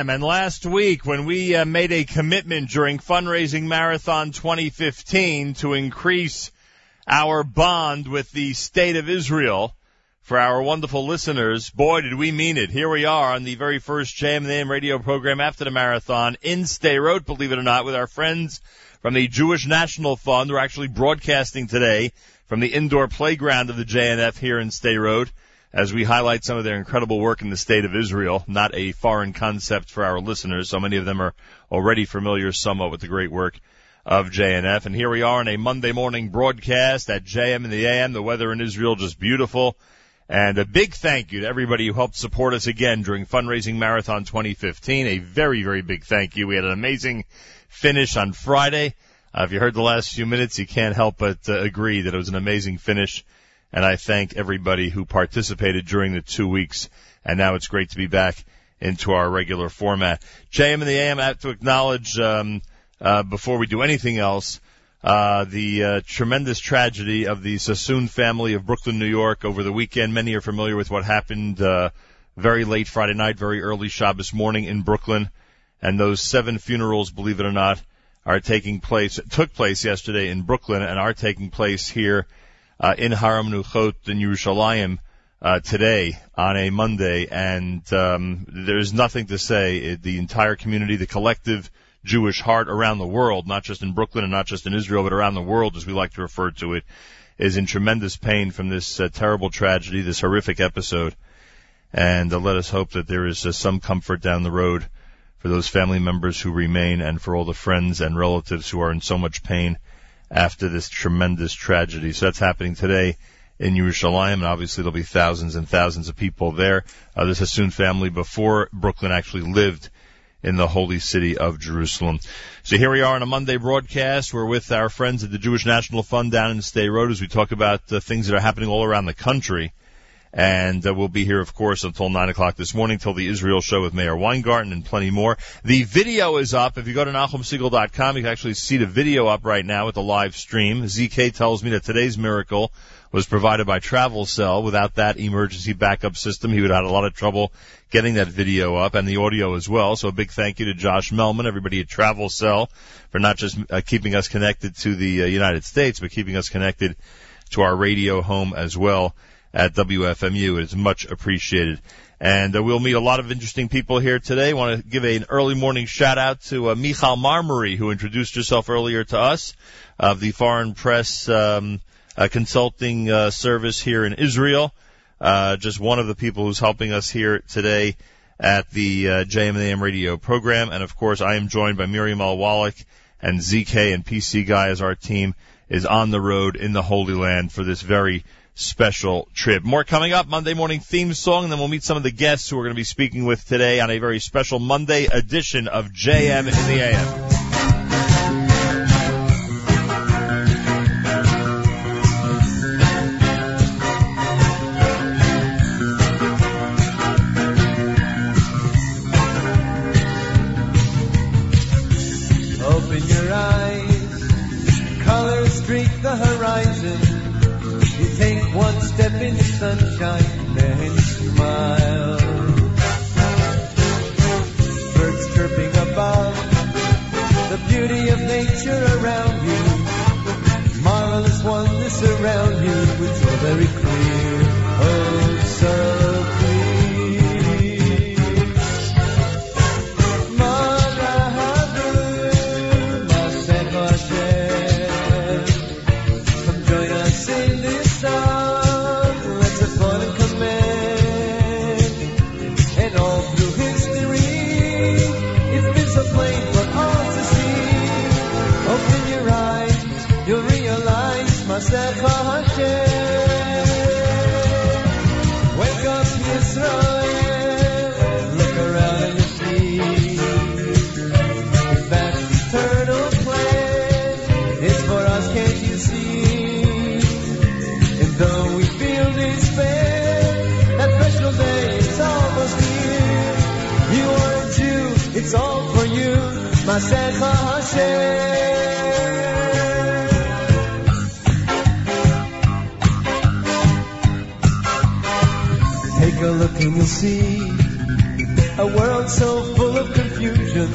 AM. And last week, when we uh, made a commitment during Fundraising Marathon 2015 to increase our bond with the State of Israel for our wonderful listeners. Boy, did we mean it. Here we are on the very first and radio program after the marathon in Sderot, believe it or not, with our friends from the Jewish National Fund. We're actually broadcasting today from the indoor playground of the JNF here in Sderot as we highlight some of their incredible work in the state of Israel, not a foreign concept for our listeners. So many of them are already familiar somewhat with the great work of JNF. And here we are on a Monday morning broadcast at JM and the AM. The weather in Israel just beautiful. And a big thank you to everybody who helped support us again during Fundraising Marathon 2015. A very, very big thank you. We had an amazing finish on Friday. Uh, if you heard the last few minutes, you can't help but uh, agree that it was an amazing finish. And I thank everybody who participated during the two weeks. And now it's great to be back into our regular format. JM and the AM, have to acknowledge, um, uh, before we do anything else, uh, the uh, tremendous tragedy of the Sassoon family of Brooklyn, New York over the weekend. Many are familiar with what happened uh, very late Friday night, very early Shabbos morning in Brooklyn. And those seven funerals, believe it or not, are taking place, took place yesterday in Brooklyn and are taking place here uh, in Har HaMenuchot in Yerushalayim uh, today on a Monday. And um, there's nothing to say. The entire community, the collective Jewish heart around the world, not just in Brooklyn and not just in Israel, but around the world, as we like to refer to it, is in tremendous pain from this uh, terrible tragedy, this horrific episode. And uh, let us hope that there is uh, some comfort down the road for those family members who remain and for all the friends and relatives who are in so much pain after this tremendous tragedy. So that's happening today in Yerushalayim, and obviously there'll be thousands and thousands of people there. Uh, this Sassoon family before Brooklyn actually lived in the holy city of Jerusalem. So here we are on a Monday broadcast. We're with our friends at the Jewish National Fund down in Sderot as we talk about the things that are happening all around the country. And uh, we'll be here, of course, until 9 o'clock this morning, till the Israel show with Mayor Weingarten and plenty more. The video is up. If you go to NachumSegal.com, you can actually see the video up right now with the live stream. ZK tells me that today's miracle was provided by TravelCell. Without that emergency backup system, he would have had a lot of trouble getting that video up and the audio as well. So a big thank you to Josh Melman, everybody at TravelCell, for not just uh, keeping us connected to the uh, United States, but keeping us connected to our radio home as well at WFMU. It is much appreciated. And uh, we'll meet a lot of interesting people here today. I want to give an early morning shout out to uh, Michal Marmari, who introduced herself earlier to us of the Foreign Press um, uh, Consulting uh, Service here in Israel. Uh, just one of the people who's helping us here today at the uh, JMAM radio program. And of course, I am joined by Miriam L. Wallach and ZK and PC Guy as our team is on the road in the Holy Land for this very special trip. More coming up, Monday morning theme song, and then we'll meet some of the guests who we're going to be speaking with today on a very special Monday edition of JM in the AM. Step in the sunshine and smile. Birds chirping above, the beauty of nature around you. Marvelous oneness around you, it's so very clear. Take a look and you'll see a world so full of confusion.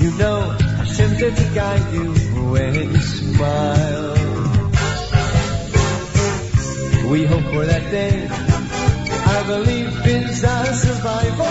You know Hashem did to guide you when you smile. We hope for that day. I believe in our survival.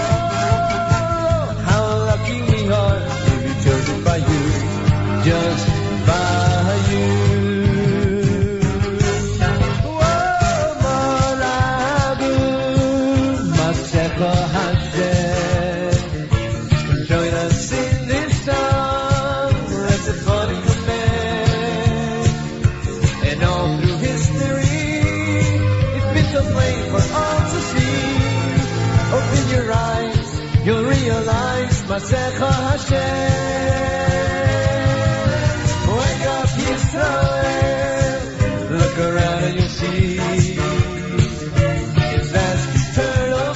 מעשיך השם. Wake up Yisrael, look around and you see. Eternal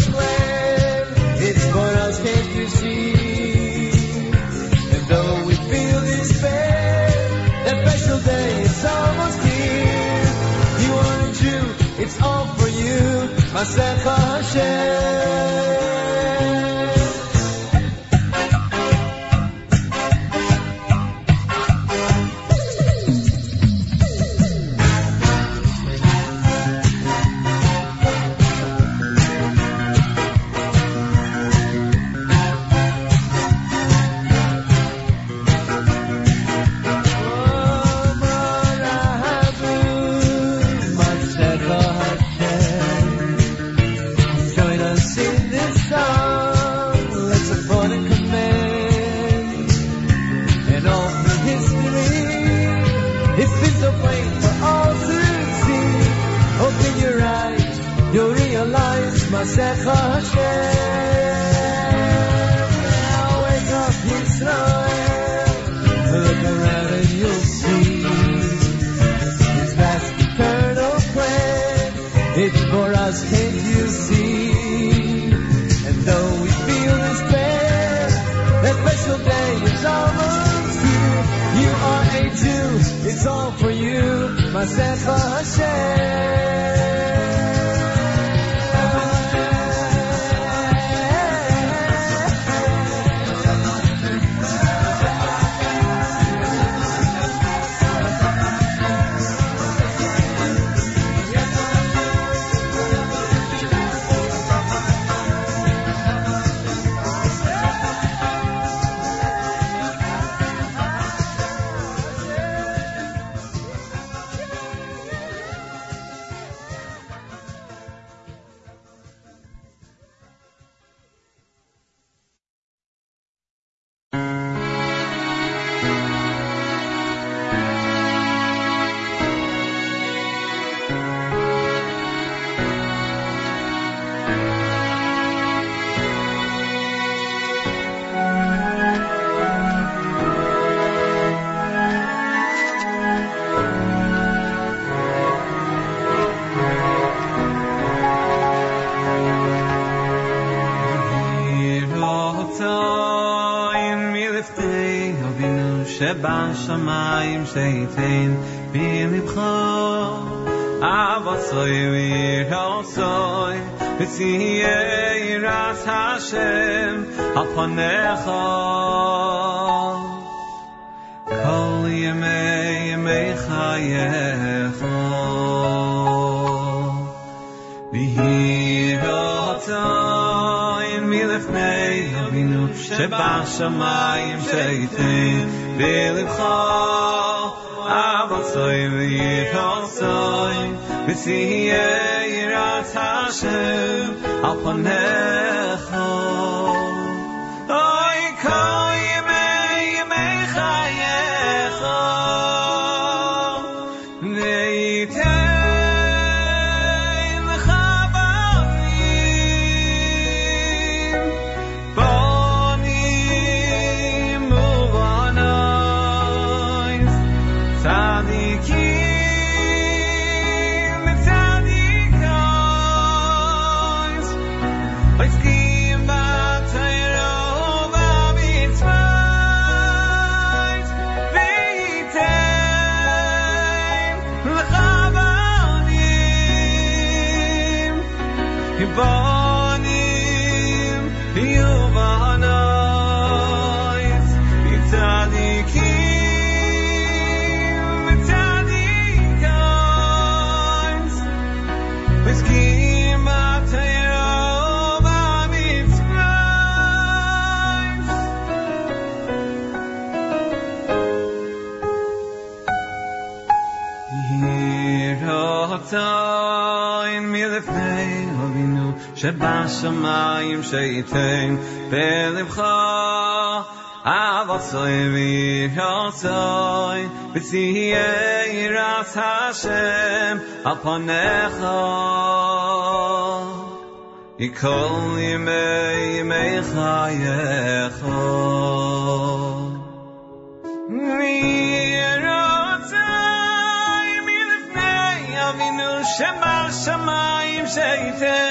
it's for us, can't you see? And though we feel despair, that special day is almost here. You are a Jew, it's all for you, Masecha Hashem. באַ שייתן שייטן ביים מבחא אַב וואס ווען איך קאל זוי ביז יאי רעסעעם אַ פונך נחה קאל ימיי מיי גיי גאָ ביה דאַיין מי שבשמיים שייתן בלבך אבצוי ויחצוי ותהיה יראת השם על פניך כל ימי ימי חייך מירותיי מלפני אבינו שבשמיים שייתן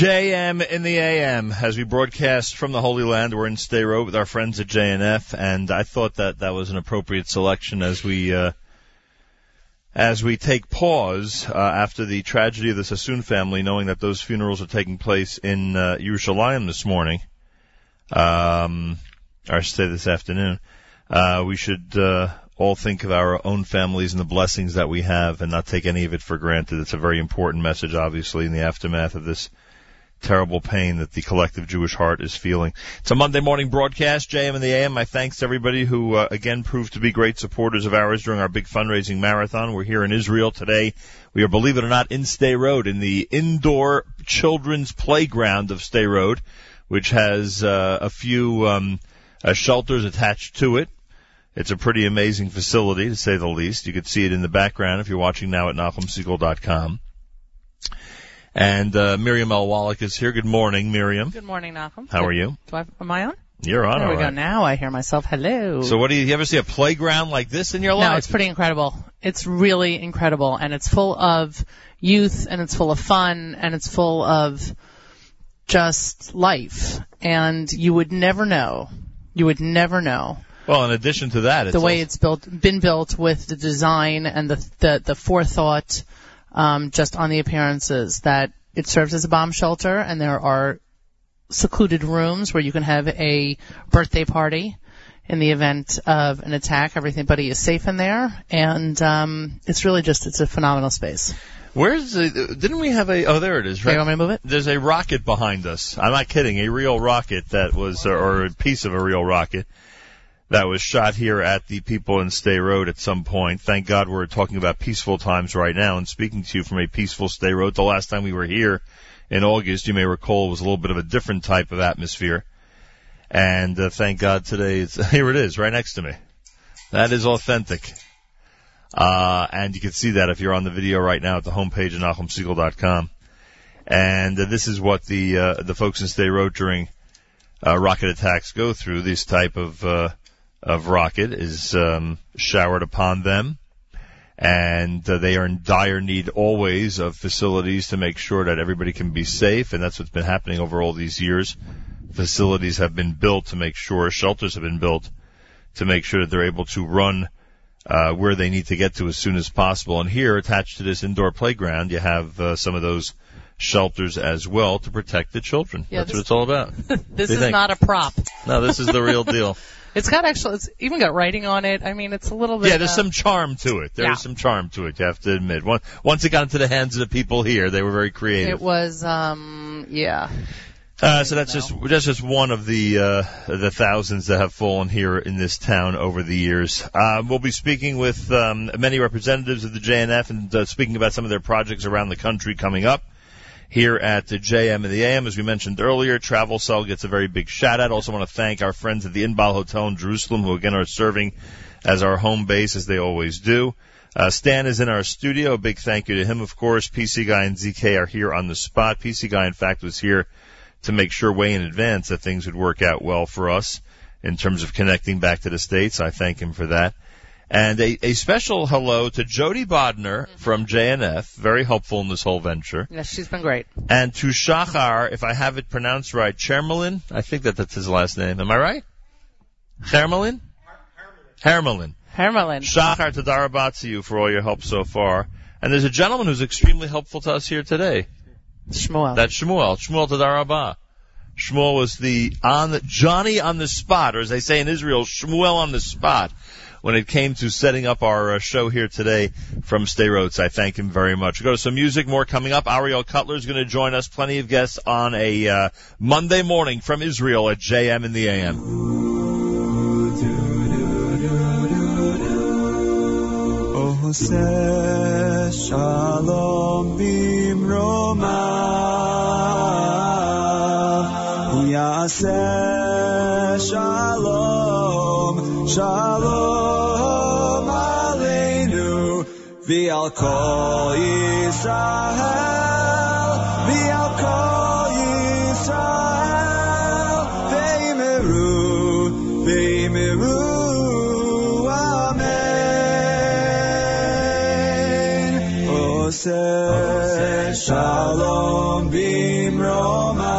JM in the AM as we broadcast from the Holy Land. We're in Sderot with our friends at JNF, and I thought that that was an appropriate selection as we uh, as we take pause uh, after the tragedy of the Sassoon family, knowing that those funerals are taking place in uh, Yerushalayim this morning, um, or say this afternoon. Uh, we should uh, all think of our own families and the blessings that we have, and not take any of it for granted. It's a very important message, obviously, in the aftermath of this terrible pain that the collective Jewish heart is feeling. It's a Monday morning broadcast, JM and the AM. My thanks to everybody who uh, again proved to be great supporters of ours during our big fundraising marathon. We're here in Israel today. We are, believe it or not, in Sderot, in the indoor children's playground of Sderot, which has uh, a few um, uh, shelters attached to it. It's a pretty amazing facility, to say the least. You can see it in the background if you're watching now at NachumSegal.com. And uh, Miriam L. Wallach is here. Good morning, Miriam. Good morning, Malcolm. How are you? Do I, am I on? You're on There we go. Now I hear myself. Hello. So what do you, you ever see a playground like this in your life? no, it's pretty incredible. It's really incredible, and it's full of youth, and it's full of fun, and it's full of just life. And you would never know. You would never know well, in addition to that, it's the way it's built, been built with the design and the the, the forethought, um, just on the appearances that it serves as a bomb shelter, and there are secluded rooms where you can have a birthday party in the event of an attack. Everybody is safe in there, and um, it's really just it's a phenomenal space. Where's the, didn't we have a, oh there it is, Okay, you right? want me to move it? There's a rocket behind us. I'm not kidding, a real rocket that was, or a piece of a real rocket that was shot here at the people in Sderot at some point. Thank God we're talking about peaceful times right now and speaking to you from a peaceful Sderot. The last time we were here in August, you may recall, was a little bit of a different type of atmosphere. And uh, thank God today, it's, here it is, right next to me. That is authentic. Uh, and you can see that if you're on the video right now at the homepage of NachumSegal.com. And uh, this is what the uh, the folks in Sderot during uh, rocket attacks go through. This type of uh, of rocket is um, showered upon them, and uh, they are in dire need always of facilities to make sure that everybody can be safe. And that's what's been happening over all these years. Facilities have been built to make sure shelters have been built to make sure that they're able to run uh, where they need to get to as soon as possible. And here, attached to this indoor playground, you have uh, some of those shelters as well to protect the children. Yeah, That's what it's all about. This is think? not a prop. No, this is the real deal. It's got actually, it's even got writing on it. I mean, it's a little bit. Yeah, there's uh, some charm to it. There's Yeah. some charm to it. You have to admit. Once once it got into the hands of the people here, they were very creative. It was, um, yeah. Uh, so that's just that's just one of the uh, the thousands that have fallen here in this town over the years. Uh, we'll be speaking with um, many representatives of the JNF and uh, speaking about some of their projects around the country coming up here at the JM and the AM. As we mentioned earlier, Travel Cell gets a very big shout out. Also want to thank our friends at the Inbal Hotel in Jerusalem who again are serving as our home base as they always do. Uh, Stan is in our studio. A big thank you to him, of course. PC Guy and ZK are here on the spot. PC Guy, in fact, was here to make sure way in advance that things would work out well for us in terms of connecting back to the States. I thank him for that. And a, a special hello to Jody Bodner mm-hmm. from JNF, very helpful in this whole venture. Yes, she's been great. And to Shachar, if I have it pronounced right, Chermelin, I think that that's his last name. Am I right? Hermelin? Hermelin. Hermelin. Shachar Tadarabat to you for all your help so far. And there's a gentleman who's extremely helpful to us here today. Shmuel. That's Shmuel. Shmuel Tadarabah. Shmuel was the on the Johnny on the spot, or as they say in Israel, Shmuel on the spot. When it came to setting up our uh, show here today from Sderot, I thank him very much. We go to some music, more coming up. Ariel Cutler is going to join us. Plenty of guests on a uh, Monday morning from Israel at JM in the AM. Shalom Aleinu V'al Kol Yisrael V'al Kol Yisrael V'imiru V'imiru Amen. Oseh Shalom Bimromav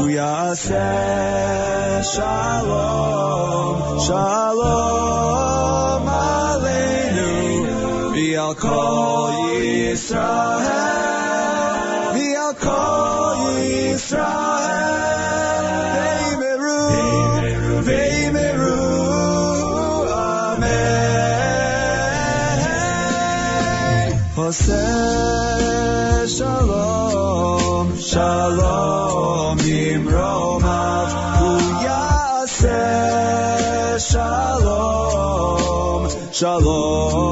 Uyaseh Shalom, Shalom Aleinu, V'al Kol Yisrael, V'al Yisrael, Amen. Hosea. luchador.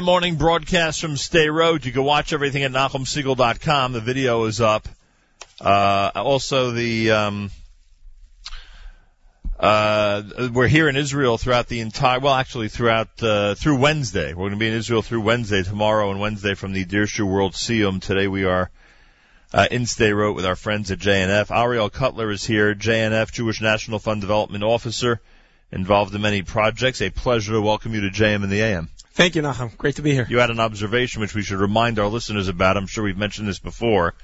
Sunday morning broadcast from Sderot. You can watch everything at NachumSegal.com. The video is up. Uh, also, the um, uh, we're here in Israel throughout the entire. Well, actually, throughout uh, through Wednesday. We're going to be in Israel through Wednesday tomorrow and Wednesday from the Deershu World Seum. Today we are uh, in Sderot with our friends at JNF. Ariel Cutler is here, JNF Jewish National Fund Development Officer, involved in many projects. A pleasure to welcome you to JM and the AM. Thank you, Nachum. Great to be here. You had an observation which we should remind our listeners about. I'm sure we've mentioned this before.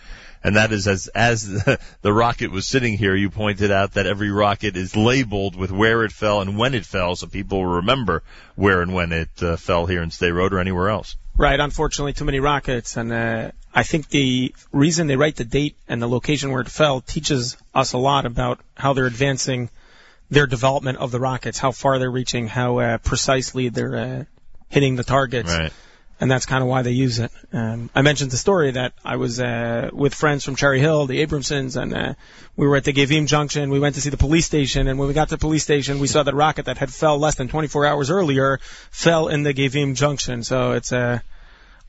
And that is as, as the, the rocket was sitting here, you pointed out that every rocket is labeled with where it fell and when it fell so people will remember where and when it uh, fell here in Sderot or anywhere else. Right. Unfortunately, too many rockets, and uh, I think the reason they write the date and the location where it fell teaches us a lot about how they're advancing their development of the rockets, how far they're reaching, how uh, precisely they're uh, hitting the targets. Right. and that's kind of why they use it. Um, I mentioned the story that I was uh, with friends from Cherry Hill, the Abramsons, and uh, we were at the Gevim Junction. We went to see the police station, and when we got to the police station, we saw that rocket that had fell less than 24 hours earlier fell in the Gevim Junction. So it's uh,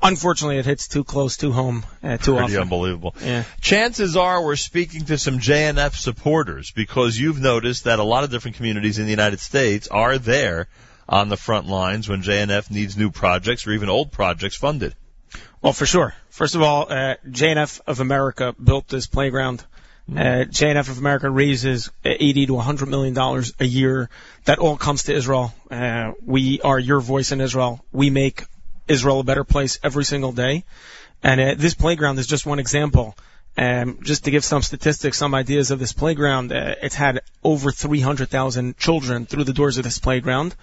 unfortunately it hits too close to home uh, too Pretty often. unbelievable. Yeah. Chances are we're speaking to some JNF supporters because you've noticed that a lot of different communities in the United States are there on the front lines when JNF needs new projects or even old projects funded. Well, for sure. First of all, uh, JNF of America built this playground. Uh, JNF of America raises 80 to 100 million dollars a year. That all comes to Israel. Uh, we are your voice in Israel. We make Israel a better place every single day. And uh, this playground is just one example. Um, just to give some statistics, some ideas of this playground, uh, it's had over 300,000 children through the doors of this playground,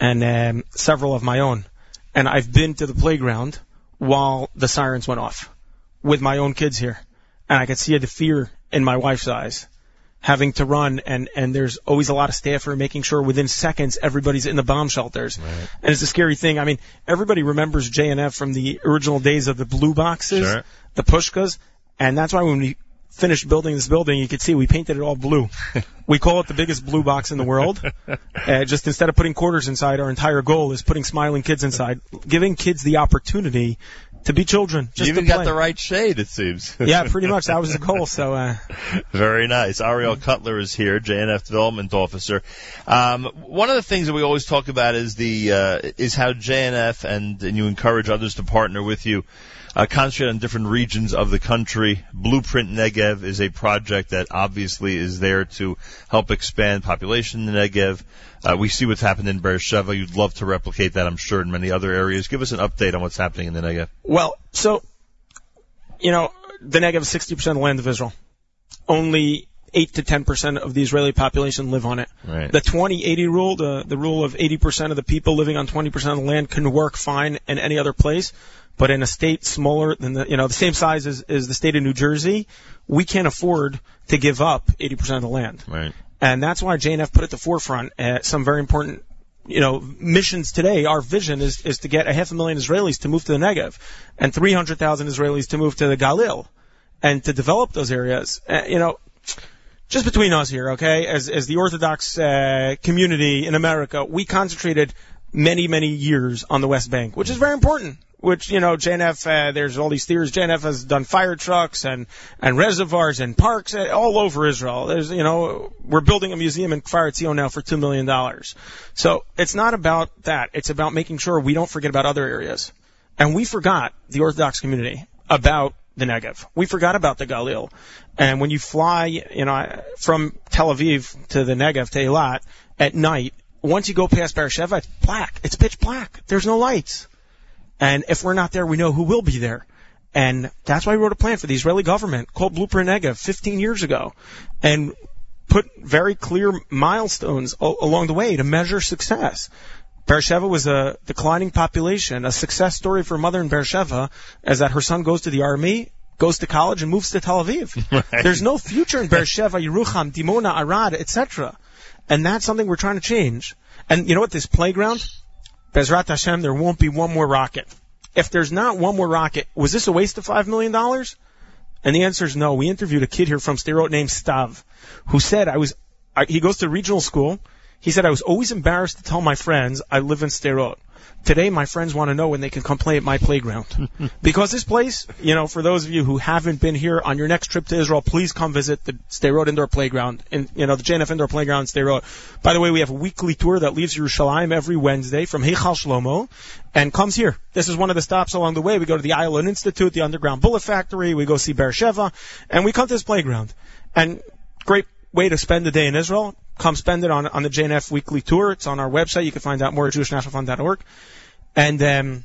and um, several of my own. And I've been to the playground while the sirens went off with my own kids here. And I could see the fear in my wife's eyes having to run and, and there's always a lot of staff who making sure within seconds everybody's in the bomb shelters. And it's a scary thing. I mean, everybody remembers JNF from the original days of the blue boxes, Sure. the pushkas, and that's why when we finished building this building, you could see we painted it all blue. we call it the biggest blue box in the world. Uh, just instead of putting quarters inside, our entire goal is putting smiling kids inside, giving kids the opportunity to be children. Just you even got the right shade, it seems. yeah, pretty much. That was the goal. So, uh, Very nice. Ariel Cutler is here, JNF Development Officer. Um, one of the things that we always talk about is the uh, is how JNF and, and you encourage others to partner with you. Uh, concentrate on different regions of the country. Blueprint Negev is a project that obviously is there to help expand population in the Negev. Uh, we see what's happened in Beersheba. You'd love to replicate that, I'm sure, in many other areas. Give us an update on what's happening in the Negev. well, so, you know, the Negev is 60% of the land of Israel. Only 8 to 10% of the Israeli population live on it. Right. The 20-80 rule, the, the rule of 80% of the people living on 20% of the land can work fine in any other place. But in a state smaller than the, you know, the same size as, the state of New Jersey, we can't afford to give up 80% of the land. Right. And that's why JNF put at the forefront uh, some very important, you know, missions today. Our vision is, is to get a half a million Israelis to move to the Negev and 300,000 Israelis to move to the Galil and to develop those areas. Uh, you know, just between us here, okay, as, as the Orthodox uh, community in America, we concentrated many, many years on the West Bank, which is very important. Which you know, JNF. Uh, there's all these theories. JNF has done fire trucks and and reservoirs and parks uh, all over Israel. There's you know, we're building a museum in Kfar Etzion now for two million dollars. So it's not about that. It's about making sure we don't forget about other areas. And we forgot the Orthodox community about the Negev. We forgot about the Galil. And when you fly, you know, from Tel Aviv to the Negev, to Eilat, at night, once you go past Beersheba, it's black. It's pitch black. There's no lights. And if we're not there, we know who will be there. And that's why we wrote a plan for the Israeli government called Blueprint Negev 15 years ago. And put very clear milestones a- along the way to measure success. Beersheba was a declining population. A success story for a mother in Beersheba is that her son goes to the army, goes to college, and moves to Tel Aviv. Right. There's no future in Beersheba, Yerucham, Dimona, Arad, etc. And that's something we're trying to change. And you know what? This playground, Bezrat Hashem, there won't be one more rocket. If there's not one more rocket, was this a waste of five million dollars? And the answer is no. We interviewed a kid here from Sderot named Stav, who said I was. I, he goes to regional school. He said I was always embarrassed to tell my friends I live in Sderot. Today, my friends want to know when they can come play at my playground. because this place, you know, for those of you who haven't been here on your next trip to Israel, please come visit the Sderot Indoor Playground, and you know, the JNF Indoor Playground, in By the way, we have a weekly tour that leaves Yerushalayim every Wednesday from Heichal Shlomo, and comes here. This is one of the stops along the way. We go to the Ayalon Institute, the Underground Bullet Factory, we go see Beersheba, and we come to this playground. And great way to spend the day in Israel. Come spend it on on the JNF weekly tour. It's on our website. You can find out more at JewishNationalFund.org. And um,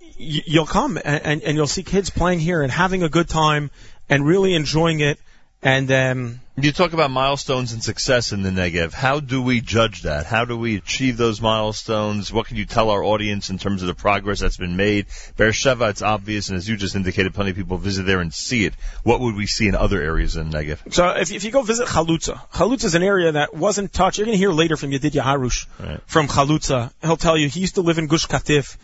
y- you'll come and, and, and you'll see kids playing here and having a good time and really enjoying it. And um, You talk about milestones and success in the Negev. How do we judge that? How do we achieve those milestones? What can you tell our audience in terms of the progress that's been made? Beersheba, it's obvious, and as you just indicated, plenty of people visit there and see it. What would we see in other areas in the Negev? so if, if you go visit Chalutza, Chalutza is an area that wasn't touched. You're going to hear later from Yedidya Harush Right. from Chalutza. He'll tell you he used to live in Gush Katif,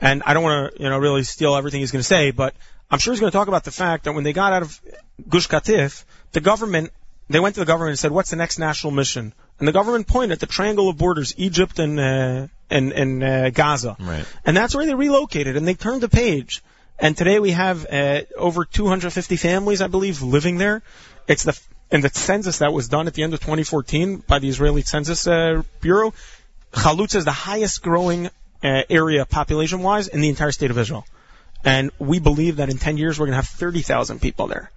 and I don't want to you know really steal everything he's going to say, but I'm sure he's going to talk about the fact that when they got out of Gush Katif, the government they went to the government and said, "What's the next national mission?" And the government pointed at the triangle of borders, Egypt and uh, and and uh, Gaza, Right. and that's where they relocated and they turned the page. And today we have uh, over 250 families, I believe, living there. It's the in the census that was done at the end of 2014 by the Israeli Census uh, Bureau. Chalutza is the highest growing uh, area population-wise in the entire state of Israel, and we believe that in 10 years we're going to have 30,000 people there.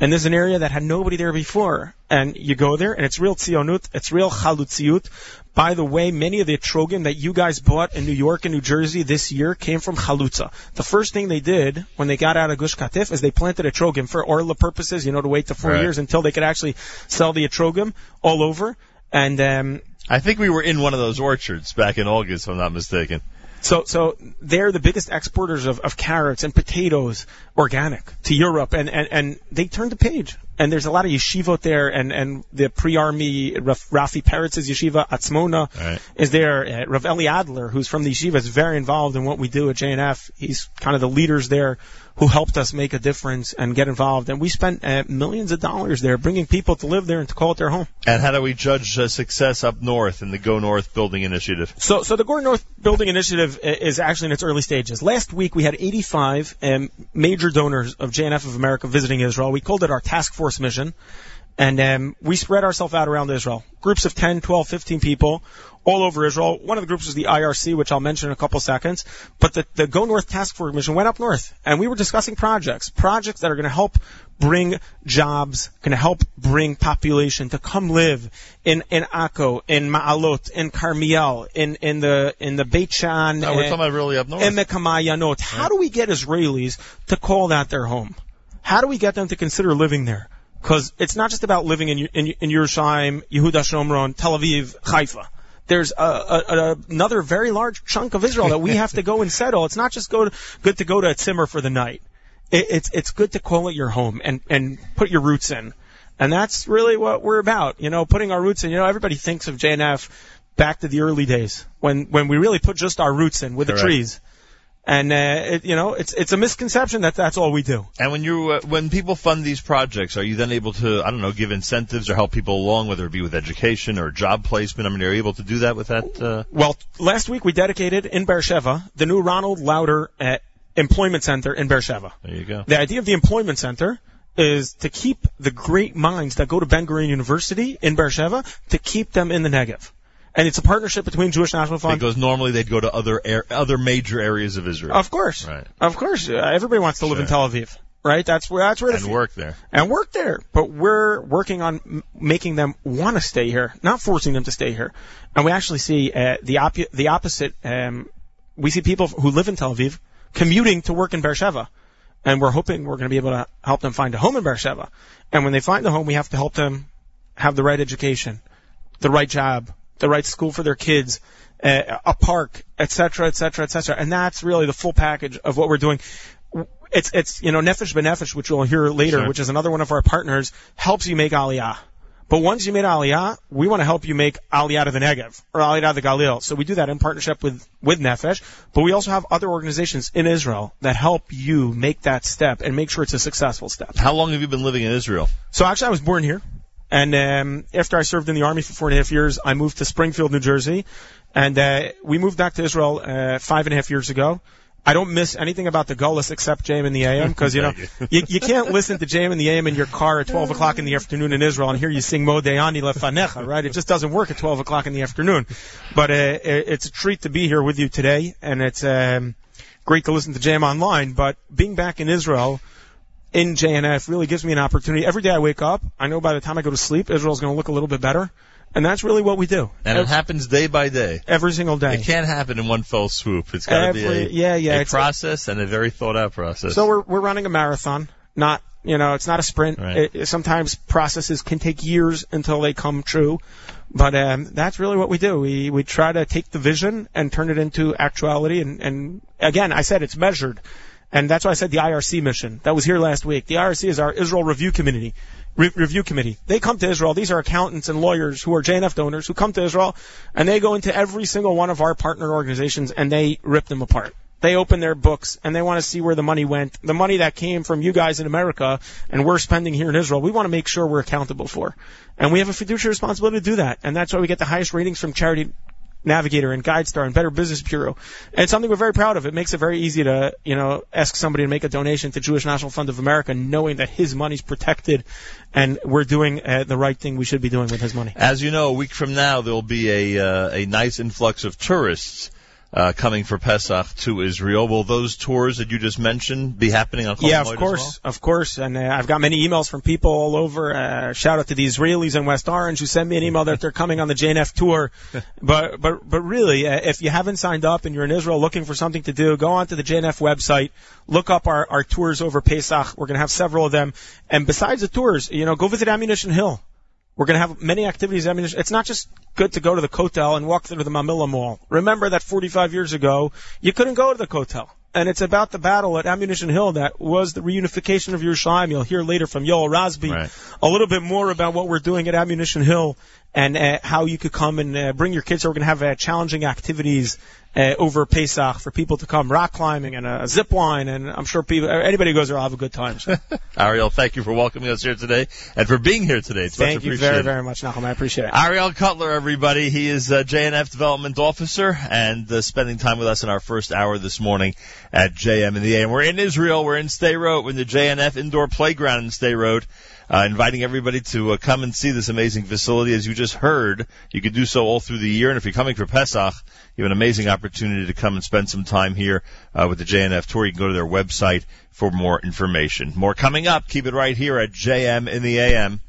And this is an area that had nobody there before. And you go there, and it's real tzionut, it's real chalutziut. By the way, many of the etrogim that you guys bought in New York and New Jersey this year came from Chalutza. The first thing they did when they got out of Gush Katif is they planted etrogim for orla purposes, you know, to wait the four Right. years until they could actually sell the etrogim all over. And um, I think we were in one of those orchards back in August, if I'm not mistaken. So, so they're the biggest exporters of, of carrots and potatoes, organic, to Europe, and, and, and they turned the page. And there's a lot of yeshivot there, and, and the pre-army Raf, Rafi Peretz's yeshiva, Atzmona, Right. is there. Uh, Rav Eli Adler, who's from the yeshiva, is very involved in what we do at JNF. He's kind of the leaders there who helped us make a difference and get involved. And we spent uh, millions of dollars there, bringing people to live there and to call it their home. And how do we judge uh, success up north in the Go North Building Initiative? So, so the Go North Building Initiative is actually in its early stages. Last week we had 85 um, major donors of JNF of America visiting Israel. We called it our task force mission. And um, we spread ourselves out around Israel. Groups of 10, 12, 15 people all over Israel. One of the groups was the IRC, which I'll mention in a couple seconds. But the, the Go North Task Force mission went up north. And we were discussing projects. Projects that are going to help bring jobs, going to help bring population to come live in, in Akko, in Ma'alot, in Carmiel, in, in the, in the Beit Shan. No, we're uh, talking about really up north. Emek HaMa'ayanot. How do we get Israelis to call that their home? How do we get them to consider living there? Because it's not just about living in in, in Yerushalayim, Yehuda Shomron, Tel Aviv, Haifa. There's a, a, a, another very large chunk of Israel that we have to go and settle. It's not just go to, good to go to a Tzimmer for the night. It, it's it's good to call it your home and and put your roots in. And that's really what we're about, you know, putting our roots in. You know, everybody thinks of JNF back to the early days when when we really put just our roots in with Correct. the trees. And uh, it, you know, it's it's a misconception that that's all we do. And when you uh, when people fund these projects, are you then able to I don't know give incentives or help people along, whether it be with education or job placement? I mean, are you able to do that with that? Uh, Well, last week we dedicated in Beersheba the new Ronald Lauder uh, Employment Center in Beersheba. there you go. The idea of the Employment Center is to keep the great minds that go to Ben Gurion University in Beersheba to keep them in the Negev. And it's a partnership between Jewish National Fund. Because normally they'd go to other air, other major areas of Israel Of course, Right. of course, uh, everybody wants to live in Tel Aviv, right? That's where that's where the and fu- work there. and work there. But we're working on m- making them want to stay here, not forcing them to stay here. And we actually see uh, the op- the opposite. Um, we see people who live in Tel Aviv commuting to work in Beersheba, and we're hoping we're going to be able to help them find a home in Beersheba. And when they find a home, we have to help them have the right education, the right job, the right school for their kids, uh, a park, et cetera, et cetera, et cetera. And that's really the full package of what we're doing. It's, it's, you know, Nefesh Benefesh, which we'll hear later, Sure. which is another one of our partners, helps you make Aliyah. But once you made Aliyah, we want to help you make Aliyah to the Negev, or Aliyah to the Galil. So we do that in partnership with, with Nefesh, but we also have other organizations in Israel that help you make that step and make sure it's a successful step. How long have you been living in Israel? So actually I was born here. And um, after I served in the army for four and a half years, I moved to Springfield, New Jersey, and uh, we moved back to Israel uh, five and a half years ago. I don't miss anything about the Gullus except JM in the AM because you know you, you can't listen to JM in the AM in your car at 12 o'clock in the afternoon in Israel and hear you sing Modeyani Lefanecha, right? It just doesn't work at 12 o'clock in the afternoon. But uh, it- it's a treat to be here with you today, and it's um, great to listen to JM online. But being back in Israel in JNF really gives me an opportunity. Every day I wake up, I know by the time I go to sleep, Israel's going to look a little bit better, and that's really what we do And it happens day by day. every single day. It can't happen in one fell swoop. It's got to be a, yeah, yeah, a process and a very thought out process. So we're we're running a marathon, not you know, it's not a sprint. Right. It- sometimes processes can take years until they come true, but um, that's really what we do. We we try to take the vision and turn it into actuality. And and again, I said it's measured, and that's why I said the IRC mission that was here last week. The IRC is our Israel Review Committee. Re- review committee. They come to Israel. These are accountants and lawyers who are JNF donors who come to Israel, and they go into every single one of our partner organizations and they rip them apart. They open their books and they want to see where the money went. The money that came from you guys in America and we're spending here in Israel, we want to make sure we're accountable for. And we have a fiduciary responsibility to do that. And that's why we get the highest ratings from Charity Navigator and GuideStar and Better Business Bureau. And it's something we're very proud of. It makes it very easy to, you know, ask somebody to make a donation to Jewish National Fund of America knowing that his money's protected and we're doing uh, the right thing we should be doing with his money. As you know, a week from now there'll be a uh, a nice influx of tourists uh, coming for Pesach to Israel. Will those tours that you just mentioned be happening on Chol Yeah, of course, of course. And uh, I've got many emails from people all over. Uh, shout out to the Israelis in West Orange who send me an email that they're coming on the JNF tour. but but but really, uh, if you haven't signed up and you're in Israel looking for something to do, go onto the JNF website, look up our our tours over Pesach. We're gonna have several of them. And besides the tours, you know, go visit Ammunition Hill. We're going to have many activities. I mean, it's not just good to go to the Kotel and walk through the Mamilla Mall. Remember that 45 years ago, you couldn't go to the Kotel. And it's about the battle at Ammunition Hill that was the reunification of Yerushalayim. You'll hear later from Yoel Rasby Right. a little bit more about what we're doing at Ammunition Hill and uh, how you could come and uh, bring your kids. So we're going to have uh, challenging activities uh, over Pesach for people to come rock climbing and a zip line. And I'm sure people, anybody who goes there will have a good time. So? Ariel, thank you for welcoming us here today and for being here today. It's much thank you very, very much, Nachum. I appreciate it. Ariel Cutler, everybody. He is uh, JNF Development Officer and uh, spending time with us in our first hour this morning at JM in the AM. We're in Israel. We're in Sderot. We're in the JNF Indoor Playground in Sderot. Uh, inviting everybody to uh, come and see this amazing facility. As you just heard, you can do so all through the year. And if you're coming for Pesach, you have an amazing opportunity to come and spend some time here uh, with the JNF tour. You can go to their website for more information. More coming up. Keep it right here at JM in the AM.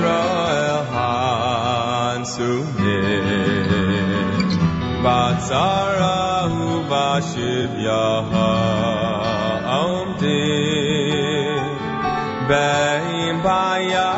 Yisrael Hansunim Batzara Ubashivya Omdim Beim Bayam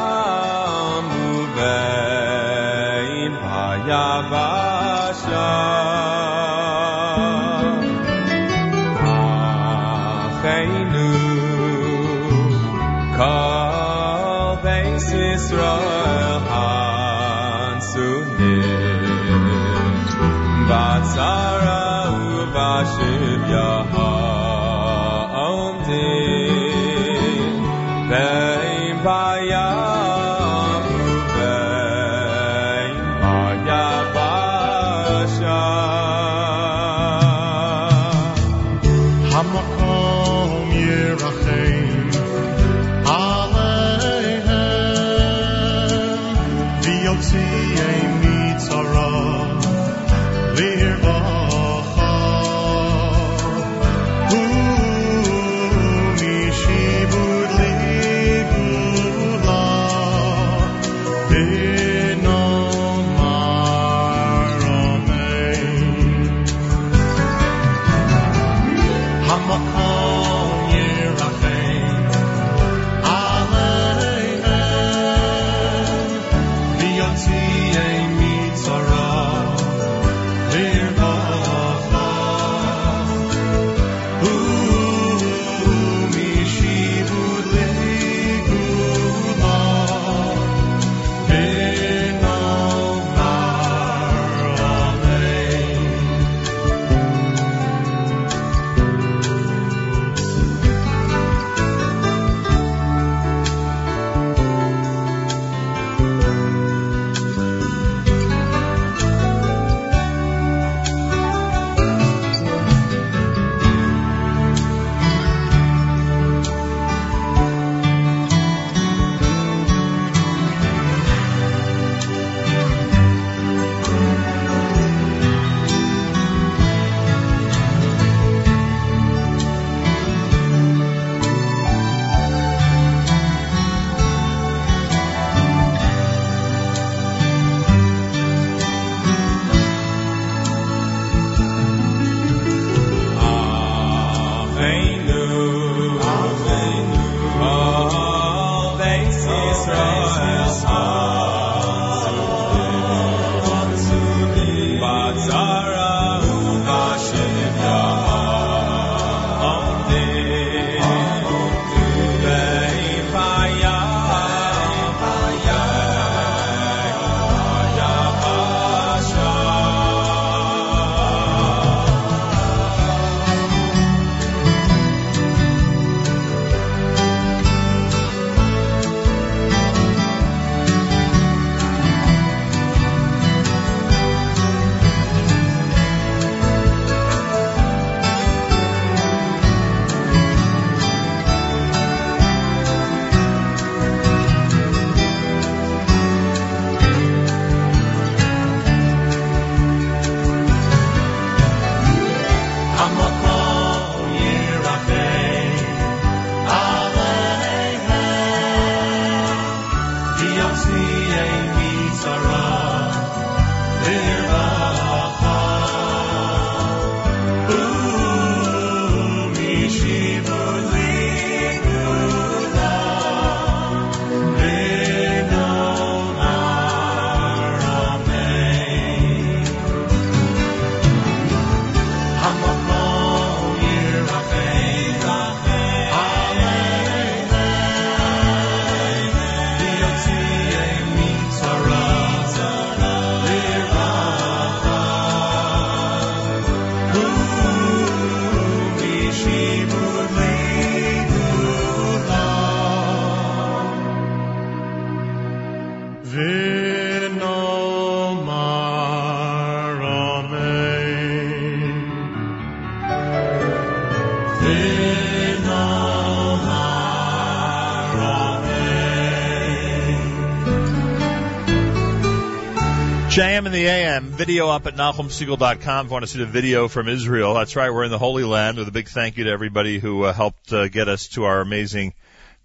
AM, video up at NachumSegal.com if you want to see the video from Israel. That's right, we're in the Holy Land with a big thank you to everybody who uh, helped uh, get us to our amazing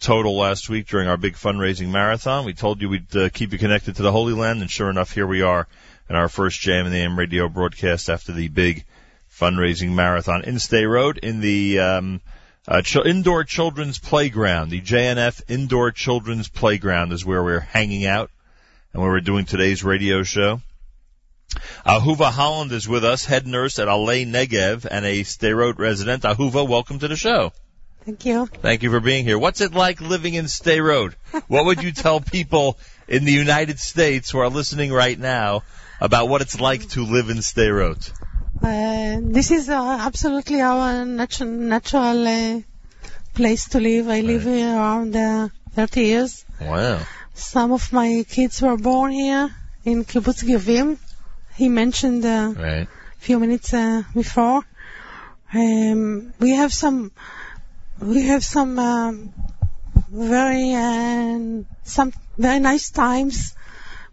total last week during our big fundraising marathon. We told you we'd uh, keep you connected to the Holy Land, and sure enough, here we are in our first JM in the AM radio broadcast after the big fundraising marathon in Sderot in the um, uh, ch- indoor children's playground. The JNF indoor children's playground is where we're hanging out and where we're doing today's radio show. Ahuva Holland is with us, head nurse at Alei Negev and a Sderot resident. Ahuva, welcome to the show. Thank you. Thank you for being here. What's it like living in Sderot What would you tell people in the United States who are listening right now about what it's like to live in Sderot Uh, this is uh, absolutely our natu- natural uh, place to live. I live here around uh, 30 years. Wow. Some of my kids were born here in Kibbutz Gevim. He mentioned uh, Right. a few minutes uh, before. Um, we have some, we have some um, very uh, some very nice times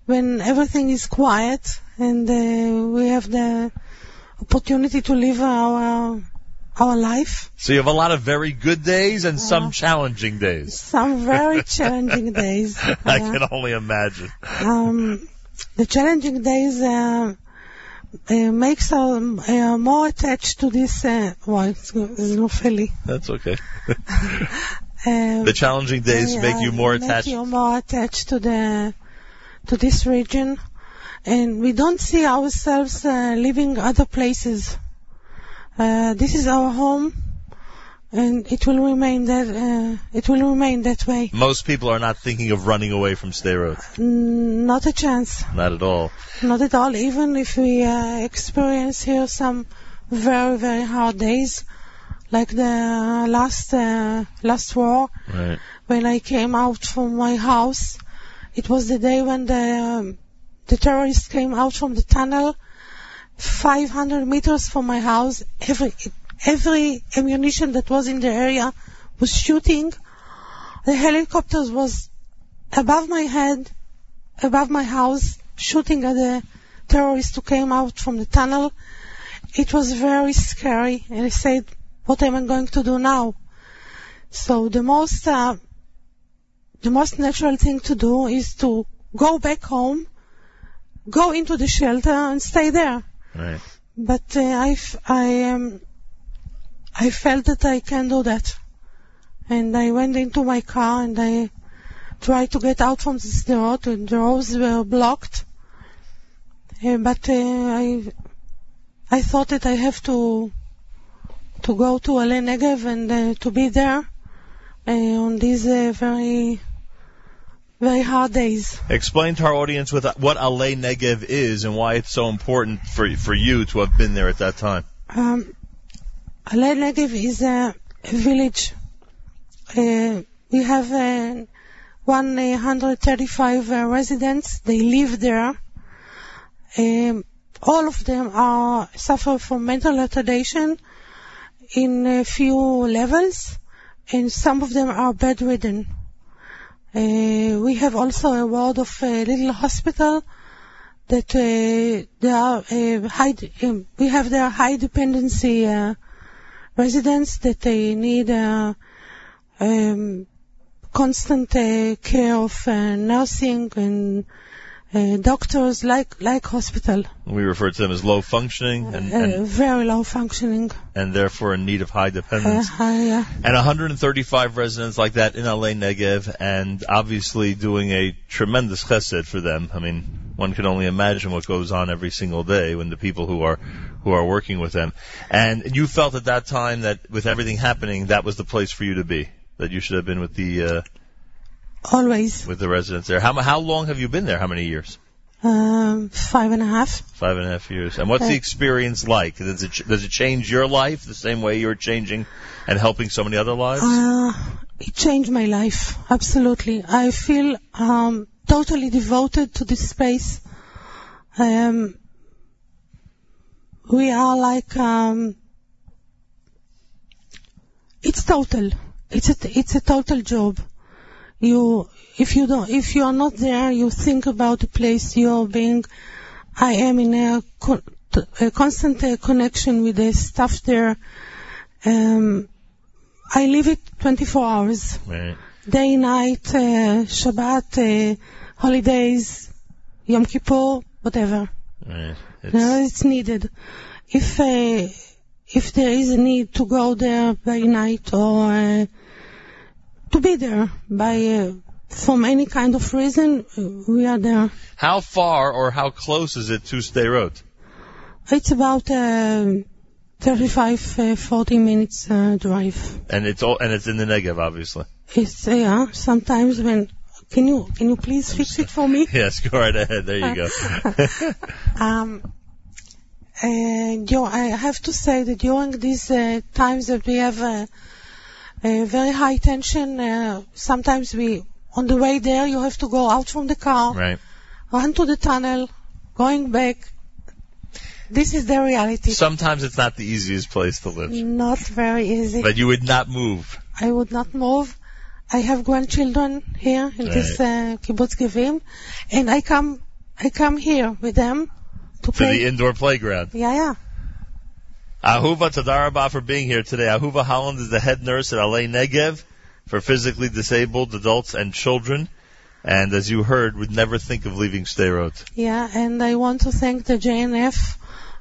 when everything is quiet and uh, we have the opportunity to live our our life. So you have a lot of very good days and some challenging days. Some very challenging days. I can only imagine. um, the challenging days uh, uh, makes us uh, more attached to this. Uh, well, it's, it's not really. That's okay. The challenging days make you more make attached. you more attached to the to this region, and we don't see ourselves uh, living other places. Uh, this is our home, and it will remain that uh, it will remain that way. Most people are not thinking of running away from Sderot. Mm, Not a chance. Not at all. Not at all. Even if we uh, experience here some very very hard days, like the last uh, last war, Right. when I came out from my house, it was the day when the um, the terrorists came out from the tunnel, 500 meters from my house. Every every ammunition that was in the area was shooting. The helicopters was above my head, above my house, shooting at the terrorists who came out from the tunnel. It was very scary, and I said, "What am I going to do now?" So the most uh, the most natural thing to do is to go back home, go into the shelter and stay there. Right. But uh, I, I, um, I felt that I can do that. And I went into my car and I tried to get out from the road and the roads were blocked. Uh, but uh, I, I thought that I have to to go to Ale Negev and uh, to be there uh, on these uh, very very hard days. Explain to our audience what Alei Negev is and why it's so important for for you to have been there at that time. Um, Ale Negev is a, village. Uh, we have uh, 135 uh, residents. They live there. Um, all of them are suffer from mental retardation in a few levels, and some of them are bedridden. Uh, we have also a ward of a little hospital that uh, they are uh, high. Um, we have their high dependency uh, residents that they need uh, um, constant uh, care of uh, nursing and uh, doctors, like like hospital. We refer to them as low functioning and Uh, and, very low functioning. and therefore in need of high dependence. uh, And 135 residents like that in Alei Negev, and obviously doing a tremendous chesed for them. I mean, one can only imagine what goes on every single day when the people who are who are working with them. And you felt at that time that with everything happening, that was the place for you to be. That you should have been with the uh, always with the residents there. How how long have you been there? How many years? um, five and a half. Five and a half years. And what's the Uh, experience like? Does it does it change your life the same way you're changing and helping so many other lives? Uh, it changed my life, absolutely. I feel um, totally devoted to this space. Um, we are like, um, it's total. It's a, it's a total job. You, if you don't, if you are not there, you think about the place you're being. I am in a, con- a constant uh, connection with the staff there. Um, I live it 24 hours, right. day, night, uh, Shabbat, uh, holidays, Yom Kippur, whatever. Right. It's, No, it's needed. If uh, if there is a need to go there by night or uh, to be there by uh, from any kind of reason, uh, we are there. How far or how close is it to Sderot? It's about uh, 35, uh, 40 minutes uh, drive. And it's all and it's in the Negev, obviously. It's uh, yeah. Sometimes when can you can you please fix it for me? Yes, go right ahead. There you go. Um, and you, know, I have to say that during these uh, times that we have uh, a very high tension, uh, sometimes we, on the way there, you have to go out from the car, right. run to the tunnel, going back. This is the reality. Sometimes it's not the easiest place to live, Not very easy. but you would not move. I would not move. I have grandchildren here in this uh, kibbutz Gevim, and I come, I come here with them to To play. the indoor playground. yeah, yeah. Ahuva Tadarabah for being here today. Ahuva Holland is the head nurse at Alei Negev for physically disabled adults and children. And as you heard, would never think of leaving Sderot. Yeah, and I want to thank the JNF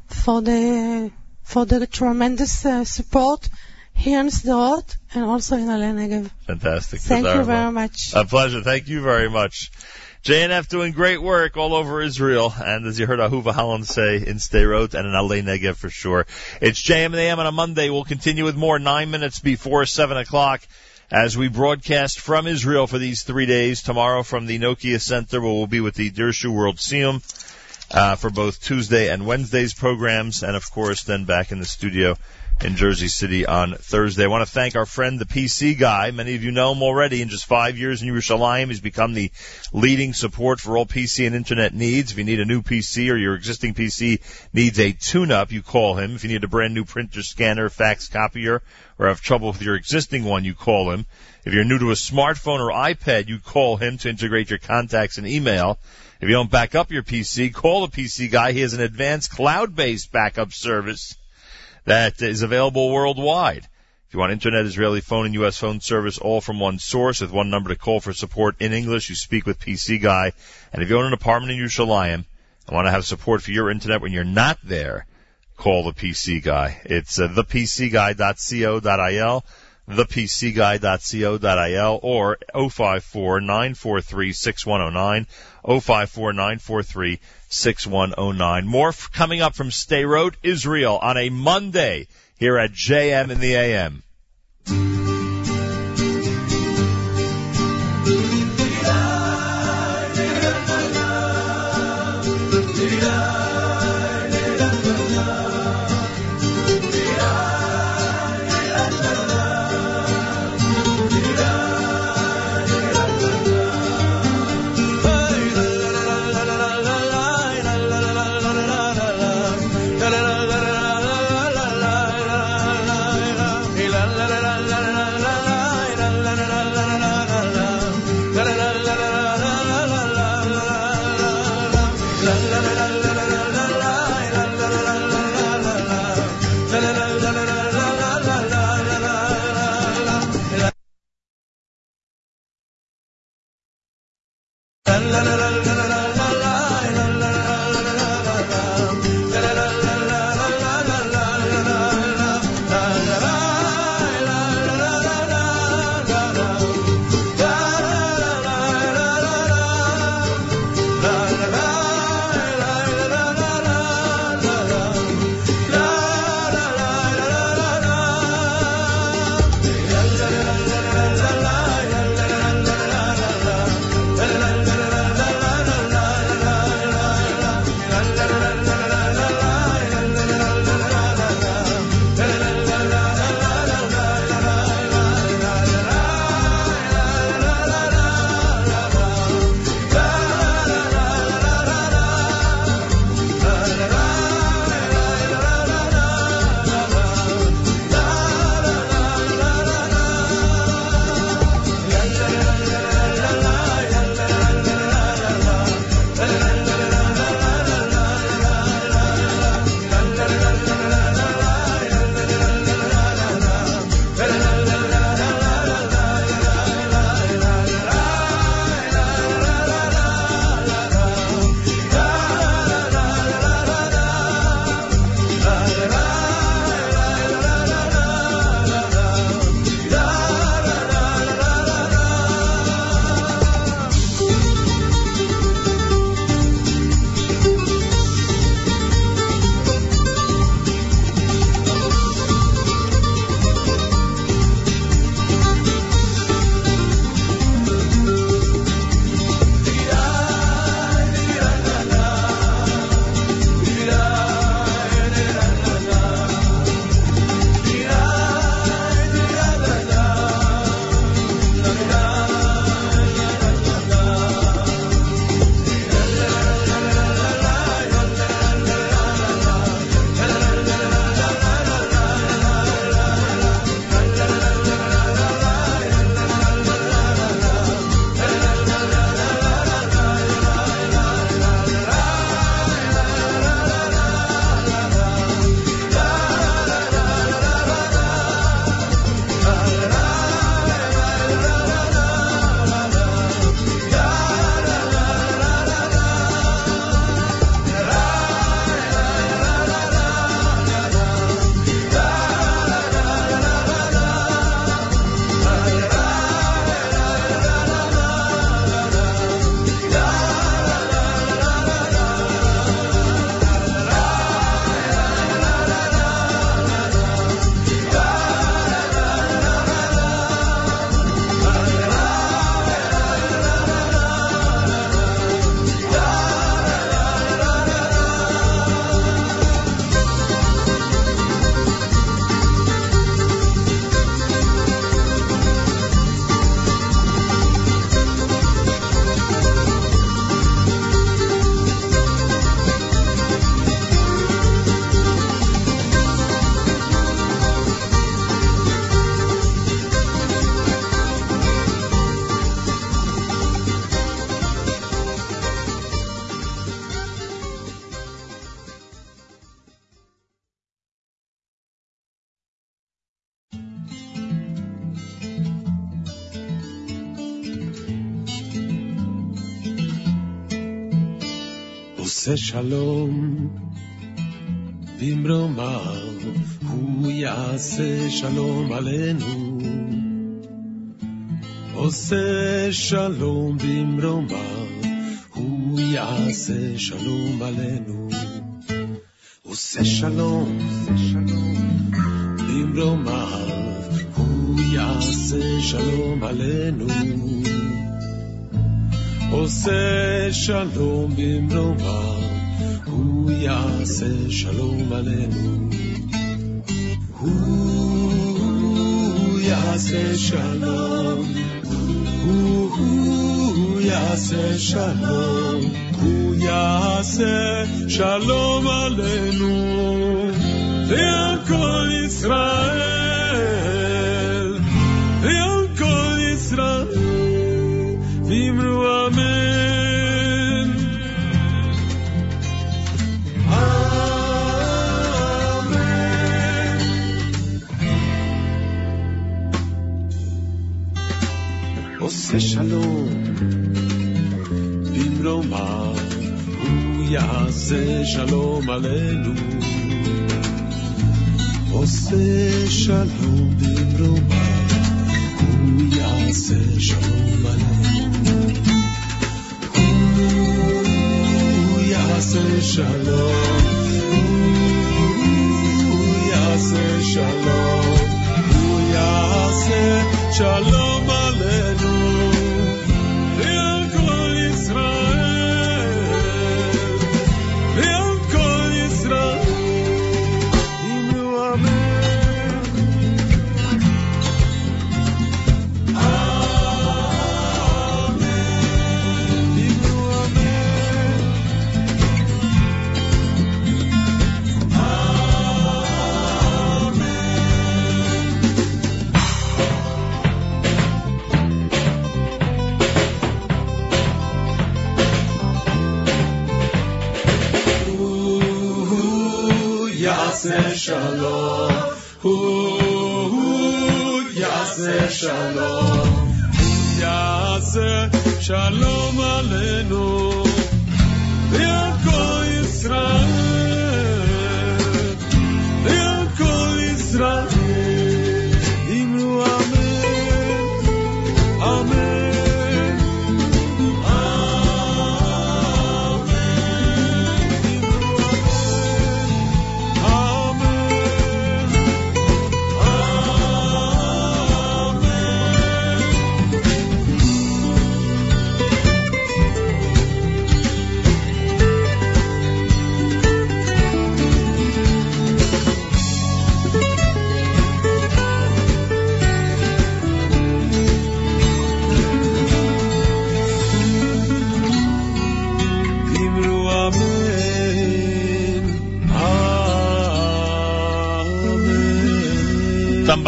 for the for the tremendous uh, support here in Sderot and also in Ale Negev. Fantastic. Thank you very much. A pleasure. Thank you very much. JNF doing great work all over Israel, and as you heard Ahuva Holland say, in Sderot and in Alei Negev for sure. It's JM and AM on a Monday. We'll continue with more nine minutes before seven o'clock as we broadcast from Israel for these three days. Tomorrow from the Nokia Center, where we'll be with the Dirshu World Siyum uh, for both Tuesday and Wednesday's programs, and of course then back in the studio in Jersey City on Thursday. I want to thank our friend, the PC guy. Many of you know him already. In just five years in Yerushalayim, he's become the leading support for all PC and internet needs. If you need a new PC or your existing PC needs a tune-up, you call him. If you need a brand new printer, scanner, fax copier, or have trouble with your existing one, you call him. If you're new to a smartphone or iPad, you call him to integrate your contacts and email. If you don't back up your PC, call the PC guy. He has an advanced cloud-based backup service that is available worldwide. If you want internet, Israeli phone, and U.S. phone service all from one source with one number to call for support in English, you speak with PC Guy. And if you own an apartment in Yerushalayim and want to have support for your internet when you're not there, call the PC Guy. It's uh, thepcguy.co.il. thepcguy.co.il or 054-943-6109, 054-943-6109. More f- coming up from Sderot, Israel on a Monday here at JM in the AM. עושה שלום במרומיו, הוא יעשה שלום עלינו. עושה שלום במרומיו, הוא יעשה שלום עלינו. עושה שלום, במרומיו, הוא יעשה שלום עלינו. עושה שלום במרומיו, הוא יעשה שלום עלינו. הוא יעשה שלום, הוא יעשה שלום, הוא יעשה שלום עלינו ועל כל ישראל, יעשה שלום עלינו. עושה שלום במרומיו, הוא יעשה שלום עלינו. הוא יעשה שלום, הוא יעשה שלום, הוא יעשה שלום shalom. Who Yaseh shalom. Who yase shalom aleinu.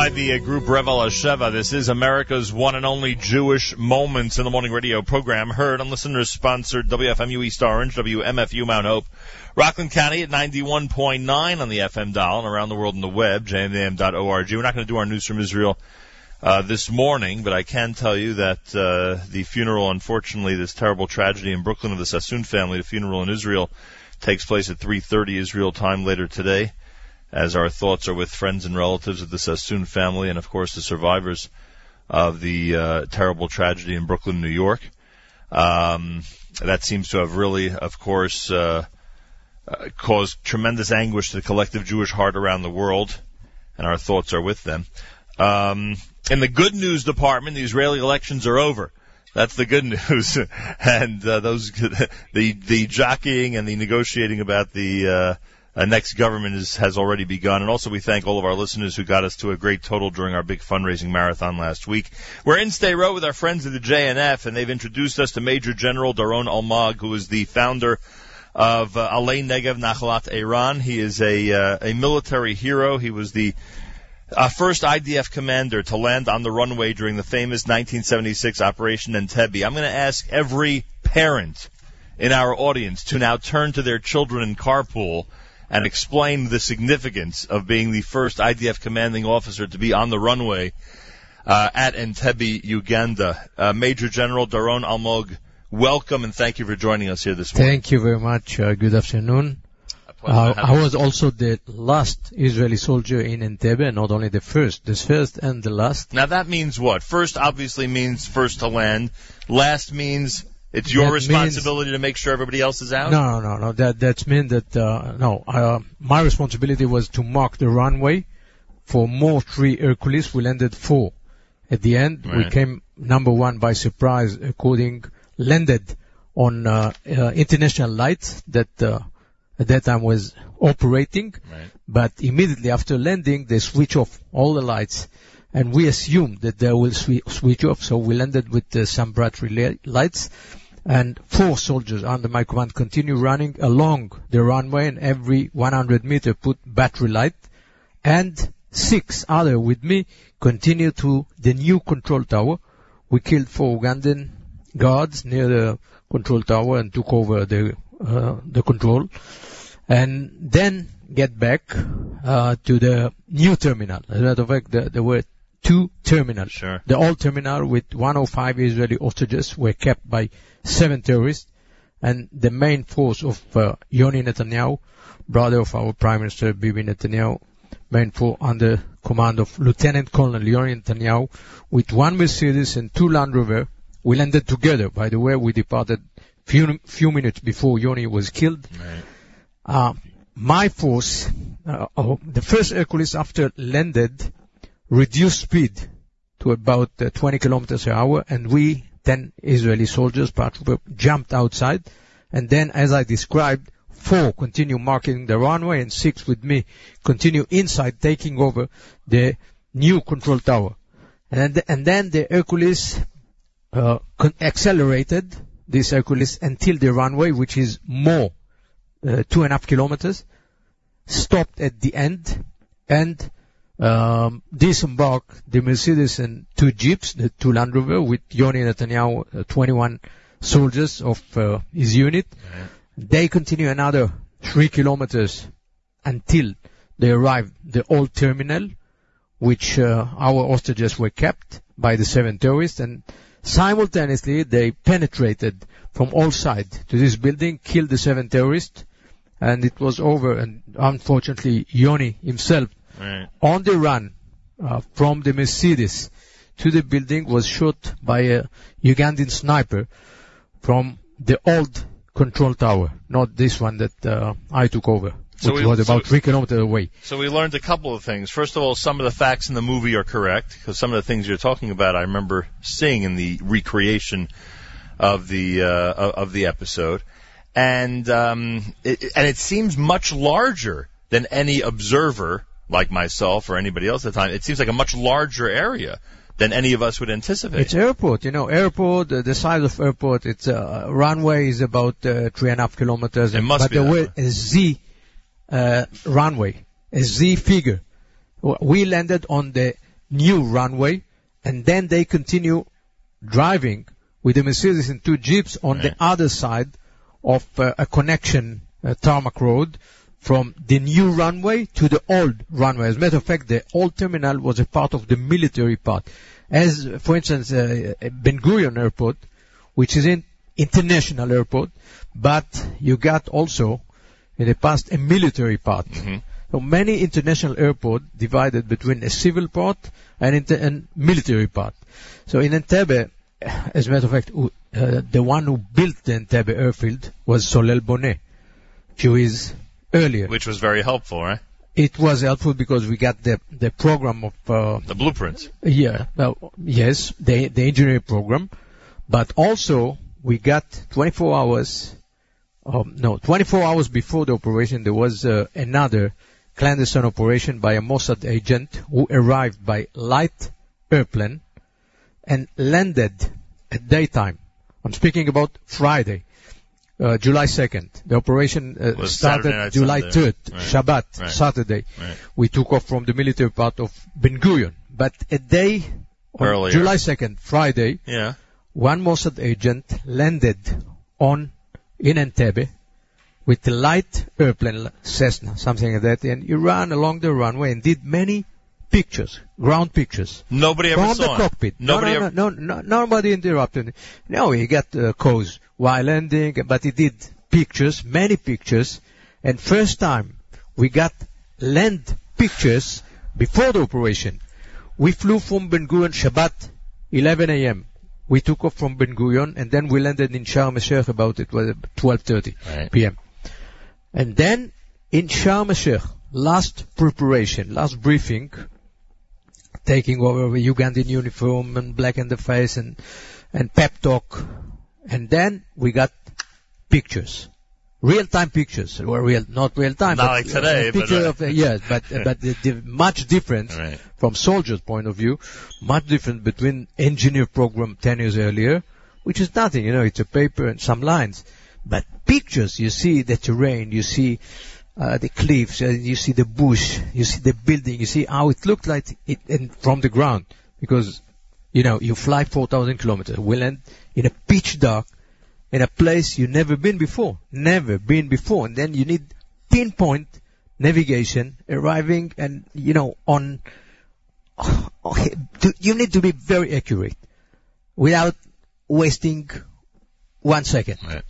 By the uh, group Reva L'Sheva. This is America's one and only Jewish Moments in the Morning radio program, heard on listeners sponsored WFMU East Orange, WMFU Mount Hope, Rockland County at 91.9 on the FM dial and around the world on the web, jmam.org. We're not going to do our news from Israel uh, this morning, but I can tell you that uh, the funeral, unfortunately, this terrible tragedy in Brooklyn of the Sassoon family, the funeral in Israel, takes place at 3:30 Israel time later today. As our thoughts are with friends and relatives of the Sassoon family, and of course the survivors of the uh, terrible tragedy in Brooklyn, New York. Um, that seems to have really, of course, uh, uh, caused tremendous anguish to the collective Jewish heart around the world, and our thoughts are with them. Um, in the good news department, the Israeli elections are over. That's the good news, and uh, those the the jockeying and the negotiating about the uh, next government is, has already begun. And also, we thank all of our listeners who got us to a great total during our big fundraising marathon last week. We're in Sderot with our friends at the JNF, and they've introduced us to Major General Doron Almog, who is the founder of uh, Alei Negev Nachalat Eran. He is a uh, a military hero. He was the uh, first IDF commander to land on the runway during the famous 1976 Operation Entebbe. I'm going to ask every parent in our audience to now turn to their children in carpool and explain the significance of being the first IDF commanding officer to be on the runway uh, at Entebbe, Uganda. Uh, Major General Doron Almog, welcome and thank you for joining us here this morning. Thank you very much. Uh, good afternoon. Uh. I was also the last Israeli soldier in Entebbe, not only the first, the first and the last. Now that means what? First obviously means first to land. Last means it's your That means- responsibility to make sure everybody else is out. No, no, no. That that means that uh, no. Uh, my responsibility was to mark the runway for more three Hercules. We landed four. At the end, we came number one by surprise, according landed on uh, uh, international lights that uh, at that time was operating. Right. But immediately after landing, they switch off all the lights, and we assumed that they will swi- switch off. So we landed with uh, some battery la- lights, and four soldiers under my command continue running along the runway, and every 100 meter put battery light, and six other with me continue to the new control tower. We killed four Ugandan guards near the control tower and took over the uh, the control and then get back uh, to the new terminal. As a matter of fact, there, there were two terminals. Sure. The old terminal with 105 Israeli hostages were kept by seven terrorists, and the main force of uh, Yoni Netanyahu, brother of our Prime Minister Bibi Netanyahu, main force under command of Lieutenant Colonel Yoni Netanyahu, with one Mercedes and two Land Rover. We landed together. By the way, we departed few few minutes before Yoni was killed. Right. Uh, my force, uh, oh, the first Hercules after landed, reduced speed to about uh, 20 kilometers an hour, and we, 10 Israeli soldiers, jumped outside, and then, as I described, four continue marking the runway, and six with me continue inside, taking over the new control tower. And, and then the Hercules uh, accelerated this Hercules until the runway, which is more uh, two and a half kilometers, stopped at the end, and um, disembarked the Mercedes and two jeeps, the two Land Rover, with Yoni Netanyahu, uh, 21 soldiers of uh, his unit. They continue another three kilometers until they arrive the old terminal, which uh, our hostages were kept by the seven terrorists, and simultaneously they penetrated from all sides to this building, killed the seven terrorists, and it was over. And unfortunately, Yoni himself, Right. on the run uh, from the Mercedes to the building, was shot by a Ugandan sniper from the old control tower, not this one that uh, I took over, So which we- was about so- three kilometers away. So we learned a couple of things. First of all, some of the facts in the movie are correct because some of the things you're talking about I remember seeing in the recreation of the uh, of the episode, and um, it, and it seems much larger than any observer like myself or anybody else at the time. It seems like a much larger area than any of us would anticipate. It's airport, you know, airport, uh, the size of airport, it's, uh, runway is about, uh, three and a half kilometers. It must but be there were way. a Z, uh, runway, a Z figure. We landed on the new runway and then they continue driving with the Mercedes and two Jeeps on Right. the other side of uh, a connection uh, tarmac road from the new runway to the old runway. As a matter of fact, the old terminal was a part of the military part. As, for instance, uh, Ben Gurion Airport, which is an international airport, but you got also in the past a military part. Mhm. So many international airports divided between a civil part and, inter- and military part. So in Entebbe, as a matter of fact, uh, the one who built the Entebbe airfield was Solel Boneh, few years earlier. which was very helpful, right? It was helpful because we got the the program of uh, The blueprints. yeah, well, yes, the the engineering program, but also we got 24 hours. Um, no, 24 hours before the operation, there was uh, another clandestine operation by a Mossad agent who arrived by light airplane and landed at daytime. I'm speaking about Friday, uh, July 2nd. The operation uh, started night, July Sunday. 3rd, Right. Shabbat, Right. Saturday. Right. We took off from the military part of Ben Gurion. But a day, Earlier. July 2nd, Friday, Yeah. one Mossad agent landed on in Entebbe with a light airplane, Cessna, something like that, and he ran along the runway and did many pictures, ground pictures Nobody ever from saw the him. cockpit. Nobody no, no, ever. no, no, no, nobody interrupted. No, he got uh, calls while landing, but he did pictures, many pictures, And first time we got land pictures before the operation. We flew from Ben Gurion Shabbat, 11 a.m. We took off from Ben Gurion and then we landed in Sharm el-Sheikh about it was 12:30 Right. p.m. And then in Sharm el-Sheikh, last preparation, last briefing, taking over the Ugandan uniform and black in the face and and pep talk, and then we got pictures. Real time pictures real, not real time. Not but, like today, uh, but, uh, of, uh, yes, but but the, the much different Right. from soldiers' point of view, much different between engineer program 10 years earlier, which is nothing, you know, it's a paper and some lines. But pictures, you see the terrain, you see uh, the cliffs, uh, you see the bush, you see the building, you see how it looked like it and from the ground. Because, you know, you fly 4,000 kilometers, we land in a pitch dark, in a place you've never been before, never been before, and then you need pinpoint navigation, arriving and, you know, on you need to be very accurate without wasting one second. Right.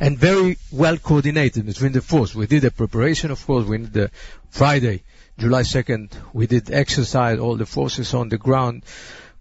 And very well coordinated between the force. We did the preparation, of course. We did the Friday, July 2nd. We did exercise, all the forces on the ground,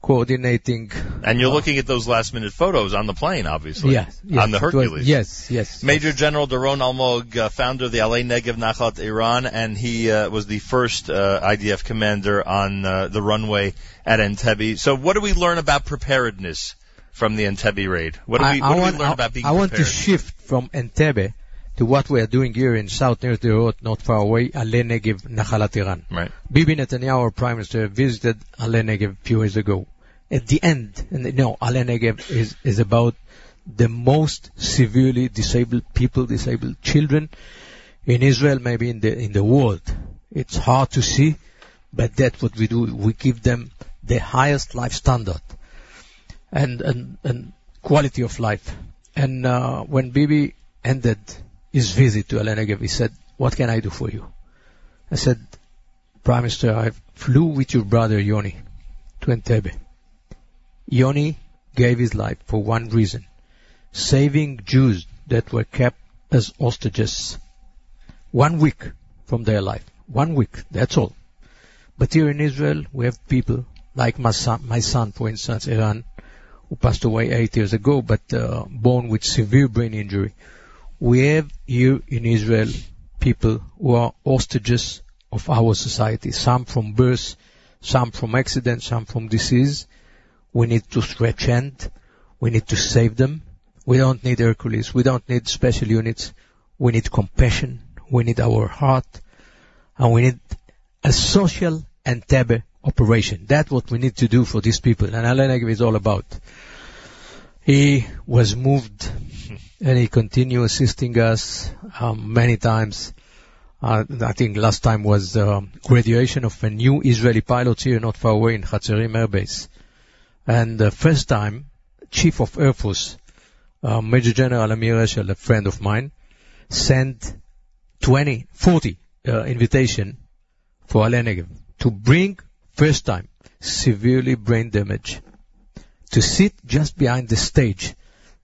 coordinating. And you're looking at those last minute photos on the plane, obviously. Yes, yes, On the it was- Hercules. yes, yes. Major General Doron Almog, uh, founder of the Alei Negev Nachalat Eran, and he uh, was the first uh, IDF commander on uh, the runway at Entebbe. So, what do we learn about preparedness from the Entebbe raid? What do we, what do want, we learn I- about being I want to shift from Entebbe to what we are doing here in south near the road, not far away, Alei Negev, Nachalat Eran. right. Bibi Netanyahu, our prime minister, visited Alei Negev a few years ago. At the end, and no, Alei Negev is, is about the most severely disabled people, disabled children in Israel, maybe in the, in the world. It's hard to see, but that's what we do. We give them the highest life standard and, and, and quality of life. And, uh, when Bibi ended his visit to Alei Negev, he said, what can I do for you? I said, Prime Minister, I flew with your brother Yoni to Entebbe. Yoni gave his life for one reason, saving Jews that were kept as hostages. One week from their life. One week, that's all. But here in Israel, we have people like my son, my son for instance, Eran, who passed away eight years ago, but uh, born with severe brain injury. We have here in Israel people who are hostages of our society, some from birth, some from accident, some from disease. We need to stretch hand. We need to save them. We don't need Hercules. We don't need special units. We need compassion. We need our heart. And we need a social Entebbe operation. That's what we need to do for these people. And Alei Negev is all about. He was moved and he continued assisting us um, many times. Uh, I think last time was um, graduation of a new Israeli pilot here not far away in Hatzerim Air Base. And the first time, Chief of Air Force, uh, Major General Amir Eshel, a friend of mine, sent 20, 40 uh, invitation for Alei Negev to bring first time severely brain damage to sit just behind the stage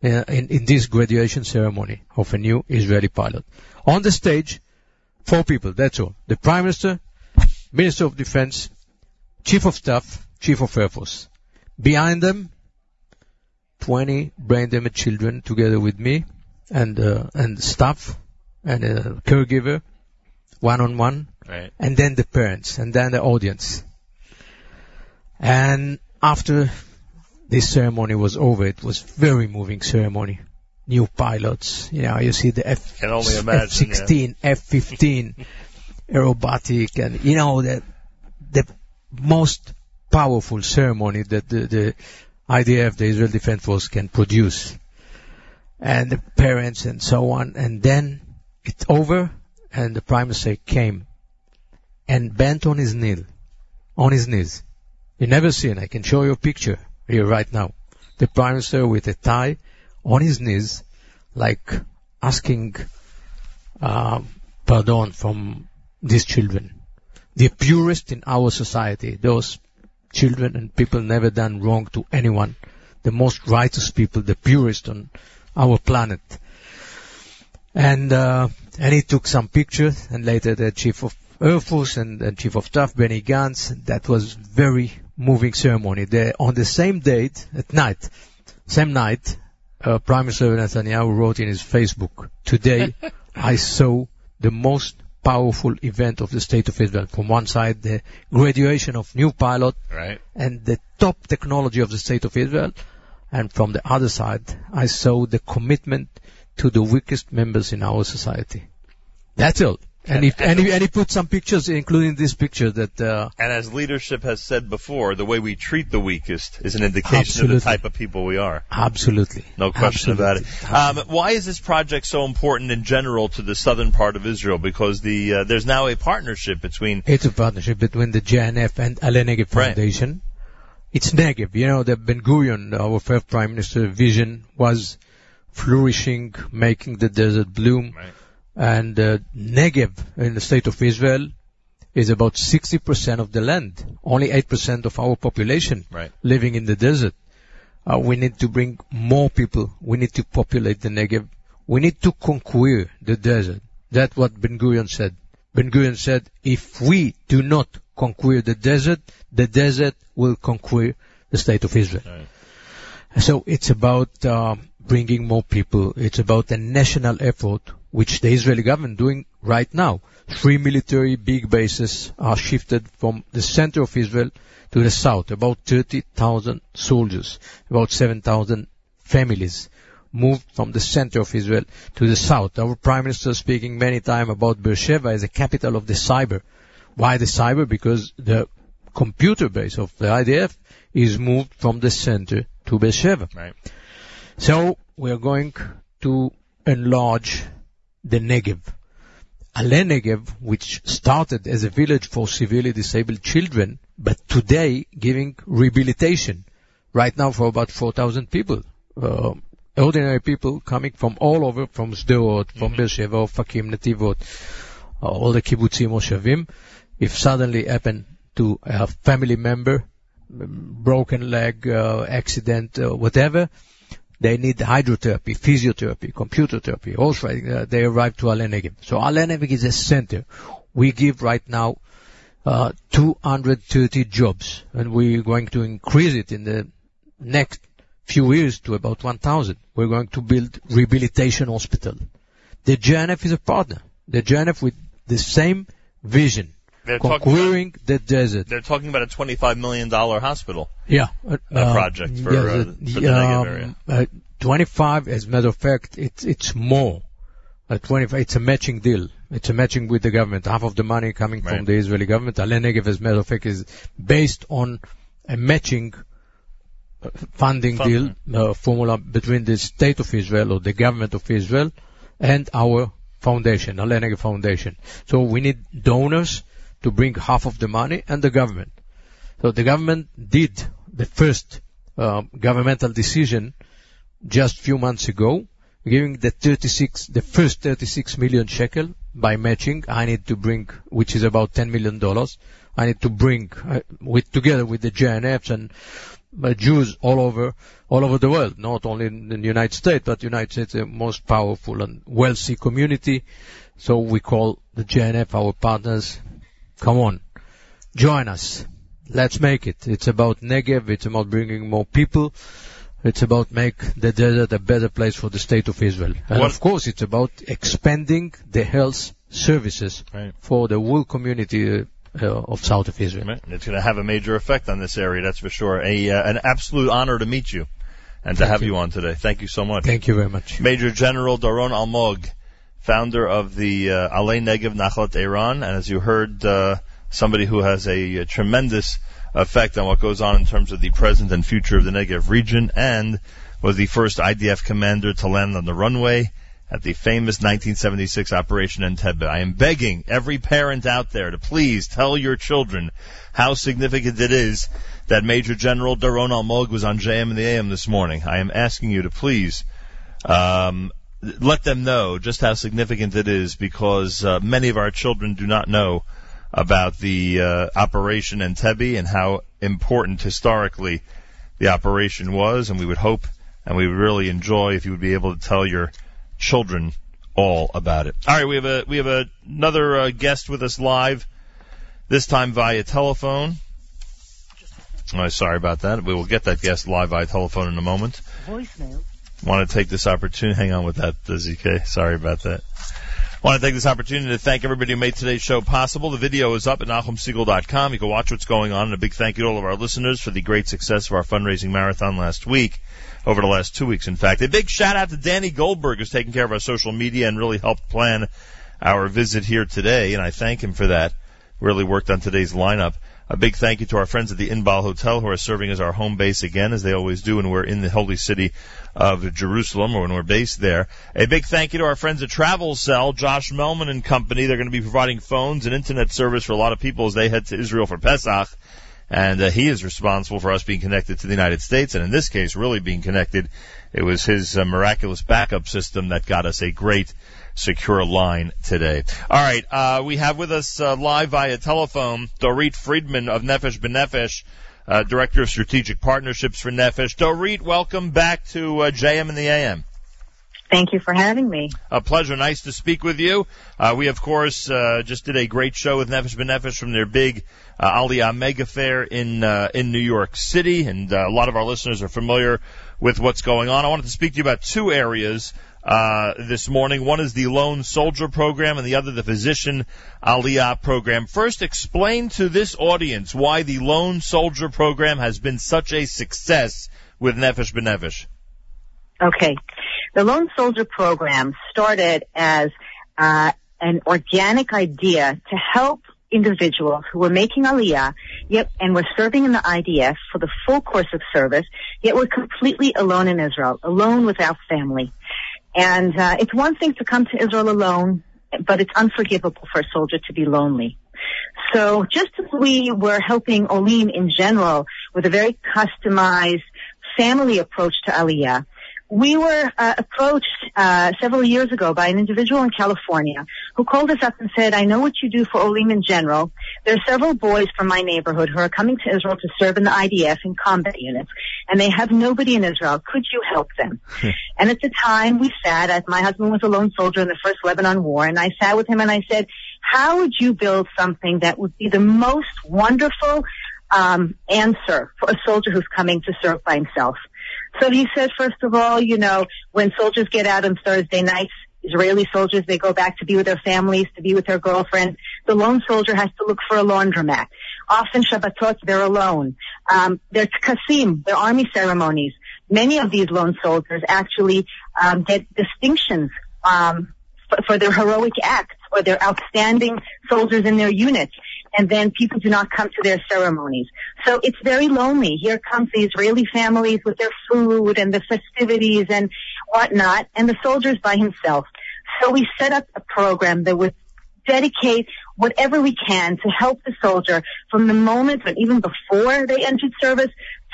uh, in, in this graduation ceremony of a new Israeli pilot. On the stage, four people, that's all. The Prime Minister, Minister of Defense, Chief of Staff, Chief of Air Force. Behind them, 20 brain damaged children together with me and, uh, and staff and a caregiver, one on one, Right. and then the parents, and then the audience. And after this ceremony was over, it was very moving ceremony. New pilots, you know, you see the F, imagine, F-16, F-15, aerobatic, and you know, the, the most powerful ceremony that the, the IDF, the Israel Defense Force, can produce. And the parents and so on, and then it's over, and the Prime Minister came and bent on his knee, on his knees. You never seen, I can show you a picture here right now. The Prime Minister with a tie on his knees, like asking uh, pardon from these children. The purest in our society, those children and people never done wrong to anyone, the most righteous people, the purest on our planet. And uh, and he took some pictures, and later the chief of Air Force and the chief of staff, Benny Gantz. That was very moving ceremony. The, on the same date, at night, same night, uh, Prime Minister Netanyahu wrote in his Facebook, today I saw the most powerful event of the state of Israel. From one side, the graduation of new pilot Right. and the top technology of the state of Israel. And from the other side, I saw the commitment to the weakest members in our society. That's all. And, he, and, he, and he put some pictures, including this picture that, uh, And as leadership has said before, the way we treat the weakest is an indication of the type of people we are. absolutely. No question about it. Um, why is this project so important in general to the southern part of Israel? Because the uh, there's now a partnership between It's a partnership between the JNF and Alei Negev Right. Foundation. It's Negev. You know, the Ben Gurion, our first prime minister vision was flourishing, making the desert bloom. Right. And uh, Negev in the state of Israel is about 60% of the land. Only 8% of our population Right. living in the desert. Uh, we need to bring more people. We need to populate the Negev. We need to conquer the desert. That's what Ben Gurion said. Ben Gurion said, if we do not conquer the desert, the desert will conquer the state of Israel. So it's about uh, bringing more people. It's about a national effort, which the Israeli government doing right now. Three military big bases are shifted from the center of Israel to the south. About 30,000 soldiers, about 7,000 families moved from the center of Israel to the south. Our prime minister speaking many times about Beersheba as a capital of the cyber. Why the cyber? Because the computer base of the IDF is moved from the center to Beersheba. Right. So we are going to enlarge the Negev. Alei Negev, which started as a village for severely disabled children, but today giving rehabilitation right now for about 4,000 people. Uh, ordinary people coming from all over, from Sderot, from Beersheba, Ofakim, Netivot, uh, all the kibbutzim, moshavim. If suddenly happen to a family member, broken leg, uh, accident, uh, whatever, they need hydrotherapy, physiotherapy, computer therapy. Also, uh, they arrive to Negev. So Negev is a center. We give right now uh, 230 jobs, and we're going to increase it in the next few years to about 1,000. We're going to build rehabilitation hospital. The JNF is a partner. The JNF with the same vision, They're talking about, the desert. they're talking about a $25 million hospital. Yeah. Uh, A project for, uh, for the Negev area. Uh, 25, as a matter of fact, it's, it's more. Uh, 25, it's a matching deal. It's a matching with the government. Half of the money coming Right. from the Israeli government. Alei Negev, as a matter of fact, is based on a matching uh, funding Fund, deal uh, formula between the state of Israel or the government of Israel and our foundation, Alei Negev Foundation. So we need donors to bring half of the money and the government. So the government did the first uh, governmental decision just few months ago, giving the 36, the first 36 million shekel by matching. I need to bring, which is about 10 million dollars. I need to bring uh, with together with the JNFs and uh, Jews all over all over the world, not only in the United States, but United States the most powerful and wealthy community. So we call the JNF our partners. Come on, join us. Let's make it. It's about Negev. It's about bringing more people. It's about make the desert a better place for the state of Israel. And What- of course, it's about expanding the health services Right. for the whole community uh, uh, of south of Israel. Right. It's going to have a major effect on this area, that's for sure. A, uh, an absolute honor to meet you and to have you. you on today. Thank you so much. Thank you very much. Major General Doron Almog, founder of the uh, Alei Negev Nachalat Eran, and as you heard, uh, somebody who has a, a tremendous effect on what goes on in terms of the present and future of the Negev region, and was the first IDF commander to land on the runway at the famous 1976 Operation Entebbe. I am begging every parent out there to please tell your children how significant it is that Major General Doron Almog was on JM and the AM this morning. I am asking you to please um, let them know just how significant it is because uh, many of our children do not know about the uh, Operation Entebbe and how important historically the operation was, and we would hope and we would really enjoy if you would be able to tell your children all about it. All right, we have a we have a, another uh, guest with us live, this time via telephone. Oh, sorry about that. We will get that guest live via telephone in a moment. Voicemail. Want to take this opportunity? Hang on with that, ZK. Sorry about that. I Want to take this opportunity to thank everybody who made today's show possible. The video is up at NachumSegal.com. You can watch what's going on. And a big thank you to all of our listeners for the great success of our fundraising marathon last week, over the last two weeks, in fact. A big shout out to Danny Goldberg, who's taking care of our social media and really helped plan our visit here today, and I thank him for that. Really worked on today's lineup. A big thank you to our friends at the Inbal Hotel who are serving as our home base again, as they always do when we're in the holy city of Jerusalem or when we're based there. A big thank you to our friends at Travel Cell, Josh Melman and company. They're going to be providing phones and internet service for a lot of people as they head to Israel for Pesach. And uh, he is responsible for us being connected to the United States, and in this case, really being connected. It was his uh, miraculous backup system that got us a great secure line today. All right, uh, we have with us uh, live via telephone Dorit Friedman of Nefesh B'Nefesh, uh, Director of Strategic Partnerships for Nefesh. Dorit, welcome back to uh, JM and the AM. Thank you for having me. A pleasure. Nice to speak with you. Uh, we, of course, uh, just did a great show with Nefesh B'Nefesh from their big uh, Aliyah Mega Fair in uh, in New York City, and uh, a lot of our listeners are familiar with what's going on. I wanted to speak to you about two areas uh, this morning. One is the Lone Soldier Program, and the other the Physician Aliyah Program. First, explain to this audience why the Lone Soldier Program has been such a success with Nefesh B'Nefesh. Okay. The Lone Soldier Program started as uh, an organic idea to help individuals who were making aliyah yet and were serving in the IDF for the full course of service, yet were completely alone in Israel, alone without family. And uh, it's one thing to come to Israel alone, but it's unforgivable for a soldier to be lonely. So just as we were helping Olim in general with a very customized family approach to Aliyah, we were uh, approached uh, several years ago by an individual in California who called us up and said, I know what you do for Olim in general. There are several boys from my neighborhood who are coming to Israel to serve in the IDF in combat units, and they have nobody in Israel. Could you help them? and at the time, we sat, as my husband was a lone soldier in the first Lebanon war, and I sat with him and I said, how would you build something that would be the most wonderful um, answer for a soldier who's coming to serve by himself? So he said, first of all, you know, when soldiers get out on Thursday nights, Israeli soldiers, they go back to be with their families, to be with their girlfriends. The lone soldier has to look for a laundromat. Often Shabbatot, they're alone. Um, there's their army ceremonies. Many of these lone soldiers actually um, get distinctions um, for, for their heroic acts or their outstanding soldiers in their units and then people do not come to their ceremonies. So it's very lonely. Here comes the Israeli families with their food and the festivities and whatnot, and the soldier's by himself. So we set up a program that would dedicate whatever we can to help the soldier from the moment, but even before they entered service,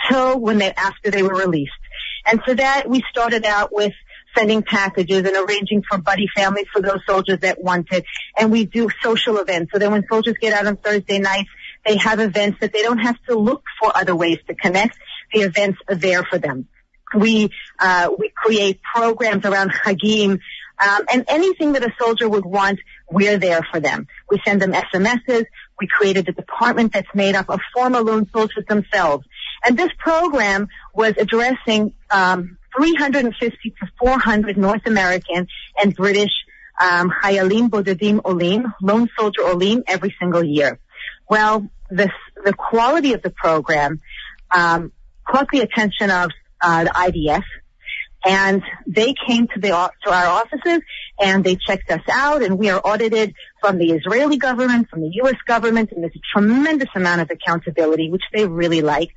till when they, after they were released. And for that, we started out with sending packages and arranging for buddy families for those soldiers that wanted. And we do social events. So then when soldiers get out on Thursday nights, they have events that they don't have to look for other ways to connect. The events are there for them. We, uh, we create programs around Hagim, um, and anything that a soldier would want, we're there for them. We send them SMSs. We created a department that's made up of former lone soldiers themselves. And this program was addressing um, 350 to 400 North American and British um, Hayalim Bodedim Olim, lone soldier Olim, every single year. Well, the the quality of the program um, caught the attention of uh, the IDF, and they came to the to our offices and they checked us out, and we are audited from the Israeli government, from the U.S. government, and there's a tremendous amount of accountability, which they really liked.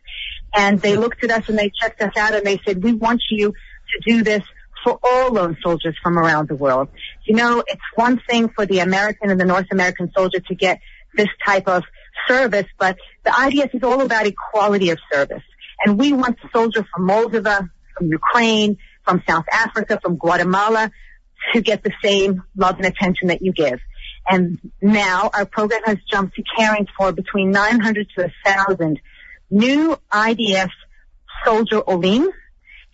And they looked at us and they checked us out and they said, we want you to do this for all lone soldiers from around the world. You know, it's one thing for the American and the North American soldier to get this type of service, but the IDF is all about equality of service. And we want the soldier from Moldova, from Ukraine, from South Africa, from Guatemala to get the same love and attention that you give. And now our program has jumped to caring for between 900 to 1,000 new IDF soldier Olim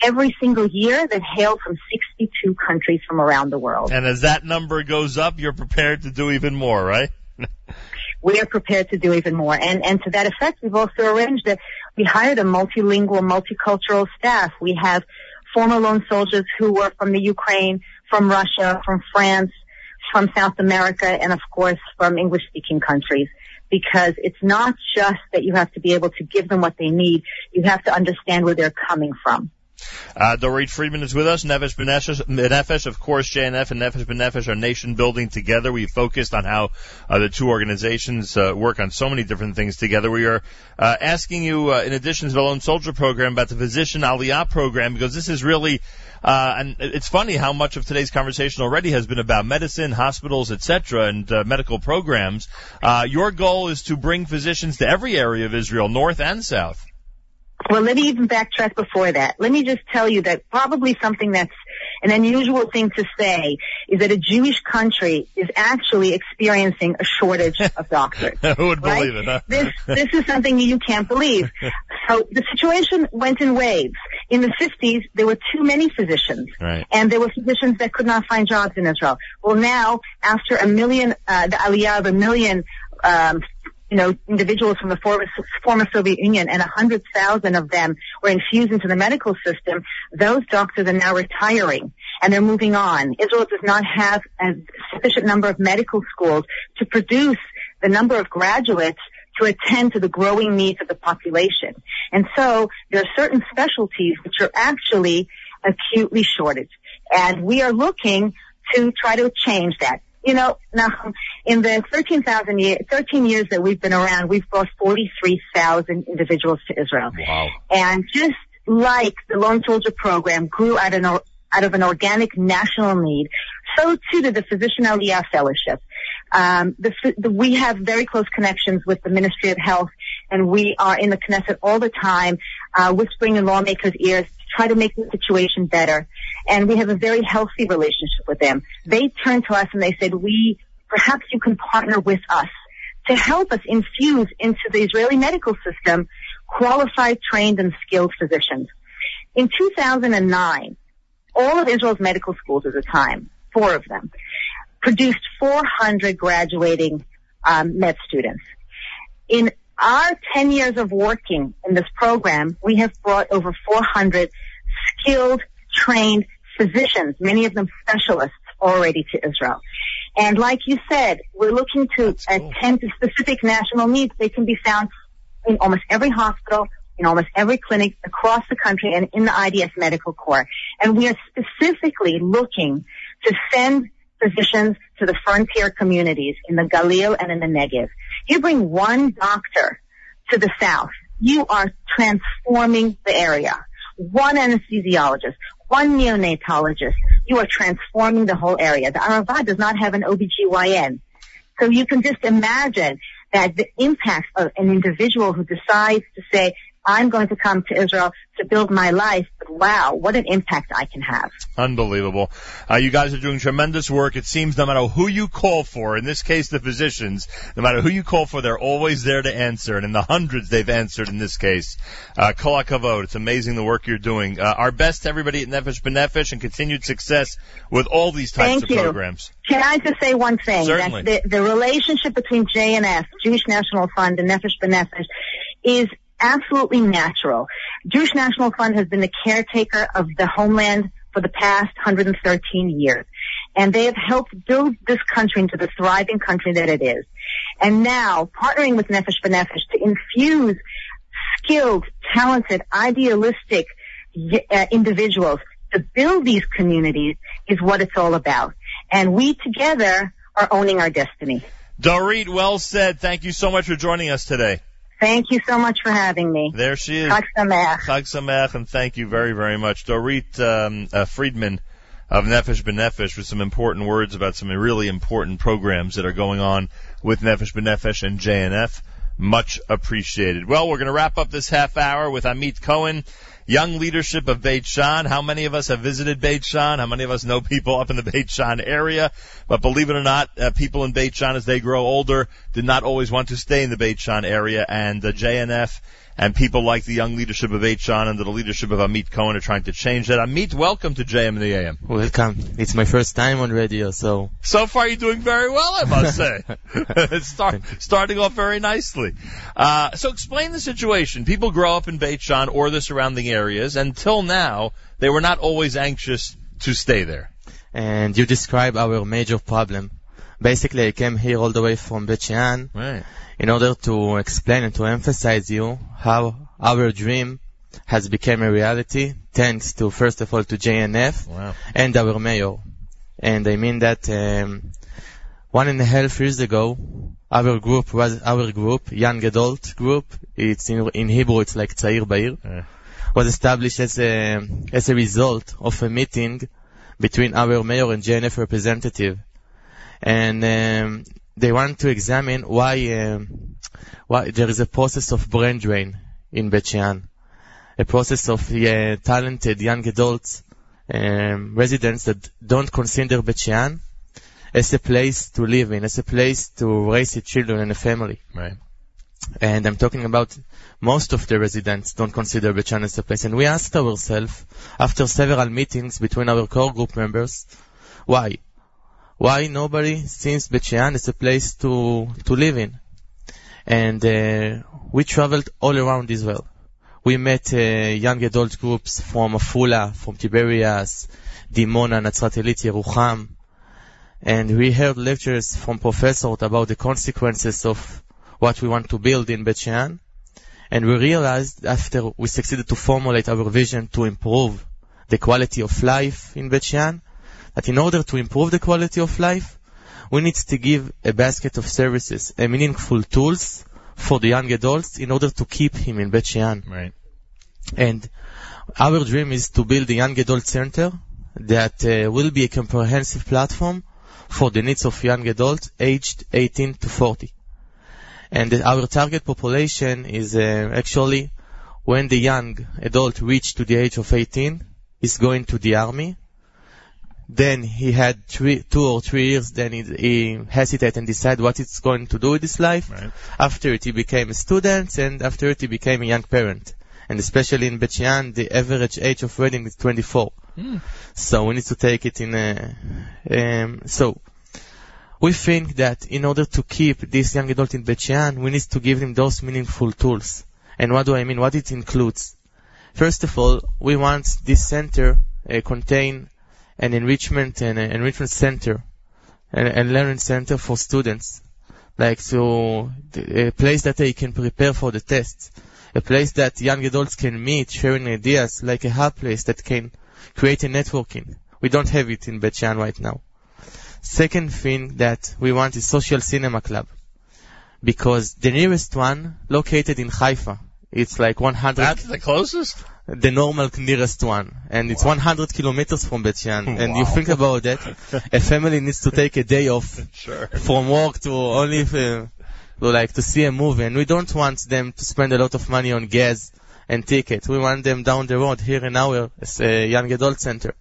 every single year that hail from 62 countries from around the world. And as that number goes up, you're prepared to do even more, right? we are prepared to do even more. And, and to that effect, we've also arranged that we hired a multilingual, multicultural staff. We have former lone soldiers who were from the Ukraine, from Russia, from France, from South America, and of course from English speaking countries. Because it's not just that you have to be able to give them what they need, you have to understand where they're coming from. Uh, Dorit Friedman is with us. Nefesh B'Nefesh, of course, JNF and Nefesh B'Nefesh are nation building together. We focused on how uh, the two organizations uh, work on so many different things together. We are uh, asking you, uh, in addition to the Lone Soldier program, about the Physician Aliyah program because this is really uh, and it's funny how much of today's conversation already has been about medicine, hospitals, etc., and uh, medical programs. Uh, your goal is to bring physicians to every area of Israel, north and south. Well, let me even backtrack before that. Let me just tell you that probably something that's an unusual thing to say is that a Jewish country is actually experiencing a shortage of doctors. Who would right? believe it? Huh? This this is something you can't believe. So the situation went in waves. In the 50s, there were too many physicians, Right. and there were physicians that could not find jobs in Israel. Well, now after a million, uh, the aliyah of a million. Um, you know, individuals from the former, former Soviet Union and a hundred thousand of them were infused into the medical system. Those doctors are now retiring and they're moving on. Israel does not have a sufficient number of medical schools to produce the number of graduates to attend to the growing needs of the population. And so there are certain specialties which are actually acutely shorted. And we are looking to try to change that. You know, now in the 13,000 year, 13 years that we've been around, we've brought 43,000 individuals to Israel. Wow. And just like the Lone Soldier program grew out, an, out of an organic national need, so too did the Physician Aliyah Fellowship. Um, the, the, we have very close connections with the Ministry of Health, and we are in the Knesset all the time, uh, whispering in lawmakers' ears try to make the situation better. And we have a very healthy relationship with them. They turned to us and they said, "We perhaps you can partner with us to help us infuse into the Israeli medical system qualified, trained, and skilled physicians." In 2009, all of Israel's medical schools at the time, four of them, produced 400 graduating um, med students. In our 10 years of working in this program, we have brought over 400 skilled, trained physicians, many of them specialists, already to Israel. And like you said, we're looking to That's cool. attend to specific national needs. They can be found in almost every hospital, in almost every clinic across the country and in the IDF Medical Corps. And we are specifically looking to send physicians to the frontier communities in the Galil and in the Negev. You bring one doctor to the south, you are transforming the area. One anesthesiologist, one neonatologist, you are transforming the whole area. The Arava does not have an OBGYN. So you can just imagine that the impact of an individual who decides to say, I'm going to come to Israel to build my life, wow, what an impact I can have. Unbelievable. Uh, you guys are doing tremendous work. It seems no matter who you call for, in this case the physicians, no matter who you call for, they're always there to answer. And in the hundreds they've answered in this case. Uh, Kol HaKavod. It's amazing the work you're doing. Uh, our best to everybody at Nefesh B'Nefesh and continued success with all these types Thank of you. programs. Can I just say one thing? Certainly. That the, the relationship between JNF, Jewish National Fund, and Nefesh B'Nefesh is absolutely natural. Jewish National Fund has been the caretaker of the homeland for the past 113 years. And they have helped build this country into the thriving country that it is. And now, partnering with Nefesh B'Nefesh to infuse skilled, talented, idealistic uh, individuals to build these communities is what it's all about. And we together are owning our destiny. Dorit, well said. Thank you so much for joining us today. Thank you so much for having me. There she is. Chag Sameach. Chag Sameach, and thank you very, very much. Dorit um, uh, Friedman of Nefesh B'Nefesh with some important words about some really important programs that are going on with Nefesh B'Nefesh and JNF. Much appreciated. Well, we're going to wrap up this half hour with Amit Cohen young leadership of Bet Shean. How many of us have visited Bet Shean? How many of us know people up in the Bet Shean area? But believe it or not, uh, people in Bet Shean, as they grow older, did not always want to stay in the Bet Shean area, and the JNF and people like the young leadership of Shan under the leadership of Amit Cohen are trying to change that. Amit, welcome to JM and the AM. Welcome. It's my first time on radio, so So far, you're doing very well, I must say. Start, starting off very nicely. Uh, so explain the situation. People grow up in Bet Shean or the surrounding areas. Until now, they were not always anxious to stay there. and you describe our major problem. Basically, I came here all the way from Bet Shean Right. in order to explain and to emphasize you how our dream has become a reality thanks to first of all to JNF Wow. and our mayor. And I mean that um, one and a half years ago, our group was our group, young adult group. It's in, in Hebrew, it's like Tzair Ba'ir, was established as a as a result of a meeting between our mayor and JNF representative, and um, they want to examine why um, why there is a process of brain drain in Bet Shean, a process of uh, talented young adults, um, residents that don't consider Bet Shean as a place to live in, as a place to raise your children and a family. Right. And I'm talking about most of the residents don't consider Bet Shean as a place. And we asked ourselves, after several meetings between our core group members, why? Why nobody sees Bet Shean as a place to, to live in? And uh, we traveled all around Israel. We met uh, young adult groups from Afula, from Tiberias, Dimona, Natzrat Illit, Yerucham, and we heard lectures from professors about the consequences of what we want to build in Bet Shean. And we realized after we succeeded to formulate our vision to improve the quality of life in Bet Shean, that in order to improve the quality of life, we need to give a basket of services, a meaningful tools for the young adults in order to keep him in Bet Shean. Right. And our dream is to build a young adult center that uh, will be a comprehensive platform for the needs of young adults aged 18 to 40. And our target population is uh, actually when the young adult reach to the age of 18 is going to the army. Then he had three, two or three years, then he, he hesitate and decide what he's going to do with his life. Right. After it, he became a student, and after it, he became a young parent. And especially in Bet Shean, the average age of wedding is 24. Hmm. So we need to take it in a, um, so we think that in order to keep this young adult in Bet Shean, we need to give him those meaningful tools. And what do I mean? What it includes? First of all, we want this center uh, contain an enrichment and an enrichment center and, and learning center for students, like so a place that they can prepare for the tests, a place that young adults can meet, sharing ideas, like a hub place that can create a networking. We don't have it in Bet Shean right now. Second thing that we want is social cinema club. Because the nearest one located in Haifa. It's like 100, That's the closest? The normal nearest one. And it's 100 kilometers from Bet Shean. And you think about that, a family needs to take a day off Sure. from work to only uh, to like to see a movie. And we don't want them to spend a lot of money on gas and tickets. We want them down the road here in our uh, young adult center.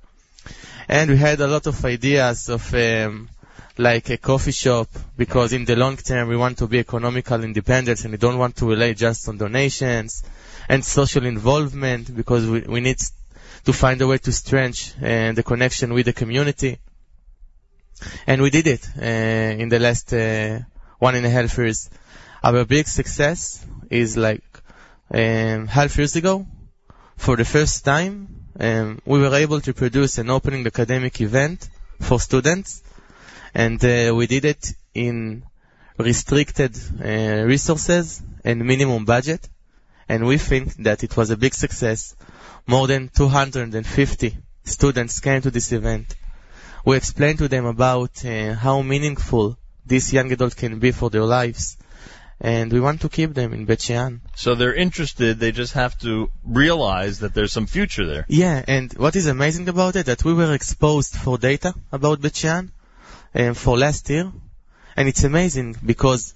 And we had a lot of ideas of um, like a coffee shop because in the long term we want to be economical independent and we don't want to rely just on donations and social involvement because we, we need to find a way to strengthen uh, the connection with the community. And we did it uh, in the last uh, one and a half years. Our big success is like um, half years ago. For the first time, um, we were able to produce an opening academic event for students, and uh, we did it in restricted uh, resources and minimum budget. And we think that it was a big success. More than 250 students came to this event. We explained to them about uh, how meaningful this young adult can be for their lives. And we want to keep them in Bet Shean. So they're interested, they just have to realize that there's some future there. Yeah, and what is amazing about it, that we were exposed for data about Bet Shean um, for last year. And it's amazing because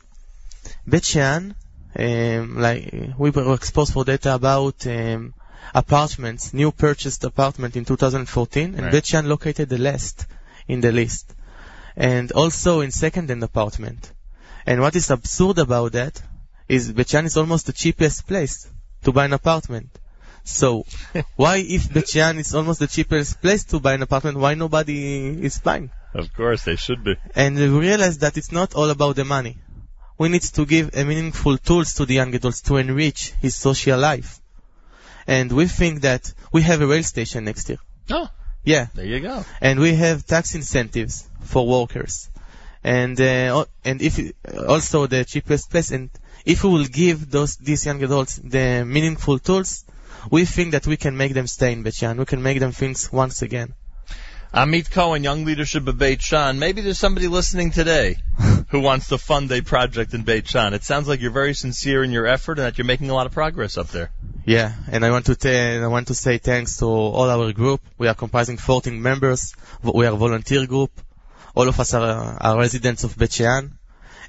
Bet Shean, um, like, we were exposed for data about um, apartments, new purchased apartment in 2014, and Right. Located the last in the list. And also in second-hand apartment. And what is absurd about that is Bet is almost the cheapest place to buy an apartment. So, why if Bet is almost the cheapest place to buy an apartment, why nobody is buying? Of course, they should be. And we realize that it's not all about the money. We need to give a meaningful tools to the young adults to enrich his social life. And we think that we have a rail station next year. Oh, Yeah. there you go. And we have tax incentives for workers. And, uh, and if, also the cheapest place. And if we will give those, these young adults the meaningful tools, we think that we can make them stay in Bet We can make them think once again. Amit Cohen, Young Leadership of Beit Shean. Maybe there's somebody listening today who wants to fund a project in Beit Shean. It sounds like you're very sincere in your effort and that you're making a lot of progress up there. Yeah, and I want to ta- I want to say thanks to all our group. We are comprising 14 members. We are a volunteer group. All of us are, are residents of Beit Shean.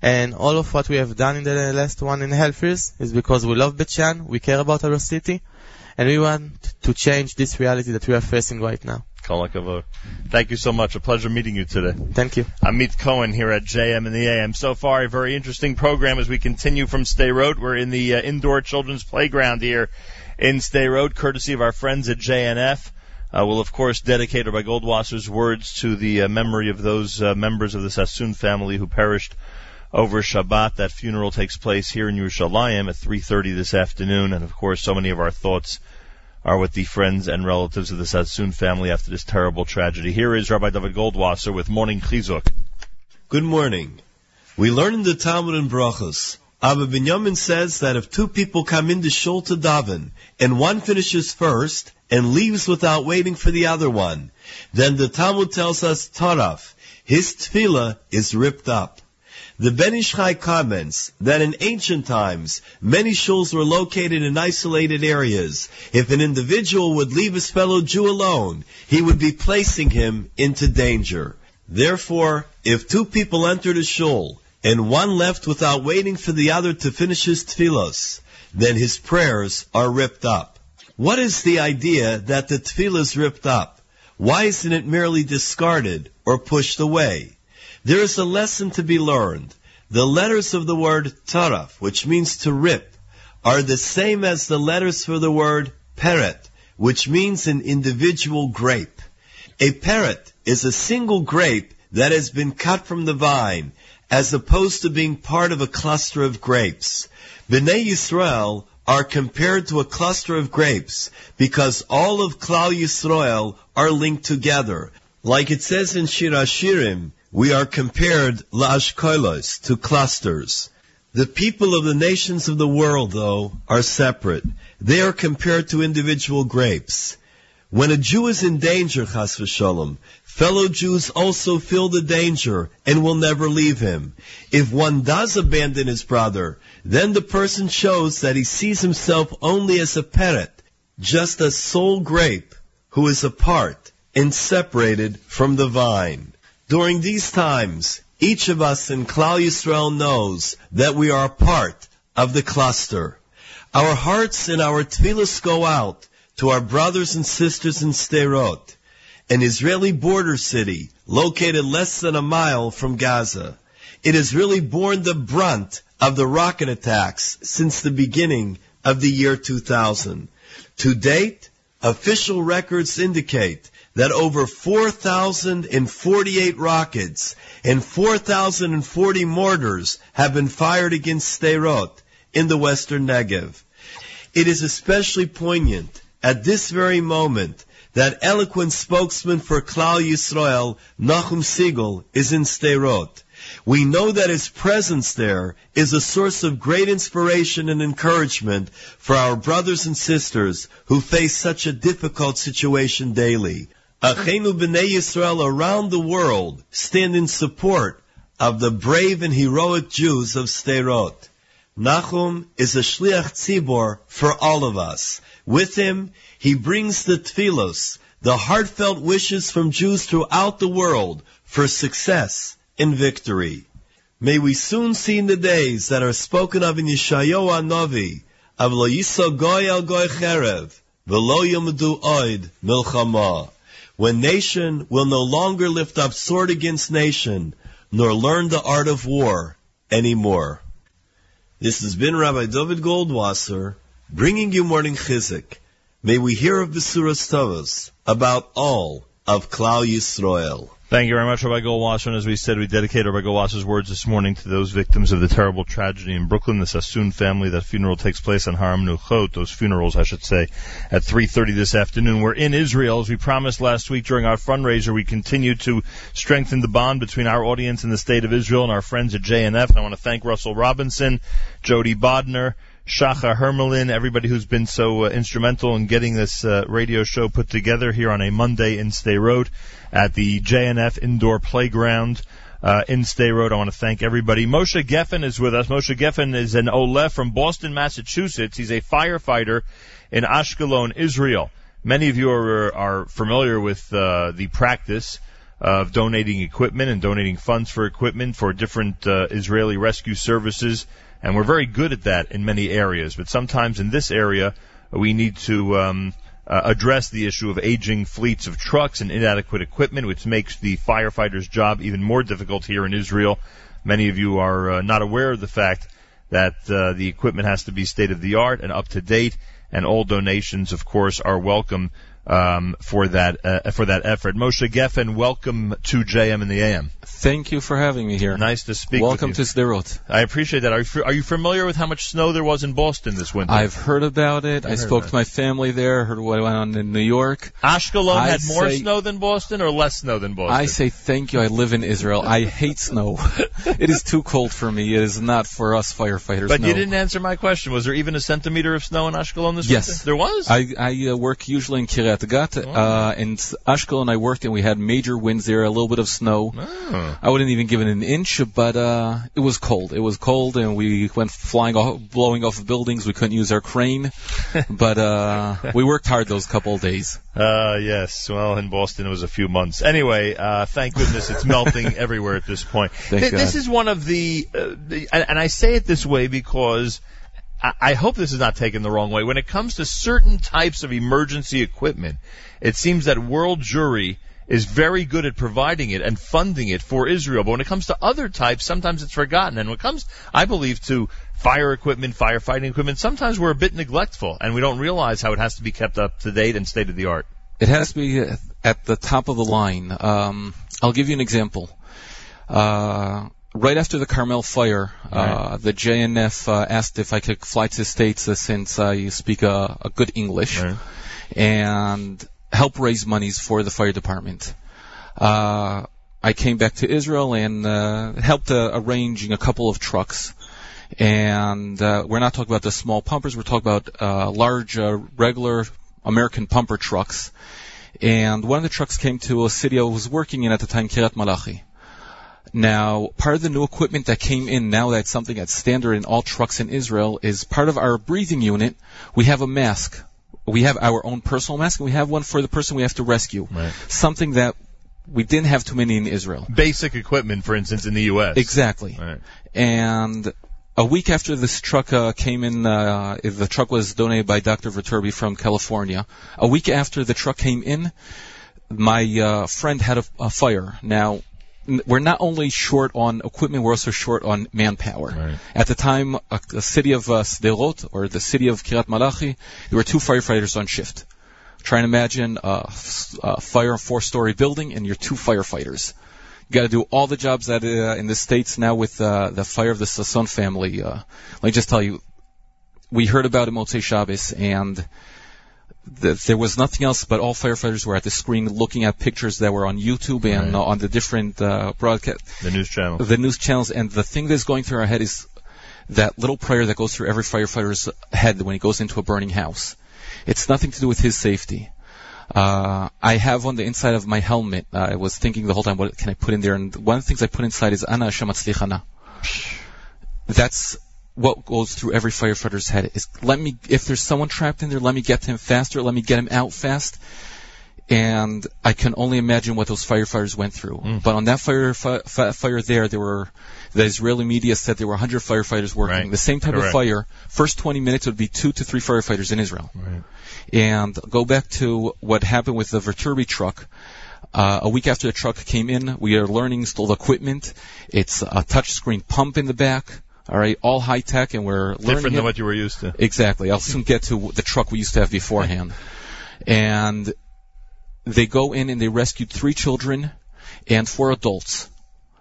And all of what we have done in the last one and a half years is because we love Beit Shean, we care about our city, and we want to change this reality that we are facing right now. Thank you so much. A pleasure meeting you today. Thank you. Amit Cohen here at JM and the AM. So far, a very interesting program as we continue from Sderot. We're in the uh, indoor children's playground here in Sderot, courtesy of our friends at JNF. Uh, we'll of course dedicate Rabbi Goldwasser's words to the uh, memory of those uh, members of the Sassoon family who perished over Shabbat. That funeral takes place here in Yerushalayim at 3:30 this afternoon, and of course, so many of our thoughts are with the friends and relatives of the Sassoon family after this terrible tragedy. Here is Rabbi David Goldwasser with Morning Chizuk. Good morning. We learn in the Talmud in Brachos. Abba Binyamin says that if two people come into shul to daven, and one finishes first and leaves without waiting for the other one, then the Talmud tells us taraf, his tefillah is ripped up. The Ben Ish Chai comments that in ancient times, many shuls were located in isolated areas. If an individual would leave his fellow Jew alone, he would be placing him into danger. Therefore, if two people entered a shul, and one left without waiting for the other to finish his tefillos, then his prayers are ripped up. What is the idea that the tefillah is ripped up? Why isn't it merely discarded or pushed away? There is a lesson to be learned. The letters of the word taraf, which means to rip, are the same as the letters for the word peret, which means an individual grape. A peret is a single grape that has been cut from the vine, as opposed to being part of a cluster of grapes. Bnei Yisrael are compared to a cluster of grapes because all of Klal Yisrael are linked together. Like it says in Shir Hashirim, we are compared la'ashkolos, to clusters. The people of the nations of the world, though, are separate. They are compared to individual grapes. When a Jew is in danger, chas v'shalom, fellow Jews also feel the danger and will never leave him. If one does abandon his brother, then the person shows that he sees himself only as a peret, just a sole grape who is apart and separated from the vine. During these times, each of us in Klal Yisrael knows that we are part of the cluster. Our hearts and our tefillas go out to our brothers and sisters in Sderot, an Israeli border city located less than a mile from Gaza. It has really borne the brunt of the rocket attacks since the beginning of the year 2000. To date, official records indicate that over 4,048 rockets and 4,040 mortars have been fired against Sderot in the western Negev. It is especially poignant at this very moment that eloquent spokesman for Klal Yisrael, Nachum Segal, is in Sderot. We know that his presence there is a source of great inspiration and encouragement for our brothers and sisters who face such a difficult situation daily. Achenu B'nai Yisrael around the world stand in support of the brave and heroic Jews of Sderot. Nachum is a shliach tzibor for all of us. With him, he brings the tefillos, the heartfelt wishes from Jews throughout the world for success and victory. May we soon see in the days that are spoken of in Yeshayahu Novi, of Lo Yiso Goy El Goy Cherev, v'lo yamdu oid milchama. When nation will no longer lift up sword against nation, nor learn the art of war anymore. This has been Rabbi David Goldwasser bringing you morning chizuk. May we hear of Besuras Tovos about all of Klal Yisrael. Thank you very much, Rabbi Goldwasser. And as we said, we dedicate Rabbi Goldwasser's words this morning to those victims of the terrible tragedy in Brooklyn, the Sassoon family. That funeral takes place on Har HaMenuchot, those funerals, I should say, at 3.30 this afternoon. We're in Israel. As we promised last week during our fundraiser, we continue to strengthen the bond between our audience in the state of Israel and our friends at JNF. And I want to thank Russell Robinson, Jody Bodner, Shacha Hermelin, everybody who's been so uh, instrumental in getting this uh, radio show put together here on a Monday in Sderot at the JNF Indoor Playground uh, in Sderot. I want to thank everybody. Moshe Geffen is with us. Moshe Geffen is an Ole from Boston, Massachusetts. He's a firefighter in Ashkelon, Israel. Many of you are, are familiar with uh, the practice of donating equipment and donating funds for equipment for different uh, Israeli rescue services and we're very good at that in many areas. But sometimes in this area, we need to um, uh, address the issue of aging fleets of trucks and inadequate equipment, which makes the firefighters' job even more difficult here in Israel. Many of you are uh, not aware of the fact that uh, the equipment has to be state of the art and up to date, and all donations, of course, are welcome um, for that uh, for that effort. Moshe Geffen, welcome to JM in the AM. Thank you for having me here. Nice to speak. Welcome to. Sderot. I appreciate that. Are you, are you familiar with how much snow there was in Boston this winter? I've heard about it. I heard spoke to my family there. Heard what went on in New York. Ashkelon I had more say- snow than Boston, or less snow than Boston. I say thank you. I live in Israel. I hate snow. it is too cold for me. It is not for us firefighters. but no. you didn't answer my question. Was there even a centimeter of snow in Ashkelon this Yes. winter? There was. I, I uh, work usually in Kiryat Gat. Uh, in Ashkelon, I worked and we had major winds there, a little bit of snow. Oh. I wouldn't even give it an inch, but uh, it was cold. It was cold, and we went flying off, blowing off buildings. We couldn't use our crane, but uh, we worked hard those couple of days. Uh, yes. Well, in Boston it was a few months. Anyway, uh, thank goodness it's melting everywhere at this point. Th- this is one of the, uh, the and, and I say it this way because I, hope this is not taken the wrong way. When it comes to certain types of emergency equipment, it seems that World Jewry is very good at providing it and funding it for Israel. But when it comes to other types, sometimes it's forgotten. And when it comes, I believe, to fire equipment, firefighting equipment, sometimes we're a bit neglectful and we don't realize how it has to be kept up to date and state of the art. It has to be at the top of the line. Um, I'll give you an example. Uh, right after the Carmel fire, uh, the JNF uh, asked if I could fly to the States uh, since I speak a, a good English and help raise monies for the fire department. Uh, I came back to Israel and uh, helped uh, arranging a couple of trucks. And uh, we're not talking about the small pumpers. We're talking about uh, large, uh, regular American pumper trucks. And one of the trucks came to a city I was working in at the time, Kiryat Malachi. Now, part of the new equipment that came in now that's something that's standard in all trucks in Israel is part of our breathing unit. We have a mask. We have our own personal mask and we have one for the person we have to rescue. Right. Something that we didn't have too many in Israel. Basic equipment, for instance, in the U.S. Exactly. Right. And a week after this truck uh, came in, uh, the truck was donated by Dr. Viterbi from California. A week after the truck came in, my uh, friend had a, a fire. Now, we're not only short on equipment, we're also short on manpower. Right. At the time, uh, the city of uh, Sderot, or the city of Kiryat Malachi, there were two firefighters on shift. Try and imagine a fire, four-story building, and you're two firefighters. You got to do all the jobs that uh, in the states now with uh, the fire of the Sassoon family. Uh, let me just tell you, we heard about it Motzei Shabbos, and there was nothing else but all firefighters were at the screen looking at pictures that were on YouTube and Right. uh, on the different uh, broadcast, The news channel. the news channels. And the thing that's going through our head is that little prayer that goes through every firefighter's head when he goes into a burning house. It's nothing to do with his safety. Uh, I have on the inside of my helmet, uh, I was thinking the whole time, what can I put in there? And one of the things I put inside is Ana Shamatzlichana That's what goes through every firefighter's head is let me, if there's someone trapped in there, let me get to him faster, let me get him out fast. and I can only imagine what those firefighters went through. Mm. But on that fire fi- fi- fire there, there were the Israeli media said there were 100 firefighters working. Right. The same type Correct. of fire. First 20 minutes would be two to three firefighters in Israel. Right. And go back to what happened with the Viterbi truck. Uh, a week after the truck came in, we are learning still the equipment. It's a touchscreen pump in the back. All right, all high tech, and we're learning Different it. than what you were used to. Exactly. I'll soon get to the truck we used to have beforehand. And they go in and they rescued three children and four adults.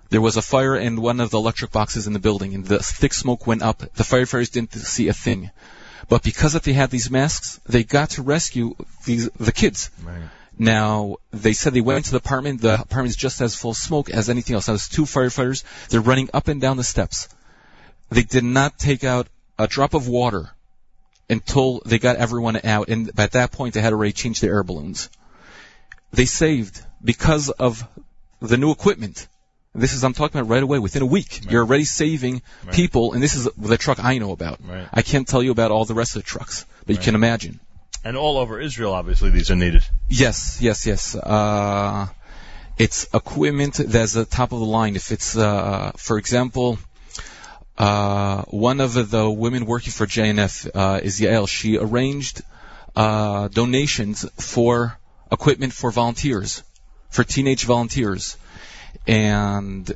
There was a fire in one of the electric boxes in the building, and the thick smoke went up. The firefighters didn't see a thing. But because that they had these masks, they got to rescue these the kids. Right. Now, they said they went to the apartment. The apartment is just as full of smoke as anything else. Now, there's two firefighters. They're running up and down the steps. They did not take out a drop of water until they got everyone out. And at that point, they had already changed their air balloons. They saved because of the new equipment. This is I'm talking about right away. Within a week, you're already saving Right. people, and this is the truck I know about. Right. I can't tell you about all the rest of the trucks, but you can imagine. And all over Israel, obviously, these are needed. Yes, yes, yes. Uh, it's equipment that's the top of the line. If it's, uh, for example, uh, one of the women working for JNF uh, is Yael. She arranged uh, donations for equipment for volunteers, for teenage volunteers, and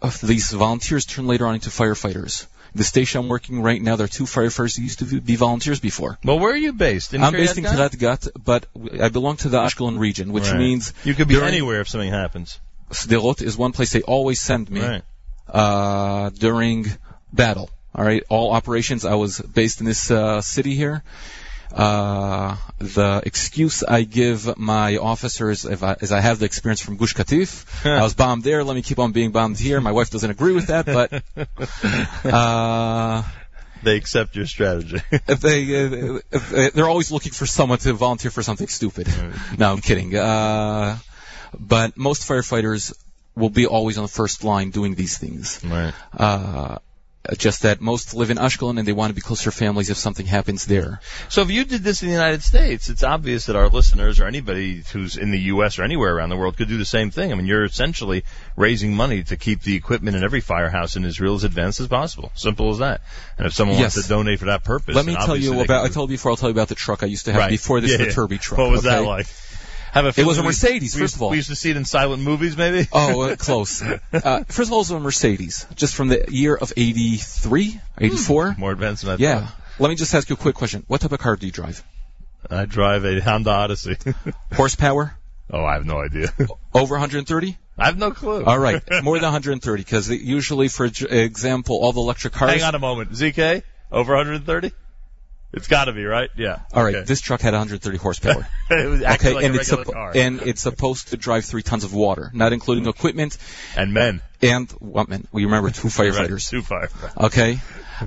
uh, these volunteers turn later on into firefighters. The station I'm working right now, there are two firefighters who used to be volunteers before. Well, where are you based? In I'm based in Kiryat but I belong to the Ashkelon region, which Right. means You could be anywhere if something happens. Sderot is one place they always send me Right. Uh, during battle. All right, all operations. I was based in this uh, city here. Uh, the excuse I give my officers if I, is I have the experience from Gush Katif. I was bombed there. Let me keep on being bombed here. My wife doesn't agree with that, but uh, They accept your strategy. if they uh, if, uh, they're always looking for someone to volunteer for something stupid. No, I'm kidding. Uh, but most firefighters will be always on the first line doing these things. right. Uh, just that most live in Ashkelon and they want to be closer to families if something happens there. So if you did this in the United States, it's obvious that our listeners or anybody who's in the U.S. or anywhere around the world could do the same thing. I mean, you're essentially raising money to keep the equipment in every firehouse in Israel as advanced as possible. Simple as that. And if someone Yes. wants to donate for that purpose, Let me tell you about. I told you before. I'll tell you about the truck I used to have Right. before this Yeah, the yeah. Turby truck. What was that like? Have a It was a Mercedes, we first of all. We used to see it in silent movies, maybe. Oh, uh, close. Uh, first of all, it was a Mercedes, just from the year of 83, 84. More advanced than I Yeah. thought. Let me just ask you a quick question. What type of car do you drive? I drive a Honda Odyssey. Horsepower? oh, I have no idea. Over 130? I have no clue. All right, more than 130, because usually, for example, all the electric cars. Hang on a moment. ZK? Over 130? It's got to be, right? Yeah. All right, Okay. this truck had 130 horsepower. it was actually okay, like and a it's regular suppo- car. and it's supposed to drive three tons of water, not including equipment and men. and what men? We remember two Right, firefighters. Two firefighters. Okay.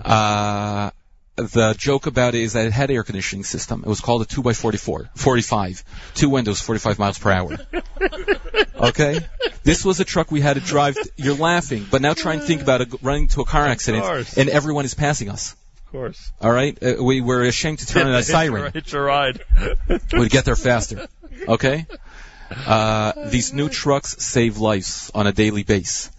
Uh, the joke about it is that it had air conditioning system. It was called a 2x44, 45. Two windows, 45 miles per hour. Okay? This was a truck we had to drive. You're laughing, but now try and think about it running to a car accident and everyone is passing us. Of course. All right? Uh, we were ashamed to turn on a siren. Hitch a ride. We'd get there faster. Okay? Uh, these new trucks save lives on a daily basis.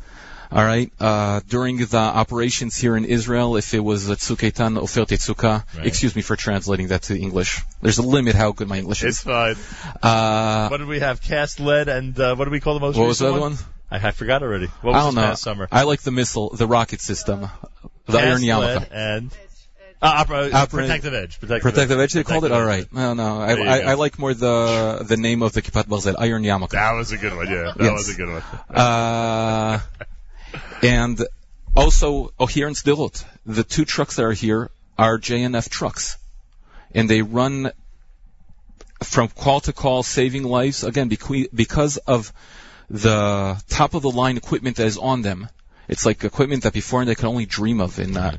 All right. Uh, during the operations here in Israel, if it was a Tzuketan Oferet Yetzuka, Right. excuse me for translating that to English. There's a limit how good my English is. It's fine. Uh, What did we have? Cast lead and uh, what do we call the most what was the recent other one? I, I forgot already. What was I don't know. summer? I like the missile, the rocket system, the Cast Iron Yarmulke. and uh, opera, Opera- protective edge. Protective, Protective edge, they called it. All right. Right. No, no. I, I. I like more the the name of the Kipat Barzel, Iron Yarmulke. That was a good one. Yeah, that Yes. was a good one. Uh, and also, oh, here in Sderot, the two trucks that are here are JNF trucks, and they run from call to call, saving lives. Again, beque- because of the top of the line equipment that is on them. It's like equipment that before they could only dream of. In uh,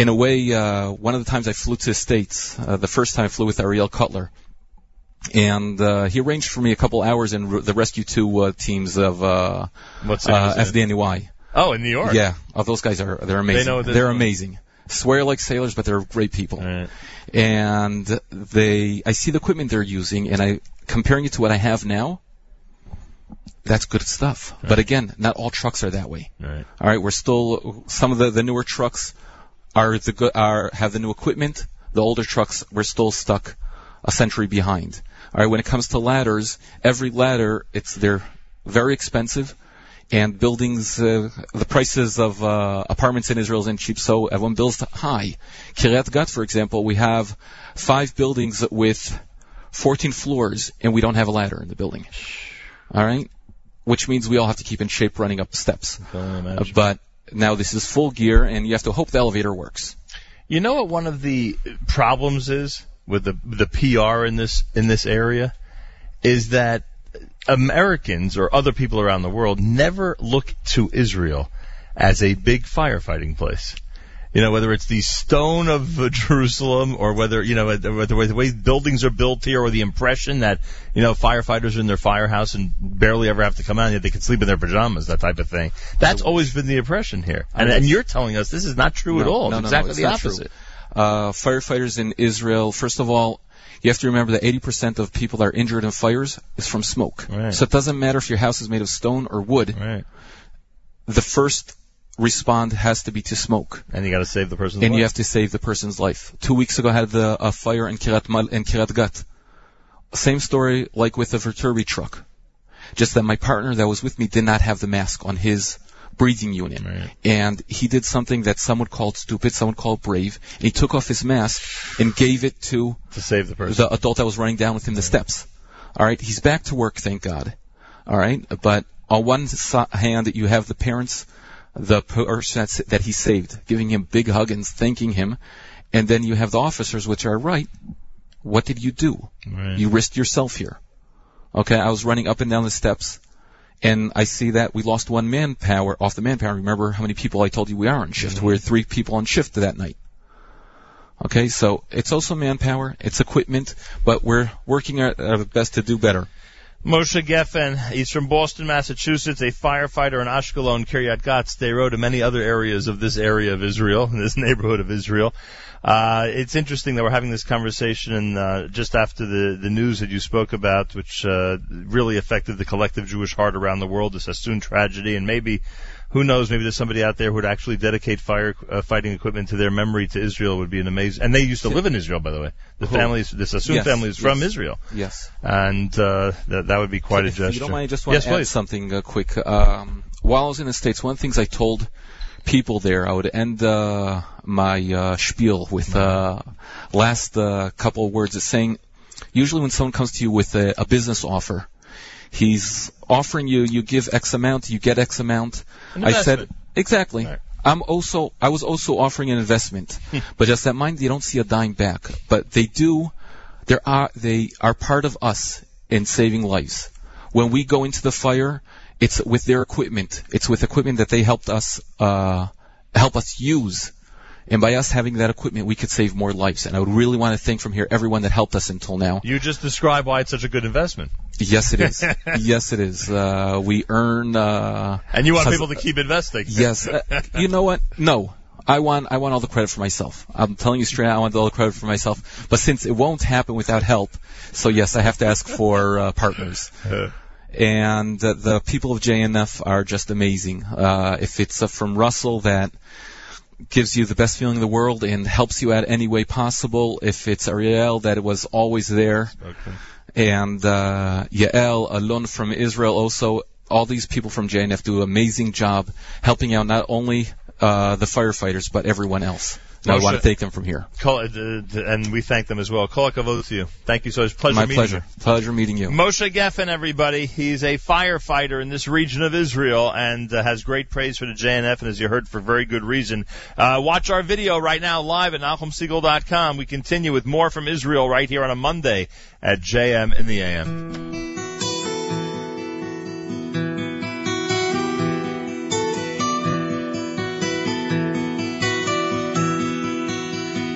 in a way, uh, one of the times I flew to the States, uh, the first time I flew with Ariel Cutler, and uh, he arranged for me a couple hours in r- the Rescue 2 uh, teams of uh, What's uh, FDNY. Oh, in New York. Yeah, oh, those guys are they're amazing. know what they're doing. amazing. Swear like sailors, but they're great people. Right. And they, I see the equipment they're using, and I comparing it to what I have now, that's good stuff. But again, not all trucks are that way. Right. All right, we're still some of the, the newer trucks are the are have the new equipment. The older trucks we're still stuck a century behind. All right, when it comes to ladders, every ladder it's they're very expensive, and buildings uh, the prices of uh, apartments in Israel isn't cheap, so everyone builds high. Kiryat Gat, for example, we have five buildings with 14 floors, and we don't have a ladder in the building. All right, which means we all have to keep in shape running up steps. But now this is full gear, and you have to hope the elevator works. You know what one of the problems is with the the PR in this in this area is that Americans or other people around the world never look to Israel as a big firefighting place. You know, whether it's the stone of uh, Jerusalem or whether, you know, whether the way, the way buildings are built here or the impression that, you know, firefighters are in their firehouse and barely ever have to come out, yet they can sleep in their pajamas, that type of thing. That's always been the impression here. And, and you're telling us this is not true at all. no, It's no, exactly no, it's the opposite. Uh, firefighters in Israel, first of all, you have to remember that 80% of people that are injured in fires is from smoke. Right. So it doesn't matter if your house is made of stone or wood. Right. The first respond has to be to smoke. And you gotta save the person's and life. you have to save the person's life. Two weeks ago, I had the, a fire in Kiryat Mal in Kiryat Gat. Same story like with the Viterbi truck. Just that my partner that was with me did not have the mask on his breathing unit. And he did something that some would call stupid, some would call brave. And he took off his mask and gave it to to save the person. the adult that was running down with him the steps. All right, he's back to work, thank God. All right, but on one hand, you have the parents, the person that he saved, giving him big hug and thanking him, and then you have the officers, which are right. What did you do? Right. You risked yourself here. Okay, I was running up and down the steps, and I see that we lost one manpower off the manpower. Remember how many people I told you we are on shift? Mm-hmm. We're three people on shift that night. Okay, so it's also manpower, it's equipment, but we're working our, our best to do better. Moshe Geffen, he's from Boston, Massachusetts, a firefighter in Ashkelon, Kiryat Gat, Sderot, and many other areas of this area of Israel, this neighborhood of Israel. Uh, it's interesting that we're having this conversation uh, just after the, the news that you spoke about, which uh, really affected the collective Jewish heart around the world, the Sassoon tragedy, and maybe, who knows, maybe there's somebody out there who would actually dedicate fire uh, fighting equipment to their memory to Israel would be an amazing. And they used to live in Israel, by the way. The Who? family, the Sassoon Yes, family is from yes. Israel Yes. and uh, that that would be quite a if gesture. you don't mind, I just want yes, to add please. something uh, quick. Um, while I was in the States, one of the things I told people there, I would end uh, my uh, spiel with uh, last uh, couple of words of saying, usually when someone comes to you with a, a business offer, he's offering you, you give X amount, you get X amount. I said, exactly. I'm also, I was also offering an investment, but just that mine, they don't see a dime back, but they do, there are, they are part of us in saving lives. When we go into the fire, it's with their equipment. It's with equipment that they helped us, uh, help us use. And by us having that equipment, we could save more lives. And I would really want to thank from here everyone that helped us until now. You just described why it's such a good investment. Yes, it is. yes, it is. Uh, we earn. Uh, And you want people to keep investing. Yes. Uh, you know what? No. I want I want all the credit for myself. I'm telling you straight, I want all the credit for myself. But since it won't happen without help, so yes, I have to ask for uh, partners. And uh, the people of JNF are just amazing. Uh, if it's uh, from Russell that gives you the best feeling in the world and helps you out any way possible, if it's Ariel that it was always there, and uh, Yael Alon from Israel also. All these people from JNF do an amazing job helping out not only uh, the firefighters but everyone else. I want to thank them from here. Kol- uh, and we thank them as well. Kol hakavod to you. Thank you so much. Pleasure My meeting pleasure. Pleasure meeting you. you. Moshe Geffen, everybody. He's a firefighter in this region of Israel and uh, has great praise for the JNF, and as you heard, for very good reason. Uh, watch our video right now live at NachumSegal.com. We continue with more from Israel right here on a Monday at JM in the AM.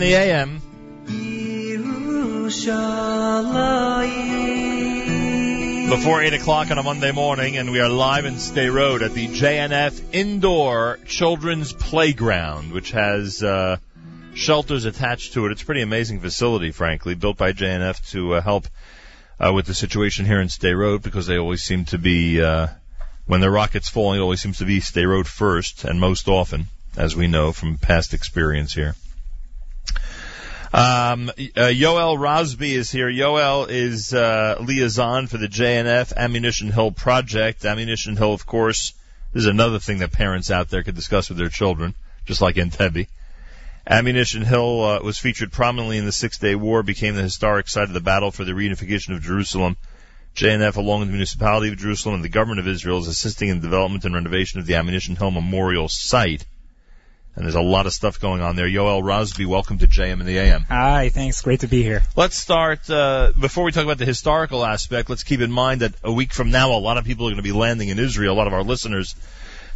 the AM. Before 8 o'clock on a Monday morning, and we are live in Sderot at the JNF Indoor Children's Playground, which has uh, shelters attached to it. It's a pretty amazing facility, frankly, built by JNF to uh, help uh, with the situation here in Sderot because they always seem to be, uh, when the rocket's falling, it always seems to be Sderot first, and most often, as we know from past experience here. Um, uh, Yoel Rosby is here. Yoel is uh, liaison for the JNF Ammunition Hill project. Ammunition Hill, of course, is another thing that parents out there could discuss with their children, just like Entebbe. Ammunition Hill uh, was featured prominently in the Six Day War, became the historic site of the battle for the reunification of Jerusalem. JNF, along with the municipality of Jerusalem and the government of Israel, is assisting in the development and renovation of the Ammunition Hill Memorial Site. And there's a lot of stuff going on there. Yoel Rosby, welcome to JM and the AM. Hi, thanks. Great to be here. Let's start, uh, before we talk about the historical aspect, let's keep in mind that a week from now, a lot of people are going to be landing in Israel, a lot of our listeners,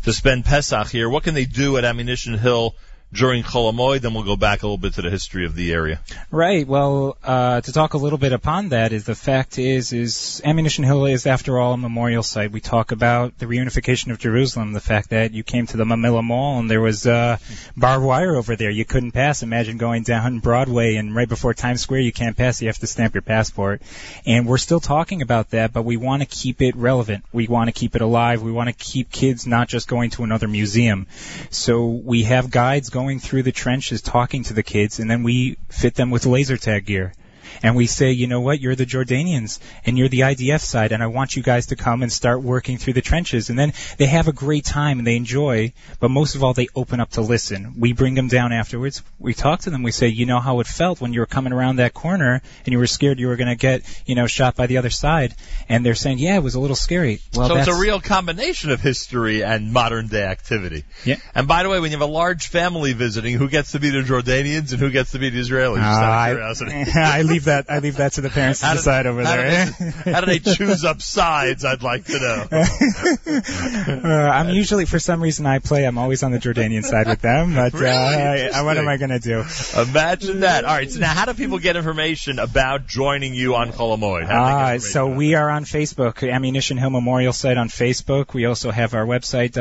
to spend Pesach here. What can they do at Ammunition Hill during Cholamoid, then we'll go back a little bit to the history of the area. Right. Well, uh, to talk a little bit upon that is the fact is is Ammunition Hill is after all a memorial site. We talk about the reunification of Jerusalem, the fact that you came to the Mamilla Mall and there was uh, barbed wire over there. You couldn't pass. Imagine going down Broadway and right before Times Square you can't pass. You have to stamp your passport. And we're still talking about that, but we want to keep it relevant. We want to keep it alive. We want to keep kids not just going to another museum. So we have guides going through the trenches talking to the kids and then we fit them with laser tag gear and we say, you know what, you're the Jordanians and you're the IDF side, and I want you guys to come and start working through the trenches. And then they have a great time and they enjoy, but most of all, they open up to listen. We bring them down afterwards. We talk to them. We say, you know how it felt when you were coming around that corner and you were scared you were going to get, you know, shot by the other side. And they're saying, yeah, it was a little scary. Well, so it's a real combination of history and modern day activity. Yeah. And by the way, when you have a large family visiting, who gets to be the Jordanians and who gets to be the Israelis? Just out of Uh. I, I leave that. I leave that to the parents to decide over how there. they- how do they choose up sides? I'd like to know. uh, I'm usually, for some reason, I play. I'm always on the Jordanian side with them. But Really? uh, I, what am I going to do? Imagine that. All right. So now, how do people get information about joining you on Cholamoid? How do they get Uh, so we are on Facebook, Ammunition Hill Memorial Site on Facebook. We also have our website,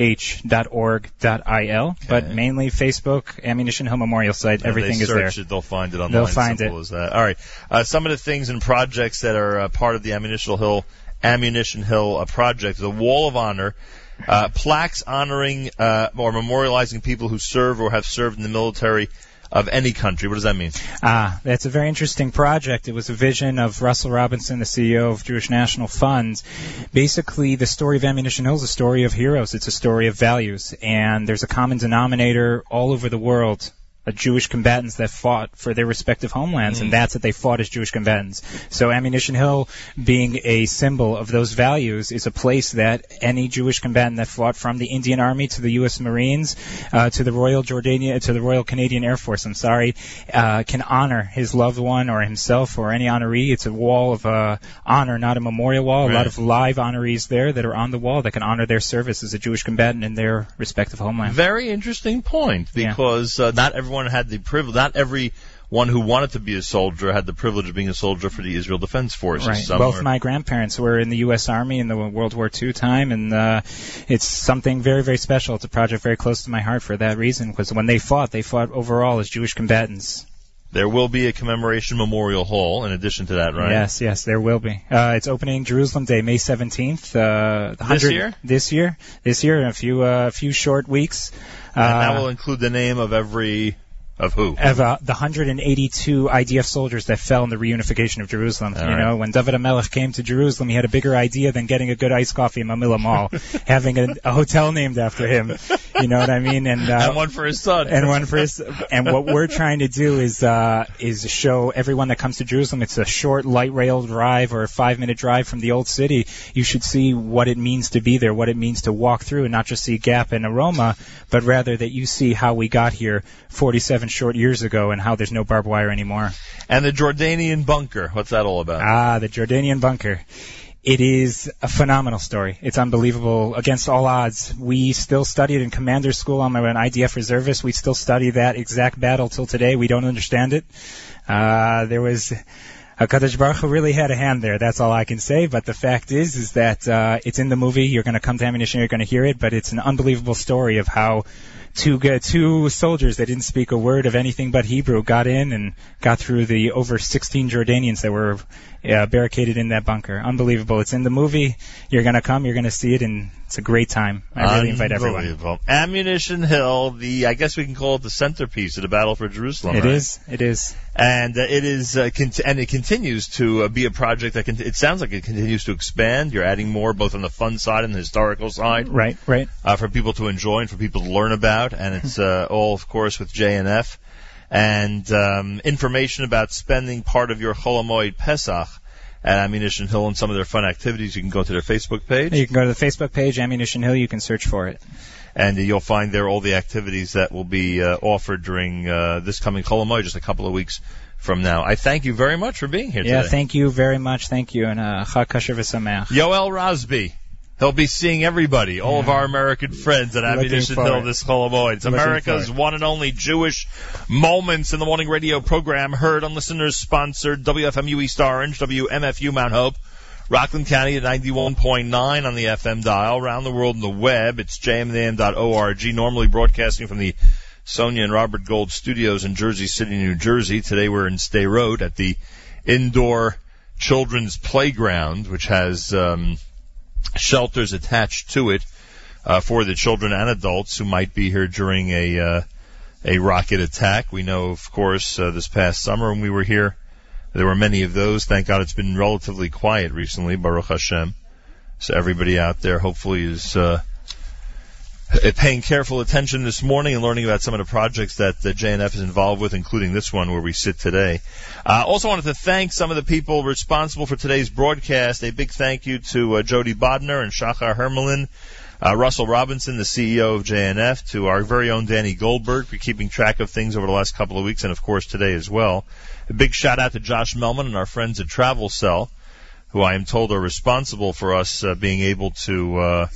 www.g-h.org.il. But mainly Facebook, Ammunition Hill Memorial Site. Everything is there. It, they'll find it online. They'll find Simple it. as that. All right. Uh, some of the things and projects that are uh, part of the Ammunition Hill Ammunition Hill uh, project: the Wall of Honor, uh, plaques honoring uh, or memorializing people who serve or have served in the military of any country. What does that mean? Ah, that's a very interesting project. It was a vision of Russell Robinson, the CEO of Jewish National Funds. Basically, the story of Ammunition Hill is a story of heroes. It's a story of values. And there's a common denominator all over the world. Jewish combatants that fought for their respective homelands, and that's that they fought as Jewish combatants. So Ammunition Hill, being a symbol of those values, is a place that any Jewish combatant that fought from the Indian Army to the U.S. Marines uh, to the Royal Jordania to the Royal Canadian Air Force, I'm sorry, uh, can honor his loved one or himself or any honoree. It's a wall of uh, honor, not a memorial wall. A lot of live honorees there that are on the wall that can honor their service as a Jewish combatant in their respective homeland. Very interesting point because uh, not everyone had the privilege. Not every one who wanted to be a soldier had the privilege of being a soldier for the Israel Defense Forces. Right. Some Both were- my grandparents were in the U.S. Army in the World War II time, and uh, it's something very, very special. It's a project very close to my heart for that reason, because when they fought, they fought overall as Jewish combatants. There will be a commemoration memorial hall in addition to that, right? Yes, yes, there will be. Uh, it's opening Jerusalem Day, May 17th. Uh, This year? This year. This year, in a few, uh, a few short weeks. And that Uh, will include the name of every of who? of uh, the 182 IDF soldiers that fell in the reunification of Jerusalem. All you right. know, when David Amelech came to Jerusalem, he had a bigger idea than getting a good iced coffee in Mamilla Mall, having a, a hotel named after him. You know what I mean? And, uh, and one for his son. and one for his, and what we're trying to do is uh, is show everyone that comes to Jerusalem. It's a short light rail drive or a five minute drive from the old city. You should see what it means to be there, what it means to walk through, and not just see Gap and Aroma, but rather that you see how we got here 47 short years ago and how there's no barbed wire anymore. And the Jordanian bunker. What's that all about? Ah, the Jordanian bunker. It is a phenomenal story. It's unbelievable. Against all odds, we still study it in commander school. I'm an IDF reservist. We still study that exact battle till today. We don't understand it. Uh, there was a Hakadosh Baruch Hu really had a hand there. That's all I can say. But the fact is, is that uh, it's in the movie. You're going to come to ammunition. You're going to hear it. But it's an unbelievable story of how two two soldiers that didn't speak a word of anything but Hebrew got in and got through the over 16 Jordanians that were uh, barricaded in that bunker. Unbelievable. It's in the movie. You're gonna come. You're gonna see it, and it's a great time. I really invite everyone. Ammunition Hill, the I guess we can call it the centerpiece of the battle for Jerusalem. It right? is. It is. and uh, it is uh, cont- and it continues to uh, be a project that con- it sounds like it continues to expand. You're adding more both on the fun side and the historical side, Right. Right. uh, for people to enjoy and for people to learn about. And it's uh, all, of course, with JNF and um, information about spending part of your Chol Hamoed Pesach at Ammunition Hill and some of their fun activities. You can go to their Facebook page. You can go to the Facebook page, Ammunition Hill. You can search for it. and you'll find there all the activities that will be uh, offered during uh, this coming Chol Hamoed, just a couple of weeks from now. I thank you very much for being here Yeah. today. Thank you very much. Thank you, and uh, Chag Kasher v'Sameach. Yoel Rosby. He'll be seeing everybody, all of our American friends at Ammunition Hill this Chol Hamoed. It's Looking America's one and only Jewish Moments in the Morning radio program, heard on listeners sponsored WFMU East Orange, WMFU Mount Hope, Rockland County at 91.9 on the FM dial, around the world on the web. It's jmnam.org, normally broadcasting from the Sonia and Robert Gold studios in Jersey City, New Jersey. Today we're in Sderot at the indoor children's playground, which has um, shelters attached to it uh, for the children and adults who might be here during a uh, a rocket attack. We know, of course, uh, this past summer when we were here, there were many of those. Thank God it's been relatively quiet recently, Baruch Hashem. So everybody out there hopefully is uh, paying careful attention this morning and learning about some of the projects that the JNF is involved with, including this one where we sit today. Uh, also wanted to thank some of the people responsible for today's broadcast. A big thank you to uh, Jody Bodner and Shachar Hermelin, uh, Russell Robinson, the CEO of JNF, to our very own Danny Goldberg for keeping track of things over the last couple of weeks, and of course today as well. A big shout out to Josh Melman and our friends at Travel Cell, who I am told are responsible for us uh, being able to uh,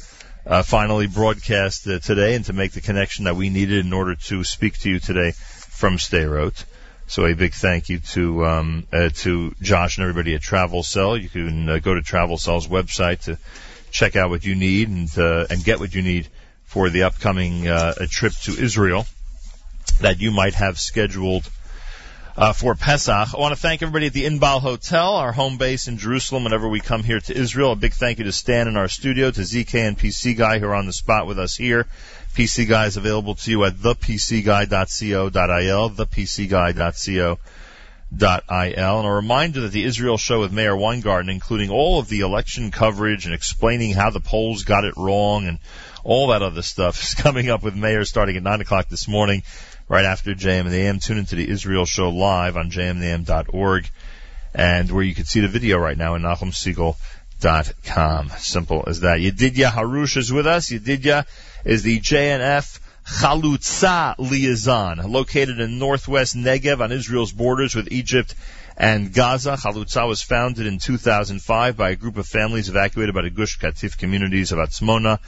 uh, finally broadcast uh, today and to make the connection that we needed in order to speak to you today from Sderot. So a big thank you to um, uh, to Josh and everybody at Travel Cell. You can uh, go to Travel Cell's website to check out what you need and uh, and get what you need for the upcoming uh, a trip to Israel that you might have scheduled uh, for Pesach. I want to thank everybody at the Inbal Hotel, our home base in Jerusalem whenever we come here to Israel. A big thank you to Stan in our studio, to ZK and PC Guy who are on the spot with us here. PC Guy is available to you at thepcguy.co.il, thepcguy.co.il. And a reminder that the Israel show with Meir Weingarten, including all of the election coverage and explaining how the polls got it wrong and all that other stuff is coming up with Meir starting at 9 o'clock this morning right after JM and the AM. Tune into the Israel Show live on jmandam.org and where you can see the video right now in NachumSegal.com. Simple as that. Yedidya Harush is with us. Yedidya is the JNF Chalutza liaison, located in northwest Negev on Israel's borders with Egypt and Gaza. Chalutza was founded in 2005 by a group of families evacuated by the Gush Katif communities of Atzmona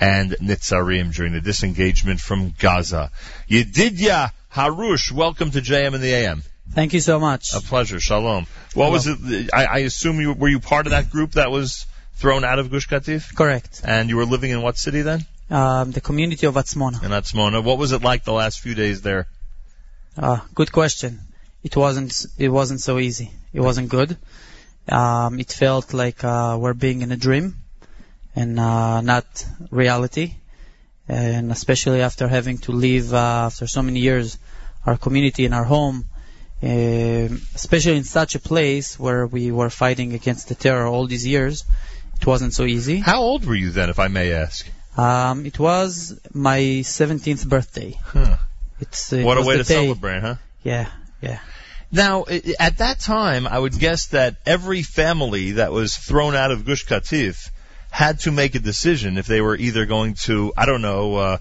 and Netzarim during the disengagement from Gaza. Yedidya Harush, welcome to JM and the AM. Thank you so much. A pleasure. Shalom. What was it? I, I assume you were you part of that group that was thrown out of Gush Katif? Correct. And you were living in what city then? Um, the community of Atzmona. In Atzmona. What was it like the last few days there? Uh, good question. It wasn't. It wasn't so easy. It wasn't good. Um, it felt like uh, we're being in a dream, and uh, not reality. And especially after having to leave uh, after so many years, our community and our home, um especially in such a place where we were fighting against the terror all these years, it wasn't so easy. How old were you then, if I may ask? Um, it was my 17th birthday. Huh. It's it What a way to day- celebrate, huh? Yeah, yeah. Now, at that time, I would guess that every family that was thrown out of Gush Katif had to make a decision if they were either going to, I don't know, uh,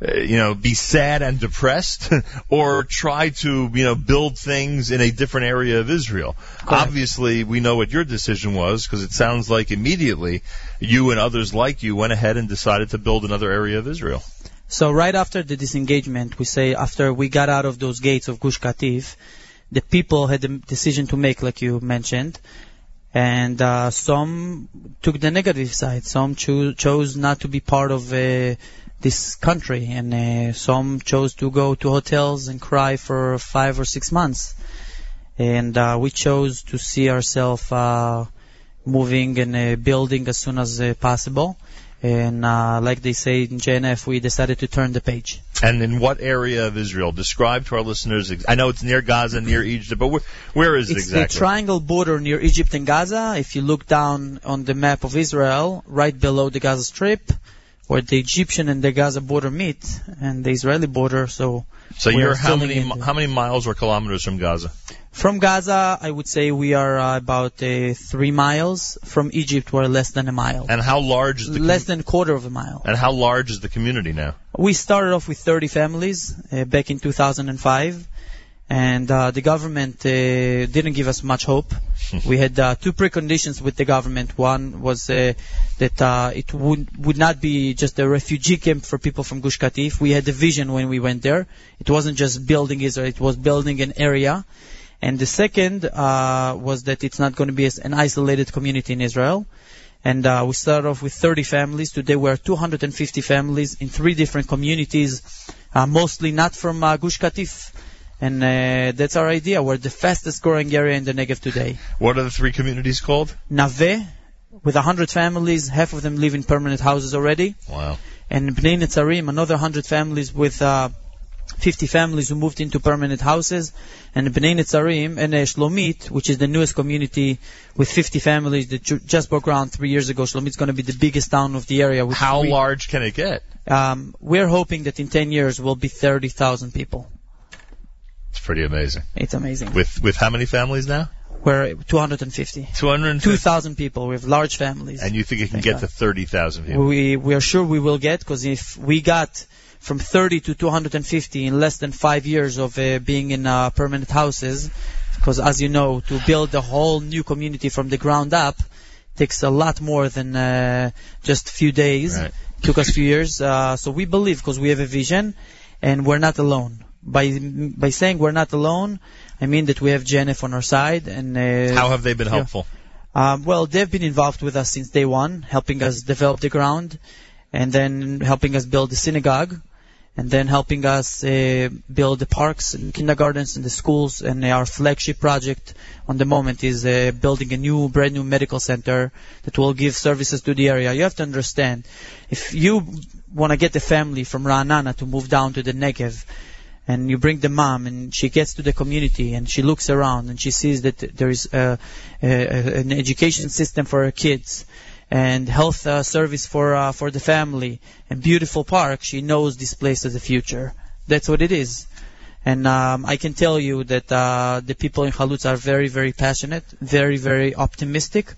uh, you know, be sad and depressed, or try to, you know, build things in a different area of Israel. Obviously, we know what your decision was because it sounds like immediately you and others like you went ahead and decided to build another area of Israel. So right after the disengagement, we say after we got out of those gates of Gush Katif, the people had the decision to make, like you mentioned, and uh, some took the negative side. Some cho- chose not to be part of uh, this country, and uh, some chose to go to hotels and cry for five or six months, and uh, we chose to see ourselves uh, moving and uh, building as soon as possible. And uh, like they say in JNF, we decided to turn the page. And in what area of Israel? Describe to our listeners. ex- I know it's near Gaza, near Egypt, but where, where is it It's the triangle border near Egypt and Gaza. If you look down on the map of Israel, right below the Gaza Strip, where the Egyptian and the Gaza border meet, and the Israeli border. So, so you're how many how many miles or kilometers from Gaza? From Gaza, I would say we are uh, about uh, three miles. From Egypt, we're less than a mile. And how large is the com- less than a quarter of a mile. and how large is the community now? We started off with 30 families uh, back in 2005, and uh, the government uh, didn't give us much hope. we had uh, two preconditions with the government. One was uh, that uh, it would would not be just a refugee camp for people from Gush Katif. We had a vision when we went there. It wasn't just building Israel; it was building an area. And the second uh, was that it's not going to be an isolated community in Israel. And uh, we started off with 30 families. Today we're 250 families in three different communities, uh, mostly not from uh, Gush Katif. And uh, that's our idea. We're the fastest growing area in the Negev today. What are the three communities called? Naveh, with 100 families, half of them live in permanent houses already. Wow. And Bnei Netzarim, another 100 families with uh, 50 families who moved into permanent houses. And Bnei Netzarim and Shlomit, which is the newest community with 50 families that just broke ground three years ago. Shlomit's going to be the biggest town of the area. How large can it get? Um, we're hoping that in 10 years we'll be 30,000 people. It's pretty amazing. It's amazing. With with how many families now? We're 250. 250. 2,000 people. We have large families. And you think it can Thank get God. to 30,000 people? We we are sure we will get because if we got from 30 to 250 in less than five years of uh, being in uh, permanent houses, because as you know, to build a whole new community from the ground up takes a lot more than uh, just a few days. Right. Took us a few years. Uh, so we believe because we have a vision, and we're not alone. By by saying we're not alone, I mean that we have JNF on our side, and uh, How have they been yeah. helpful? um, well, they've been involved with us since day one, helping us develop the ground, and then helping us build the synagogue, and then helping us uh, build the parks and kindergartens and the schools. And our flagship project on the moment is uh, building a new, brand new medical center that will give services to the area. You have to understand, if you want to get a family from Ra'anana to move down to the Negev, and you bring the mom and she gets to the community and she looks around and she sees that there is a, a, an education system for her kids and health uh, service for uh, for the family. And beautiful park she knows this place as a future. That's what it is. And um, I can tell you that uh, the people in Halutz are very very passionate very very optimistic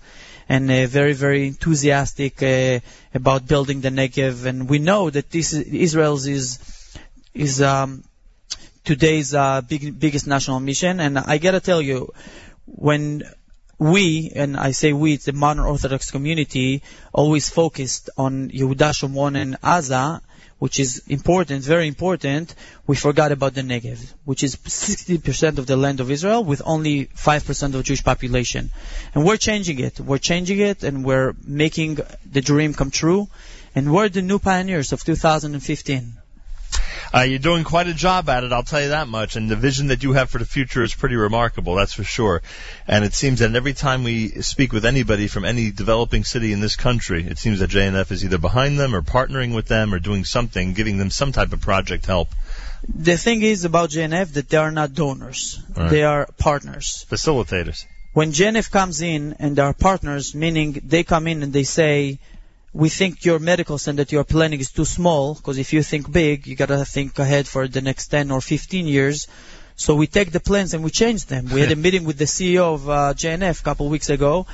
and uh, very very enthusiastic uh, about building the Negev. And we know that this is, Israel's is is um, today's uh, big, biggest national mission. And I gotta tell you, when we, and I say we, it's the modern Orthodox community, always focused on Yehuda, Shomron, and Aza, which is important, very important, we forgot about the Negev, which is 60% of the land of Israel with only 5% of Jewish population. And we're changing it. We're changing it and we're making the dream come true. And we're the new pioneers of 2015. Uh, you're doing quite a job at it, I'll tell you that much. And the vision that you have for the future is pretty remarkable, that's for sure. And it seems that every time we speak with anybody from any developing city in this country, it seems that JNF is either behind them or partnering with them or doing something, giving them some type of project help. The thing is about JNF that they are not donors. Right. They are partners. Facilitators. When JNF comes in and they are partners, meaning they come in and they say, we think your medical center that you're planning is too small, because if you think big, you gotta think ahead for the next 10 or 15 years. So we take the plans and we change them. We had a meeting with the CEO of uh, JNF a couple of weeks ago,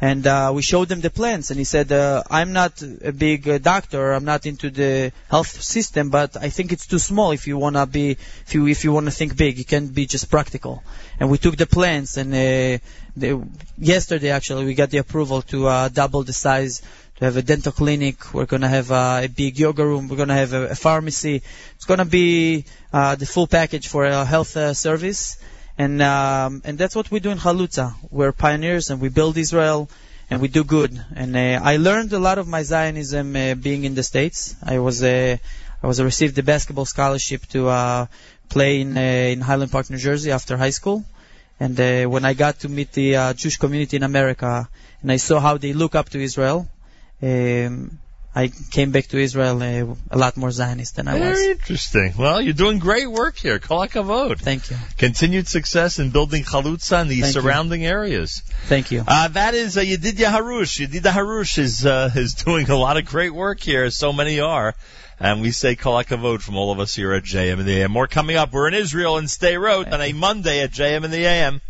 and uh, we showed them the plans, and he said, uh, "I'm not a big uh, doctor. I'm not into the health system, but I think it's too small. If you wanna be, if you if you wanna think big, you can't be just practical." And we took the plans, and uh, the, yesterday actually we got the approval to uh, double the size. To have a dental clinic, we're gonna have uh, a big yoga room, we're gonna have a, a pharmacy. It's gonna be uh, the full package for a health uh, service and um, and that's what we do in Chalutza. We're pioneers and we build Israel, and we do good. And uh, I learned a lot of my Zionism uh, being in the States. I was uh, I was received a basketball scholarship to uh, play in in Highland Park, New Jersey after high school. And when I got to meet the Jewish community in America, and I saw how they look up to Israel, um, I came back to Israel uh, a lot more Zionist than I was. Very interesting. Well, you're doing great work here. Kol hakavod. Thank you. Continued success in building chalutza and the Thank you. surrounding areas. Thank you. Uh, that is uh, Yedidya Harush. Yedidya Harush is uh, is doing a lot of great work here, as so many are. And we say kol hakavod from all of us here at JM in the AM. More coming up. We're in Israel and Sderot on a Monday at JM in the AM.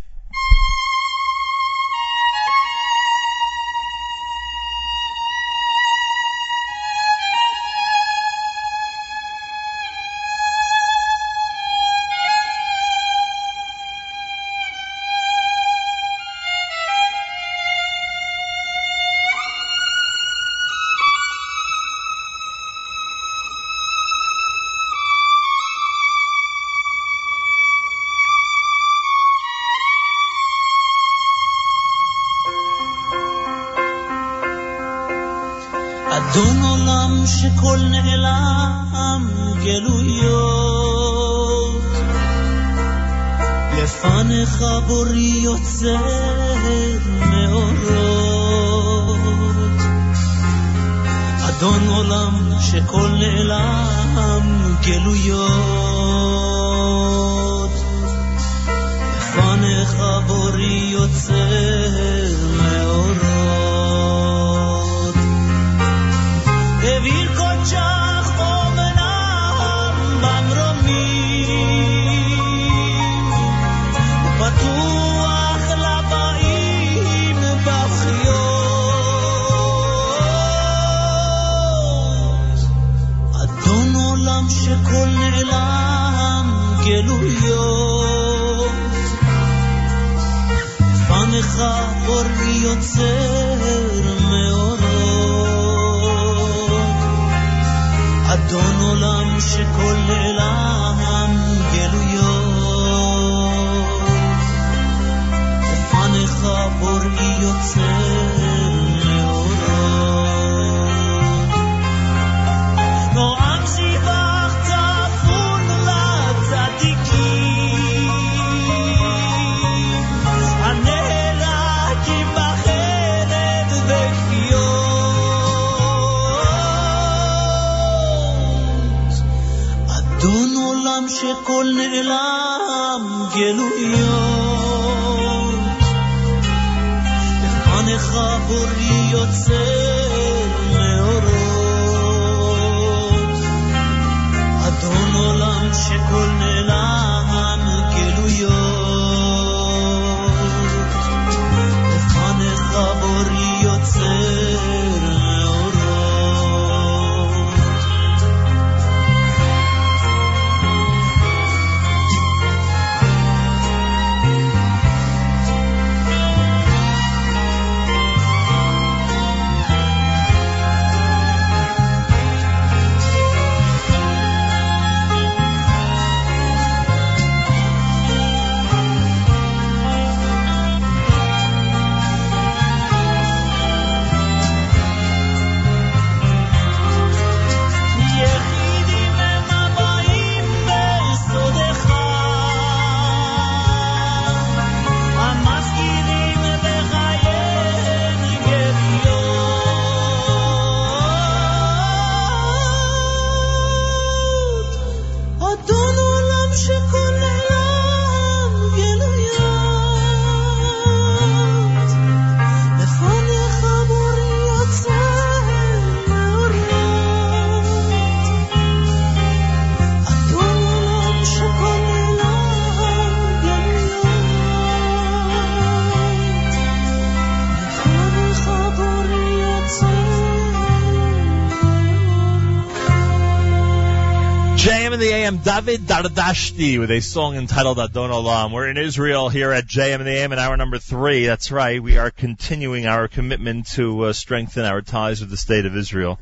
David Dardashti with a song entitled Adon Olam. We're in Israel here at JM in the AM in hour number three. That's right. We are continuing our commitment to uh, strengthen our ties with the state of Israel.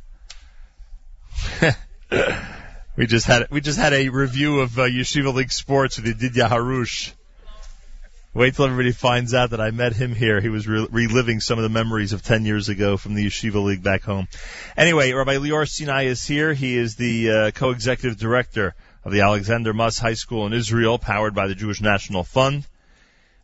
we just had we just had a review of uh, Yeshiva League sports with Yedidya Harush. Wait till everybody finds out that I met him here. He was re- reliving some of the memories of 10 years ago from the Yeshiva League back home. Anyway, Rabbi Lior Sinai is here. He is the uh, co-executive director of the Alexander Muss High School in Israel, powered by the Jewish National Fund.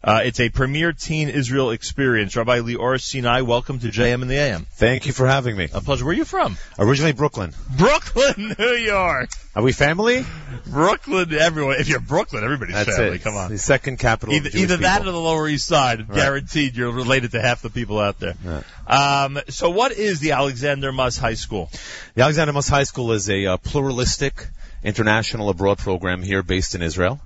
Uh, it's a premier teen Israel experience. Rabbi Lior Sinai, welcome to JM and the AM. Thank you for having me. A pleasure. Where are you from? Originally Brooklyn. Brooklyn, New York. Are we family? Brooklyn, everyone. If you're Brooklyn, everybody's That's family. it. Come on. The second capital Either, either that or the Lower East Side. Right. Guaranteed you're related to half the people out there. Um, so what is the Alexander Muss High School? The Alexander Muss High School is a uh, pluralistic international abroad program here based in Israel.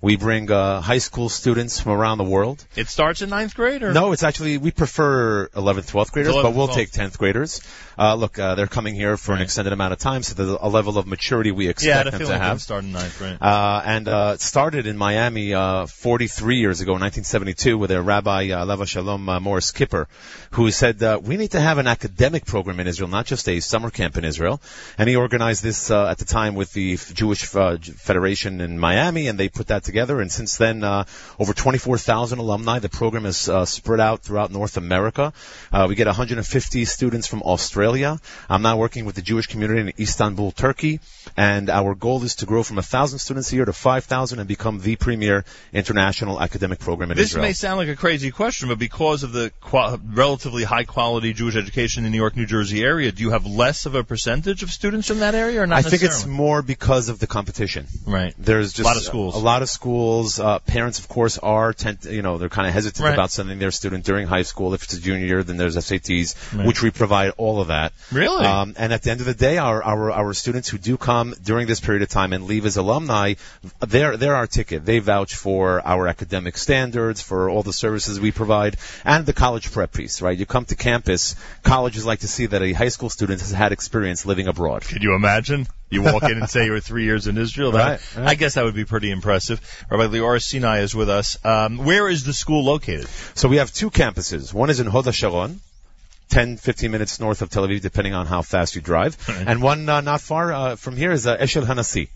We bring uh, high school students from around the world. It starts in ninth grade or? No, it's actually we prefer 11th, 12th graders, 11th, but we'll 12th. take 10th graders. Uh, look, uh, they're coming here for an extended amount of time, so there's a level of maturity we Yeah, expect a them to it have. started in ninth grade. Uh, and uh, it started in Miami uh, 43 years ago, 1972, with a Rabbi uh, Leva Shalom uh, Morris Kipper, who said uh, we need to have an academic program in Israel, not just a summer camp in Israel. And he organized this uh, at the time with the Jewish uh, Federation in Miami, and they put that together. And since then, uh, over 24,000 alumni. The program is uh, spread out throughout North America. Uh, we get 150 students from Australia. I'm now working with the Jewish community in Istanbul, Turkey, and our goal is to grow from 1,000 students a year to 5,000 and become the premier international academic program in This Israel. This may sound like a crazy question, but because of the qua- relatively high quality Jewish education in the New York, New Jersey area, do you have less of a percentage of students from that area or not I think it's more because of the competition. Right. There's just A lot of schools. A lot of schools. Uh, parents, of course, are tend, you know, they're kind of hesitant Right. about sending their student during high school. If it's a junior year, then there's SATs, Right. which we provide all of that. Really? Um, and at the end of the day, our, our our students who do come during this period of time and leave as alumni, they're they're our ticket. They vouch for our academic standards, for all the services we provide, and the college prep piece. Right? You come to campus, colleges like to see that a high school student has had experience living abroad. Could you imagine? You walk in and say you were three years in Israel. That, Right, right. I guess that would be pretty impressive. Rabbi Lior Sinai is with us. Um, where is the school located? So we have two campuses. One is in Hod HaSharon, 10, 15 minutes north of Tel Aviv, depending on how fast you drive. And one uh, not far uh, from here is uh, Eshel Hanassi.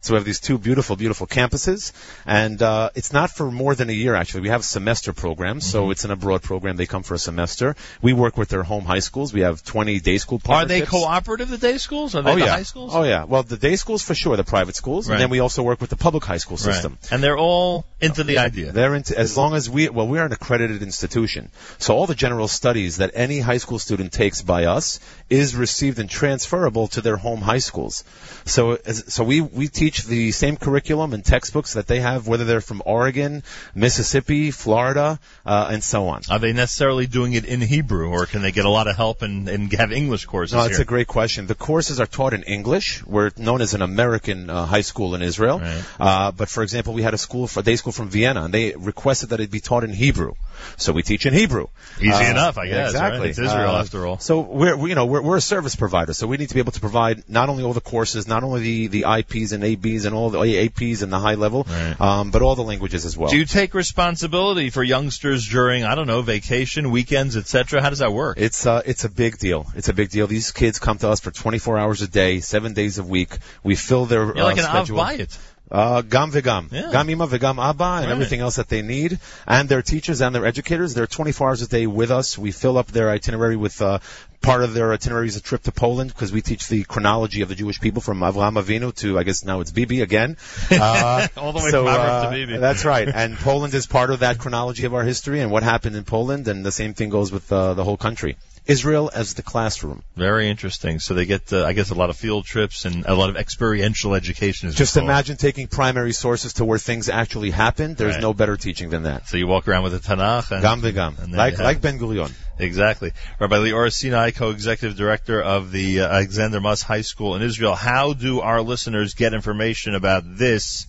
So we have these two beautiful, beautiful campuses, and uh, it's not for more than a year. Actually, we have semester programs, Mm-hmm. so it's an abroad program. They come for a semester. We work with their home high schools. We have 20 day school Are they cooperative, the day schools? Are they oh the yeah. high schools? Oh yeah. Well, the day schools for sure, the private schools, Right. and then we also work with the public high school Right. system. And they're all into the idea. They're into as long as we well we're an accredited institution. So all the general studies that any high school student takes by us is received and transferable to their home high schools. So as, so we we teach the same curriculum and textbooks that they have whether they're from Oregon, Mississippi, Florida, uh, and so on. Are they necessarily doing it in Hebrew, or can they get a lot of help and, and have English courses No, it's here? a great question. The courses are taught in English. We're known as an American uh, high school in Israel. Uh, but for example, we had a school, a day school from Vienna, and they requested that it be taught in Hebrew. So we teach in Hebrew. Easy Uh, enough, I guess, right? Exactly. It's Israel Uh, after all. So we're, we, you know, we're, we're a service provider, so we need to be able to provide not only all the courses, not only the, the IPs and ABs and all the APs and the high level, um, but all the languages as well. Do you take responsibility for youngsters during, I don't know, vacation, weekends, etc.? How does that work? It's uh, it's a big deal. It's a big deal. These kids come to us for 24 hours a day, seven days a week. We fill their You're uh, like an Av schedule. Bayit. Uh, gam vegam. Yeah. Gam ima vegam abba and Right. everything else that they need. And their teachers and their educators, they're 24 hours a day with us. We fill up their itinerary with, uh, part of their itinerary is a trip to Poland because we teach the chronology of the Jewish people from Avraham Avinu to, I guess now it's Bibi again. Uh, All the way so, from Avram uh, to Bibi. That's right. And Poland is part of that chronology of our history and what happened in Poland and the same thing goes with, uh, the whole country. Israel as the classroom. Very interesting. So they get, uh, I guess, a lot of field trips and a lot of experiential education. Just imagine taking primary sources to where things actually happened. There's Right. no better teaching than that. So you walk around with a Tanakh. And, Gam v'gam. and Like, like. Ben Gurion. Exactly. Rabbi Lior Sinai, co-executive director of the uh, Alexander Muss High School in Israel. How do our listeners get information about this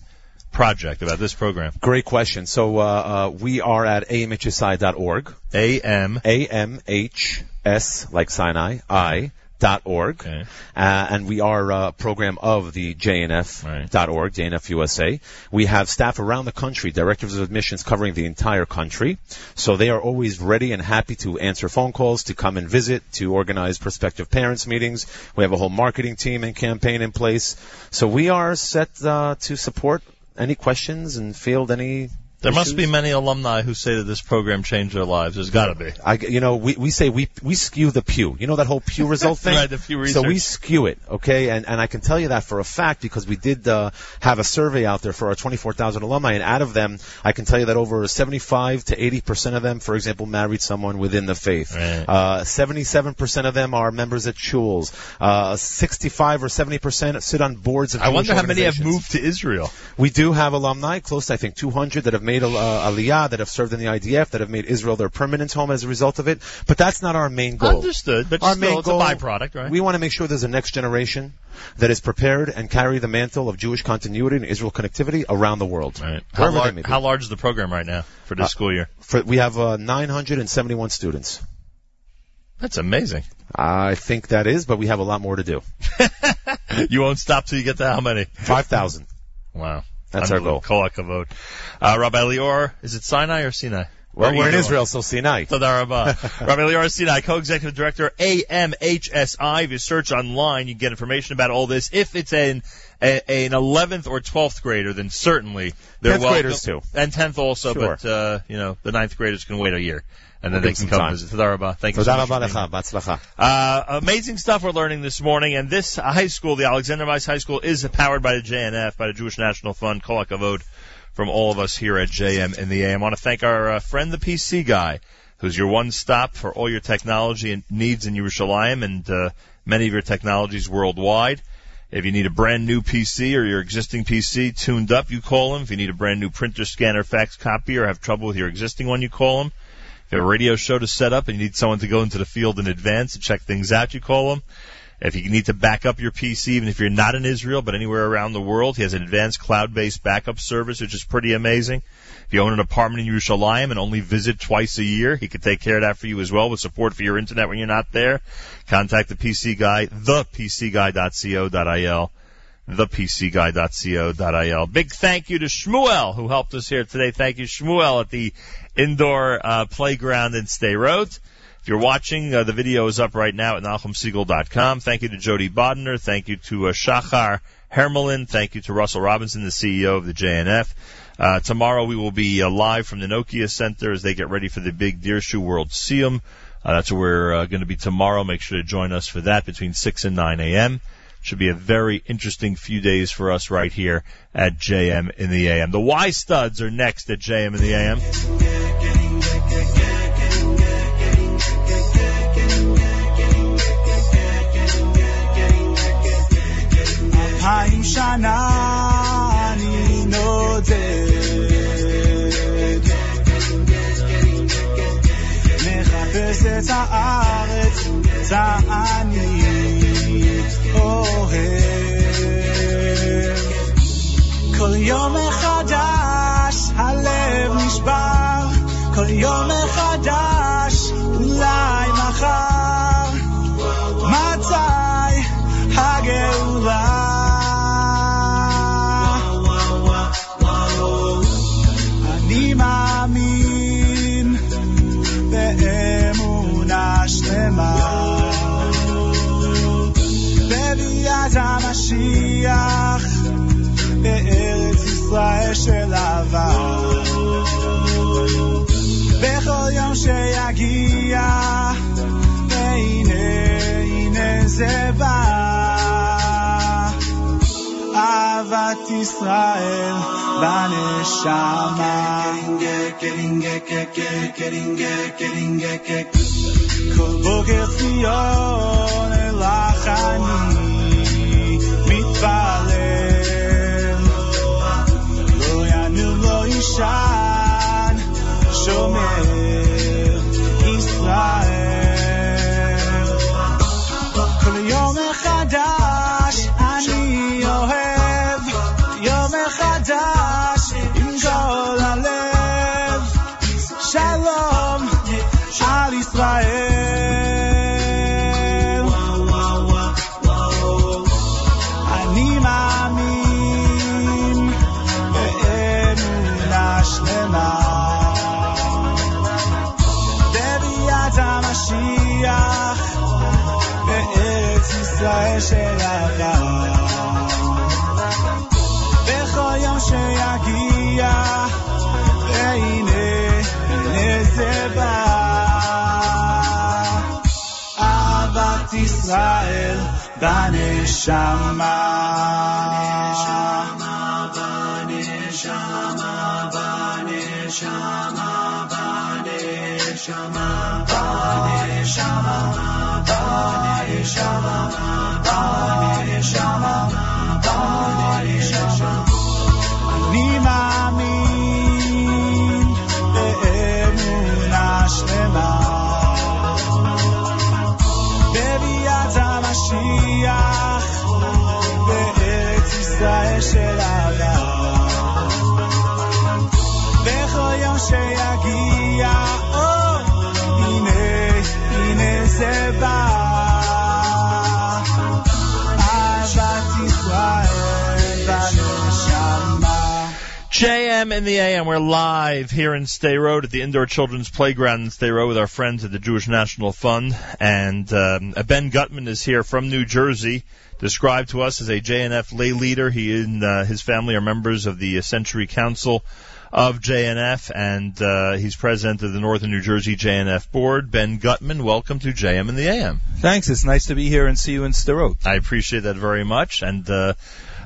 project, about this program? Great question. So, uh, uh, we are at amhsi.org. A-M. A-M-H-S, like Sinai, I, dot org. Okay. Uh, and we are a program of the JNF dot org, JNF USA. We have staff around the country, directors of admissions covering the entire country. So they are always ready and happy to answer phone calls, to come and visit, to organize prospective parents meetings. We have a whole marketing team and campaign in place. So we are set uh, to support any questions and field any There must be many alumni who say that this program changed their lives. There's got to be. I, you know, we, we say we we skew the pew. You know that whole pew result thing. Right, the Pew So we skew it, okay? And and I can tell you that for a fact because we did uh, have a survey out there for our 24,000 alumni, and out of them, I can tell you that over 75 to 80 percent of them, for example, married someone within the faith. Uh, 77 percent of them are members at shuls. Uh, 65 or 70 percent sit on boards of. I wonder how many have moved to Israel. We do have alumni, close to I think 200 that have made uh, Aliyah, that have served in the IDF, that have made Israel their permanent home as a result of it. But that's not our main goal. Understood, but our still, main it's a byproduct, right? We want to make sure there's a next generation that is prepared and carry the mantle of Jewish continuity and Israel connectivity around the world. Right. How, lar- they may be. how large is the program right now for this Uh, school year? For, we have uh, 971 students. That's amazing. I think that is, but we have a lot more to do. You won't stop till you get to how many? 5,000. Wow. That's our Unbelievable. Kol hakavod. Uh, Rabbi Lior, is it Sinai or Sinai? Well, we're in Israel, so Sinai. Toda Rabbi Lior Sinai, co-executive director, AMHSI. If you search online, you get information about all this. If it's an a, an 11th or 12th grader, then certainly they're 10th welcome. graders, too. And 10th also, Sure. but, uh, you know, the 9th graders can wait a year. And then We'll they can come time. visit. Toda Rabba. Thank you so much. for rabba being lecha, batzlacha. uh, amazing stuff we're learning this morning, and this high school, the Alexander Weiss High School, is powered by the JNF, by the Jewish National Fund. Kol hakavod from all of us here at JM in the AM. I want to thank our uh, friend, the PC guy, who's your one stop for all your technology and needs in Yerushalayim and uh, many of your technologies worldwide. If you need a brand new PC or your existing PC tuned up, you call him. If you need a brand new printer, scanner, fax copy, or have trouble with your existing one, you call him. If you have a radio show to set up and you need someone to go into the field in advance to check things out, you call him. If you need to back up your PC, even if you're not in Israel, but anywhere around the world, he has an advanced cloud-based backup service, which is pretty amazing. If you own an apartment in Yerushalayim and only visit twice a year, he could take care of that for you as well with support for your internet when you're not there. Contact the PC guy, thepcguy.co.il thepcguy.co.il. Big thank you to Shmuel who helped us here today. Thank you, Shmuel, at the indoor uh, playground in Sderot. If you're watching, uh, the video is up right now at NachumSegal.com. Thank you to Jody Bodner. Thank you to uh, Shachar Hermelin. Thank you to Russell Robinson, the CEO of the JNF. Uh, tomorrow we will be uh, live from the Nokia Center as they get ready for the big Dirshu World Siyum. Uh, that's where we're uh, going to be tomorrow. Make sure to join us for that between 6 and 9 a.m. Should be a very interesting few days for us right here at JM in the AM. The Y studs are next at JM in the AM. אלפיים שנה אני נודד מחפש את הארץ, אני אוהב כל יום מחדש הלב נשבר כל יום מחדש אולי מחר המשיח בארץ ישראל של אהבה בכל יום שיגיע והנה הנה זה בא אהבת ישראל בנשמה כל בוקר ציון אלך אני shine. Show me. ישראל בנשמה. בנשמה, בנשמה, בנשמה, בנשמה, בנשמה, בנשמה. JM in the AM. We're live here in Sderot at the Indoor Children's Playground in Sderot with our friends at the Jewish National Fund. And um, uh, Ben Gutman is here from New Jersey, described to us as a JNF lay leader. He and uh, his family are members of the Century Council of JNF, and uh, he's president of the Northern New Jersey JNF Board. Ben Gutman, welcome to JM in the AM. Thanks. It's nice to be here and see you in Sderot. I appreciate that very much, and uh,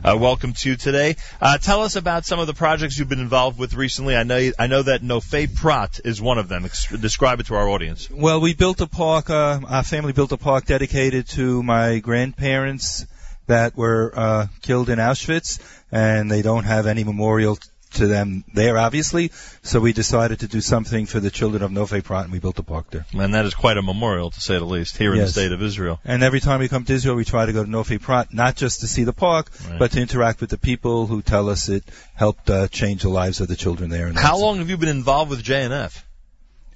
uh, welcome to you today. Uh, tell us about some of the projects you've been involved with recently. I know I know that Nofei Prat is one of them. Describe it to our audience. Well, we built a park. Uh, our family built a park dedicated to my grandparents that were uh, killed in Auschwitz, and they don't have any memorial to them there, obviously. So we decided to do something for the children of Nofei Prat, and we built a park there. And that is quite a memorial, to say the least, here in the state of Israel. And every time we come to Israel, we try to go to Nofei Prat, not just to see the park, Right. but to interact with the people who tell us it helped uh, change the lives of the children there. And How long have you been involved with JNF?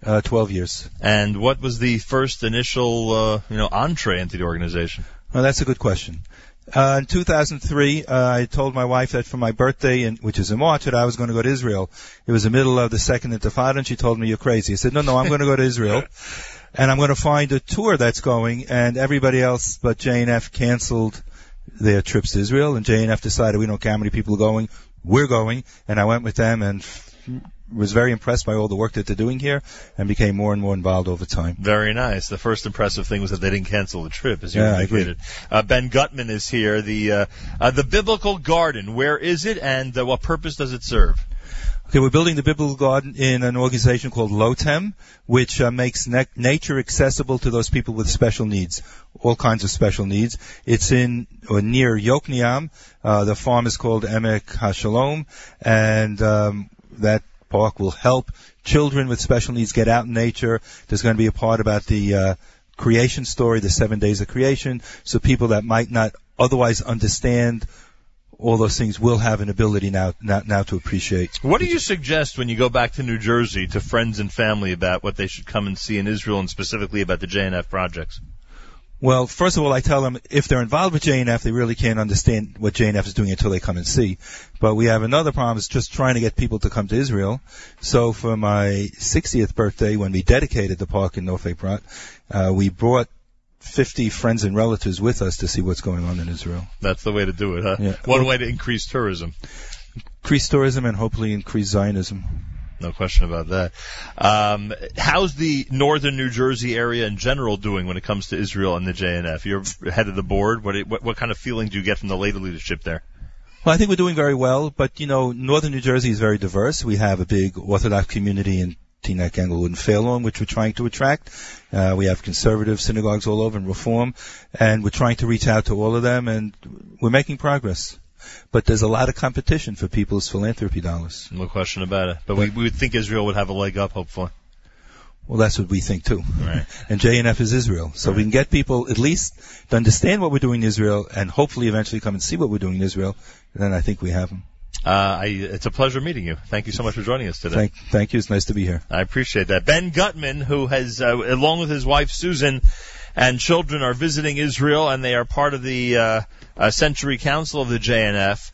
Uh, 12 years. And what was the first initial, uh, you know, entree into the organization? Well, that's a good question. Uh, in 2003, uh, I told my wife that for my birthday, in, which is in March, that I was going to go to Israel. It was the middle of the second intifada, and she told me, you're crazy. I said, no, no, I'm going to go to Israel. And I'm going to find a tour that's going, and everybody else but JNF canceled their trips to Israel, and JNF decided we don't care how many people are going, we're going, and I went with them and was very impressed by all the work that they're doing here, and became more and more involved over time. Very nice. The first impressive thing was that they didn't cancel the trip, as you Yeah, indicated. Uh, ben Gutman is here. The uh, uh, the Biblical Garden. Where is it, and uh, what purpose does it serve? Okay, we're building the biblical garden in an organization called LOTEM, which uh, makes na- nature accessible to those people with special needs, all kinds of special needs. It's in or near Yokneam. Uh, the farm is called Emek HaShalom, and um, that park will help children with special needs get out in nature. There's going to be a part about the uh, creation story, the seven days of creation, so people that might not otherwise understand all those things will have an ability now now, now to appreciate. What do you suggest when you go back to New Jersey to friends and family about what they should come and see in Israel, and specifically about the JNF projects? Well, first of all, I tell them if they're involved with JNF, they really can't understand what JNF is doing until they come and see. But we have another problem, is just trying to get people to come to Israel. So for my 60th birthday, when we dedicated the park in Nofei Prat, uh, we brought 50 friends and relatives with us to see what's going on in Israel. That's the way to do it, huh? Yeah. One way to increase tourism. Increase tourism and hopefully increase Zionism. No question about that. Um, how's the northern New Jersey area in general doing when it comes to Israel and the JNF? You're head of the board. What, what, what kind of feeling do you get from the later leadership there? Well, I think we're doing very well, but you know, northern New Jersey is very diverse. We have a big Orthodox community in Teaneck, Englewood, and Fairlawn, which we're trying to attract. Uh, we have conservative synagogues all over and reform, and we're trying to reach out to all of them, and we're making progress. But there's a lot of competition for people's philanthropy dollars. No question about it. But we, we would think Israel would have a leg up, hopefully. Well, that's what we think too. Right. And JNF is Israel. So we can get people at least to understand what we're doing in Israel and hopefully eventually come and see what we're doing in Israel. And then I think we have them. Uh, I, it's a pleasure meeting you. Thank you so much for joining us today. Thank, thank you. It's nice to be here. I appreciate that. Ben Gutman, who has, uh, along with his wife Susan and children, are visiting Israel, and they are part of the uh, uh, Century Council of the JNF,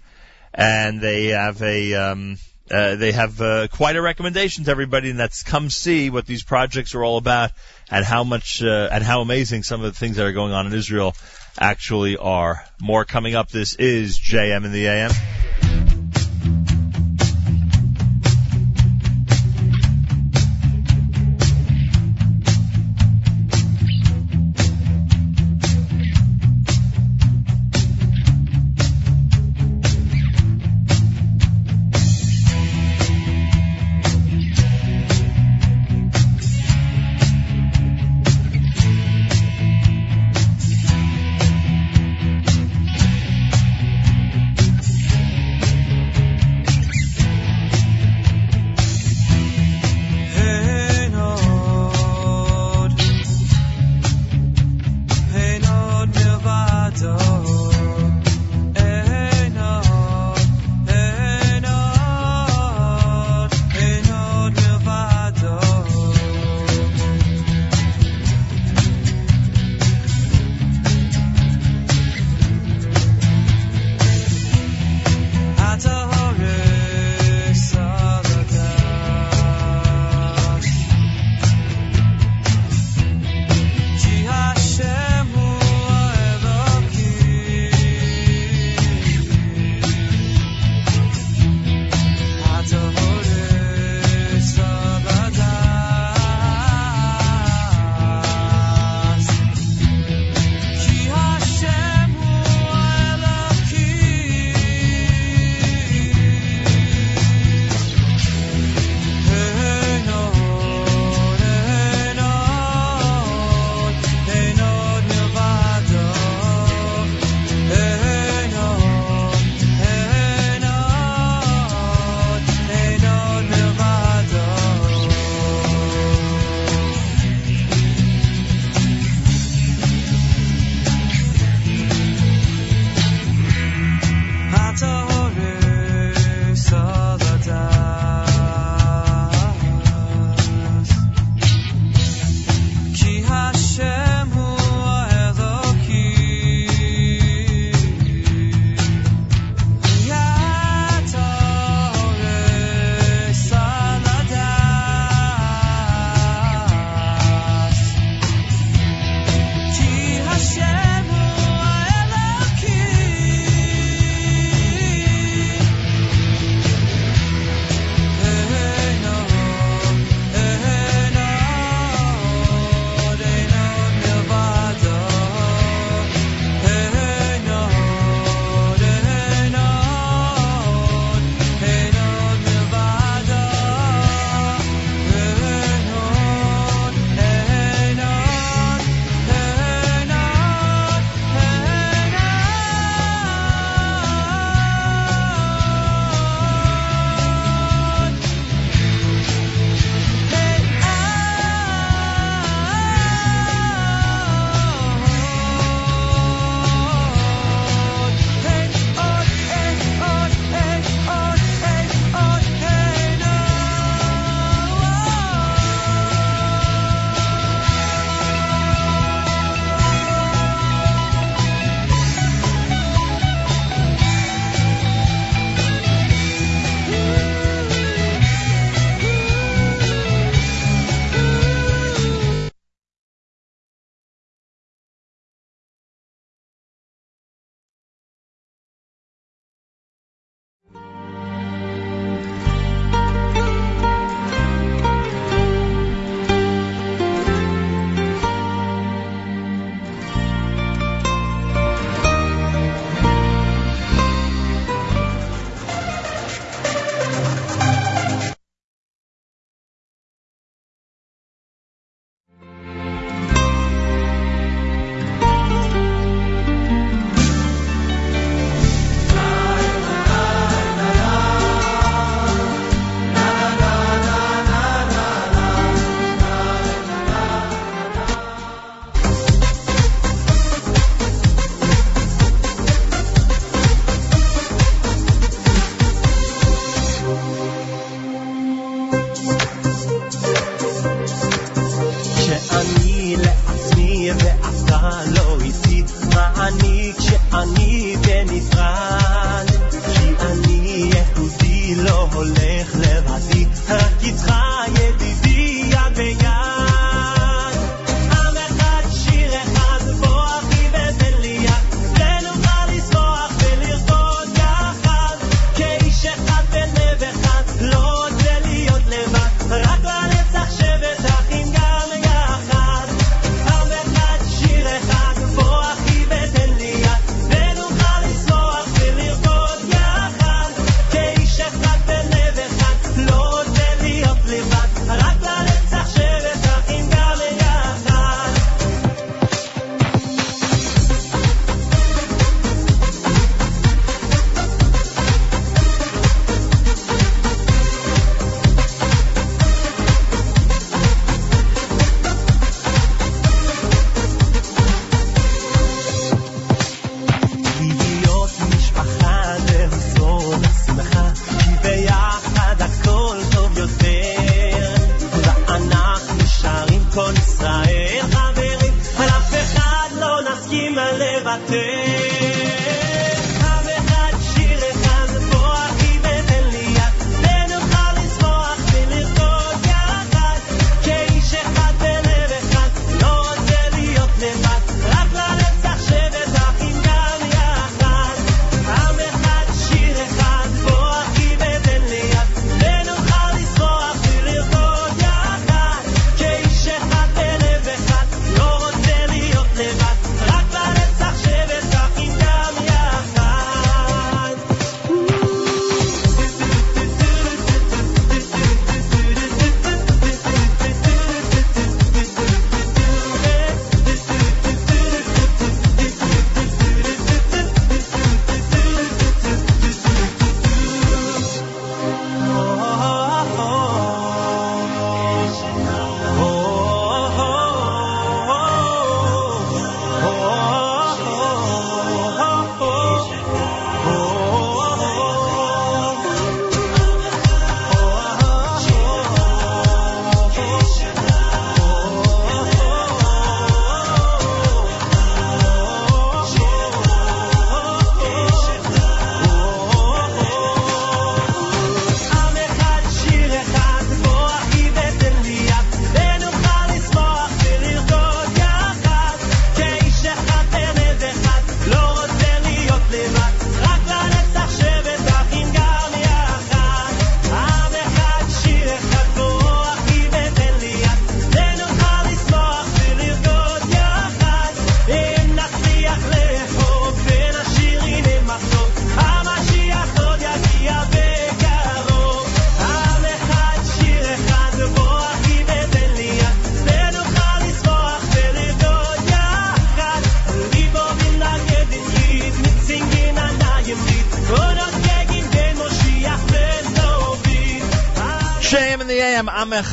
and they have a um, uh, they have uh, quite a recommendation to everybody, and that's come see what these projects are all about, and how much uh, and how amazing some of the things that are going on in Israel actually are. More coming up. This is JM in the AM.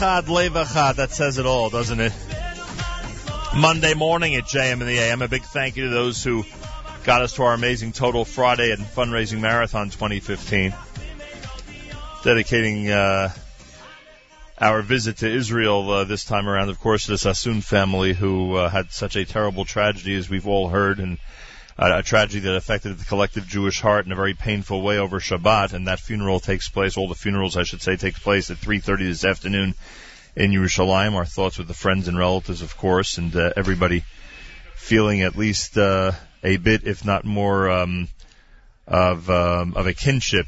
Echad. That says it all, doesn't it? Monday morning at JM in the AM. A big thank you to those who got us to our amazing Total Friday and Fundraising Marathon 2015. Dedicating uh, our visit to Israel uh, this time around, of course, to the Sassoon family who uh, had such a terrible tragedy, as we've all heard, and uh, a tragedy that affected the collective Jewish heart in a very painful way over Shabbat. And that funeral takes place, all the funerals, I should say, takes place at 3:30 this afternoon in Yerushalayim. Our thoughts with the friends and relatives, of course, and uh, everybody feeling at least uh, a bit, if not more, um, of um, of a kinship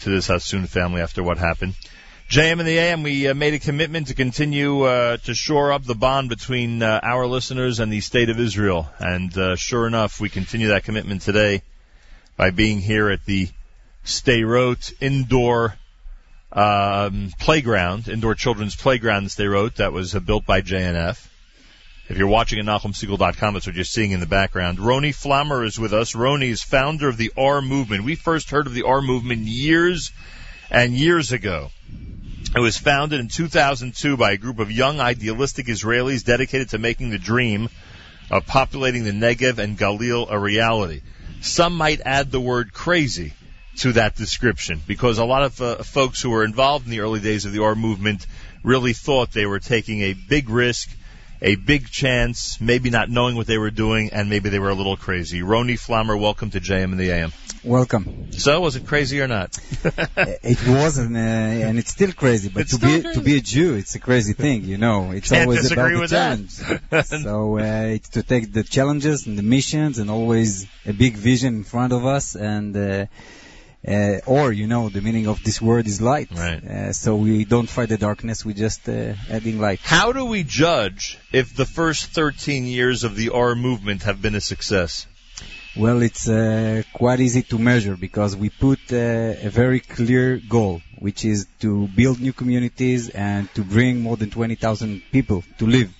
to this Sassoon family after what happened. JM and the AM, we uh, made a commitment to continue uh, to shore up the bond between uh, our listeners and the State of Israel. And uh, sure enough, we continue that commitment today by being here at the Sderot Indoor um, Playground, Indoor Children's Playground in Sderot, that was uh, built by JNF. If you're watching at NachumSegal.com, that's what you're seeing in the background. Roni Flamer is with us. Roni is founder of the OR Movement. We first heard of the OR Movement years and years ago. It was founded in 2002 by a group of young idealistic Israelis dedicated to making the dream of populating the Negev and Galil a reality. Some might add the word crazy to that description because a lot of uh, folks who were involved in the early days of the OR movement really thought they were taking a big risk a big chance, maybe not knowing what they were doing, and maybe they were a little crazy. Roni Flamer, welcome to JM and the AM. Welcome. So, was it crazy or not? it wasn't, uh, and it's still crazy. But It's to be to be a Jew, it's a crazy thing, you know. It's Can't always about the challenge. so uh, it's to take the challenges and the missions, and always a big vision in front of us, and. Uh, uh, or you know the meaning of this word is light. Right. Uh, so we don't fight the darkness. We just uh, adding light. How do we judge if the first 13 years of the OR movement have been a success? Well, it's uh, quite easy to measure because we put uh, a very clear goal, which is to build new communities and to bring more than 20,000 people to live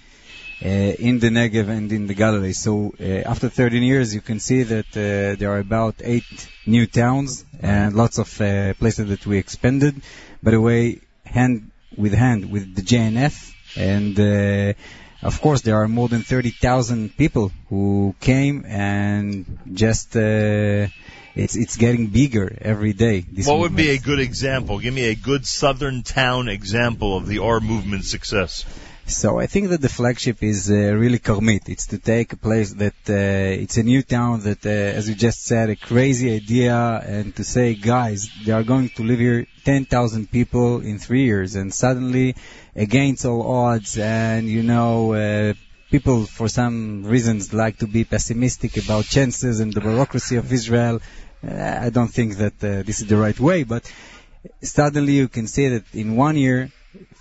in the Negev and in the Galilee. So uh, after 13 years, you can see that uh, there are about eight new towns and lots of uh, places that we expanded. By the way, hand with hand with the JNF and uh, of course, there are more than 30,000 people who came and just, uh, it's, it's getting bigger every day. This what would be a good example? Give me a good southern town example of the OR movement success. So I think that the flagship is uh, really Karmit. It's to take a place that uh, it's a new town that, uh, as you just said, a crazy idea, and to say, guys, they are going to live here 10,000 people in three years, and suddenly, against all odds, and you know. Uh, People, for some reasons, like to be pessimistic about chances and the bureaucracy of Israel. Uh, I don't think that uh, this is the right way, but suddenly you can see that in one year,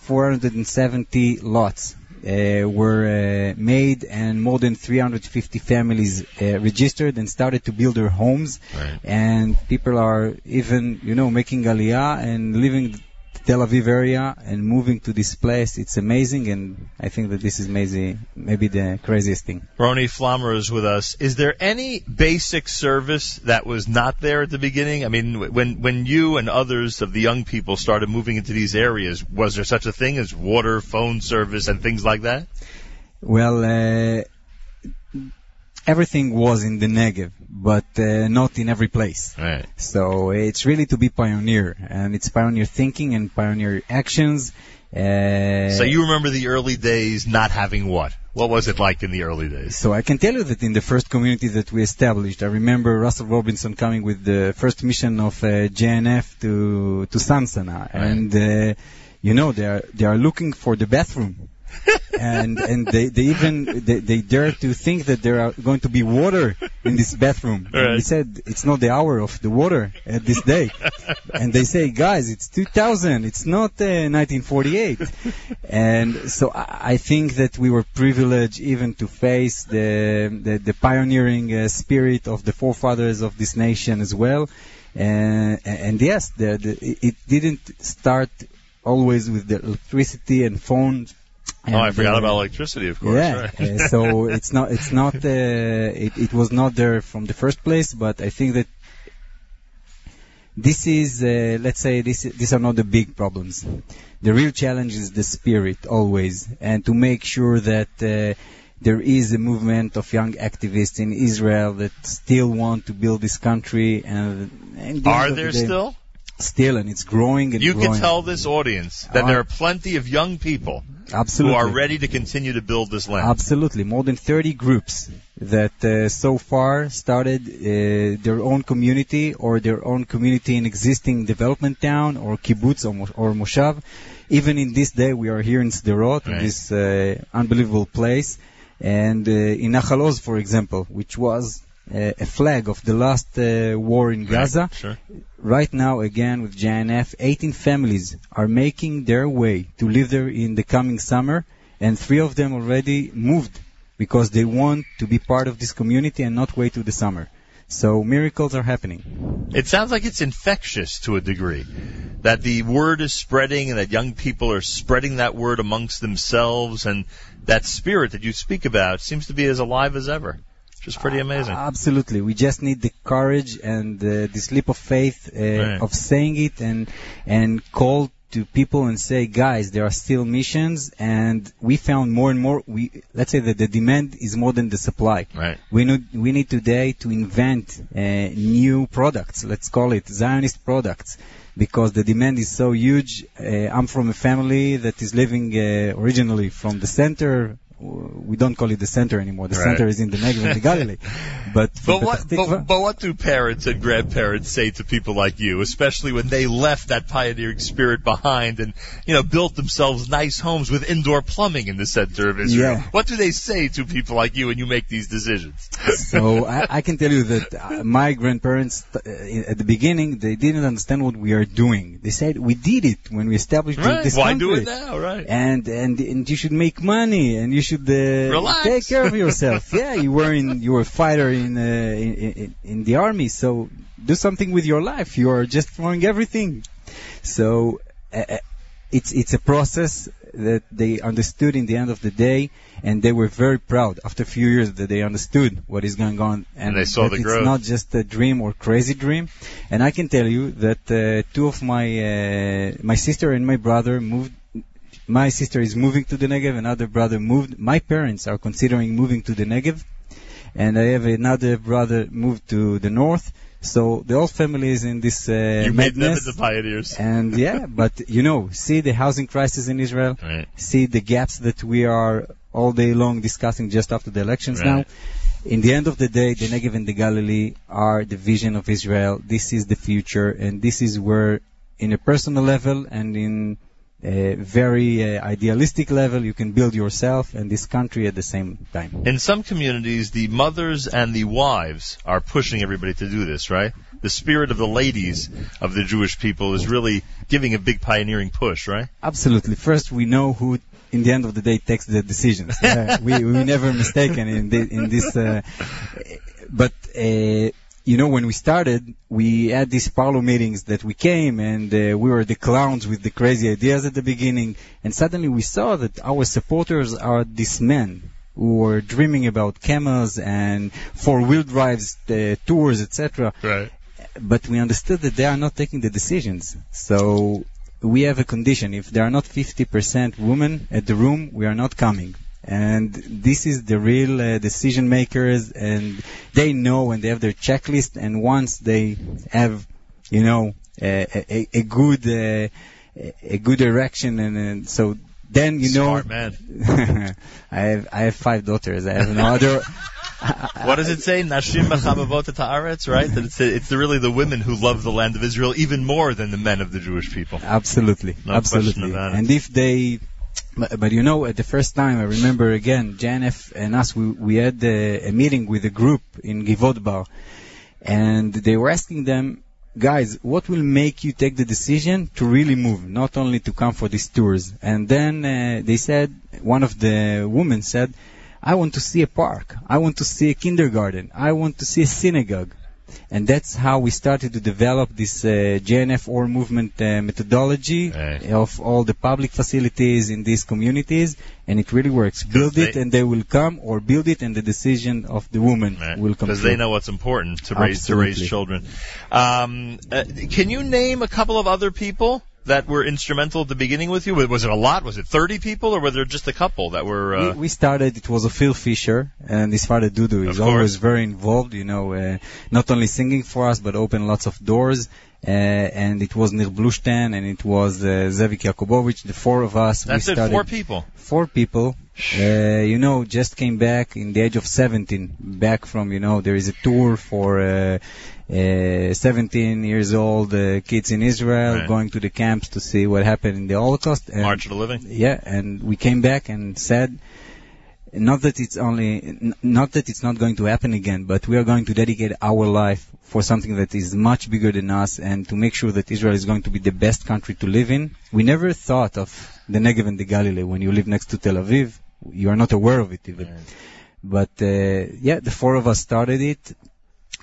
470 lots uh, were uh, made and more than 350 families uh, registered and started to build their homes. Right. And people are even, you know, making aliyah and living Tel Aviv area and moving to this place. It's amazing, and I think that this is maybe maybe the craziest thing. Roni Flamer is with us. Is there any basic service that was not there at the beginning? I mean, when when you and others of the young people started moving into these areas, was there such a thing as water, phone service, and things like that? Well, uh, everything was in the Negev, but uh, not in every place. Right. So it's really to be pioneer, and it's pioneer thinking and pioneer actions. Uh, So you remember the early days not having what? What was it like in the early days? So I can tell you that in the first community that we established, I remember Russell Robinson coming with the first mission of uh, JNF to to Sansana, and uh, you know they are they are looking for the bathroom. And and they, they even they, they dare to think that there are going to be water in this bathroom. And we said it's not the hour of the water at this day. and they say, guys, it's 2000. It's not uh, 1948. and so I, I think that we were privileged even to face the the, the pioneering uh, spirit of the forefathers of this nation as well. Uh, and yes, the, the, it didn't start always with the electricity and phones. Oh, I forgot uh, about electricity, of course. yeah, right. uh, so it's not it's not uh, it, it was not there from the first place, but I think that this is uh, let's say this these are not the big problems. The real challenge is the spirit always, and to make sure that uh, there is a movement of young activists in Israel that still want to build this country. And, and the Are there the day- still? Still, and it's growing and You growing. can tell this audience that Uh, there are plenty of young people Absolutely. who are ready to continue to build this land. Absolutely, more than 30 groups that uh, so far started uh, their own community or their own community in existing development town or kibbutz or, or moshav. Even in this day, we are here in Sderot, in Right. this uh, unbelievable place, and uh, in Nachal Oz, for example, which was uh, a flag of the last uh, war in Gaza. Sure. Right now, again with JNF, 18 families are making their way to live there in the coming summer, and three of them already moved because they want to be part of this community and not wait to the summer. So miracles are happening. It sounds like it's infectious to a degree. That the word is spreading and that young people are spreading that word amongst themselves and that spirit that you speak about seems to be as alive as ever. Just pretty amazing. Absolutely. We just need the courage and uh, this leap of faith uh, Right. of saying it and and call to people and say, guys, there are still missions, and we found more and more. We let's say that the demand is more than the supply. Right. We need we need today to invent uh, new products. Let's call it Zionist products. Because the demand is so huge. Uh, I'm from a family that is living uh, originally from the center we don't call it the center anymore. The Right. center is in the Negev and the Galilee. But, But what, but, but what do parents and grandparents say to people like you, especially when they left that pioneering spirit behind and, you know, built themselves nice homes with indoor plumbing in the center of Israel? Yeah. What do they say to people like you when you make these decisions? so I, I can tell you that uh, my grandparents uh, at the beginning they didn't understand what we are doing. They said we did it when we established Right. this Why country. do it now? Right. And and and you should make money and you should uh, Relax. take care of yourself. yeah, you were in you were a fighter in, uh, in in in the army, so do something with your life. You are just throwing everything. So uh, uh, it's it's a process that they understood in the end of the day, and they were very proud after a few years that they understood what is going on, and, And they saw the it's growth. not just a dream or crazy dream. And I can tell you that uh, two of my uh, my sister and my brother moved. My sister is moving to the Negev, another brother moved. My parents are considering moving to the Negev, and I have another brother moved to the north. So the whole family is in this uh, you made them madness. into pioneers. And yeah, but you know, see the housing crisis in Israel, Right. see the gaps that we are all day long discussing just after the elections Right. now. In the end of the day, the Negev and the Galilee are the vision of Israel. This is the future, and this is where, in a personal level and in a very uh, idealistic level, you can build yourself and this country at the same time. In some communities, the mothers and the wives are pushing everybody to do this, right? The spirit of the ladies of the Jewish people is really giving a big pioneering push, right? Absolutely. First, we know who, in the end of the day, takes the decisions. We we never mistaken in the, in this. Uh, but uh, you know, when we started, we had these parlor meetings that we came and uh, we were the clowns with the crazy ideas at the beginning, and suddenly we saw that our supporters are these men who were dreaming about camels and four-wheel drives, uh, tours, etc Right. but we understood that they are not taking the decisions. So we have a condition. If there are not 50% women at the room, we are not coming. And this is the real uh, decision makers, and they know and they have their checklist. And once they have, you know, a, a, a good uh, a good direction, and, and so then you know. Smart man. I have I have five daughters. I have no other. What does it say? Nashim b'chamavot ta'aretz, right? That it's, it's really the women who love the land of Israel even more than the men of the Jewish people. Absolutely, No absolutely. question about it. And if they, but, but you know, at the first time, I remember again, JNF and us, we, we had a, a meeting with a group in Givot Bar, and they were asking them, guys, what will make you take the decision to really move, not only to come for these tours? And then uh, they said, one of the women said, I want to see a park. I want to see a kindergarten. I want to see a synagogue. And that's how we started to develop this uh, JNF or movement uh, methodology of all the public facilities in these communities, and it really works. Build it, and they will come, or build it, and the decision of the woman will come. Because they know what's important to raise to raise children. Um, uh, can you name a couple of other people that were instrumental at the beginning with you? Was it a lot? Was it 30 people, or were there just a couple that were? Uh, we, we started, it was a Phil Fisher, and his father Dudu course. always very involved, you know, uh, not only singing for us, but opened lots of doors. Uh, and it was Nir Blustein, and it was uh, Zevik Yakubovich, the four of us. That's we it, started four people. Four people. Uh, you know, just came back in the age of 17, back from, you know, there is a tour for uh, uh, 17 years old uh, kids in Israel Right. going to the camps to see what happened in the Holocaust. And March of the Living. yeah, and we came back and said, not that it's only, n- not that it's not going to happen again, but we are going to dedicate our life for something that is much bigger than us and to make sure that Israel is going to be the best country to live in. We never thought of the Negev and the Galilee when you live next to Tel Aviv. You are not aware of it even. But, uh, yeah, the four of us started it.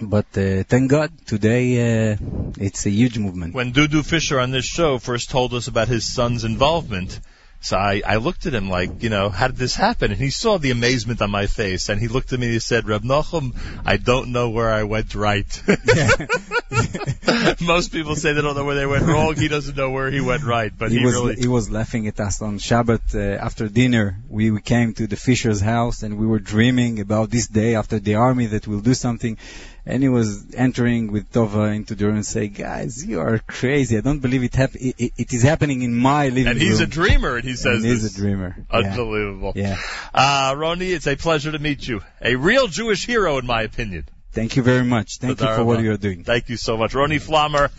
But uh, thank God, today uh, it's a huge movement. when Dudu Fisher on this show first told us about his son's involvement, so I, I looked at him like, you know, how did this happen? And he saw the amazement on my face, and he looked at me and he said, Reb Nochem, I don't know where I went right. Most people say they don't know where they went wrong. He doesn't know where he went right, but he, he was really. he was laughing at us on Shabbat uh, after dinner. We, we came to the Fisher's house and we were dreaming about this day after the army that we'll do something. And he was entering with Tova into the room and say, "Guys, you are crazy. I don't believe it, hap- it, it, it is happening in my living And room." And he's a dreamer, and he says And he's a dreamer. Unbelievable. Yeah. Uh, Roni, it's a pleasure to meet you. A real Jewish hero, in my opinion. Thank you very much. Thank you for what you're doing. Thank you so much. Roni Flamer.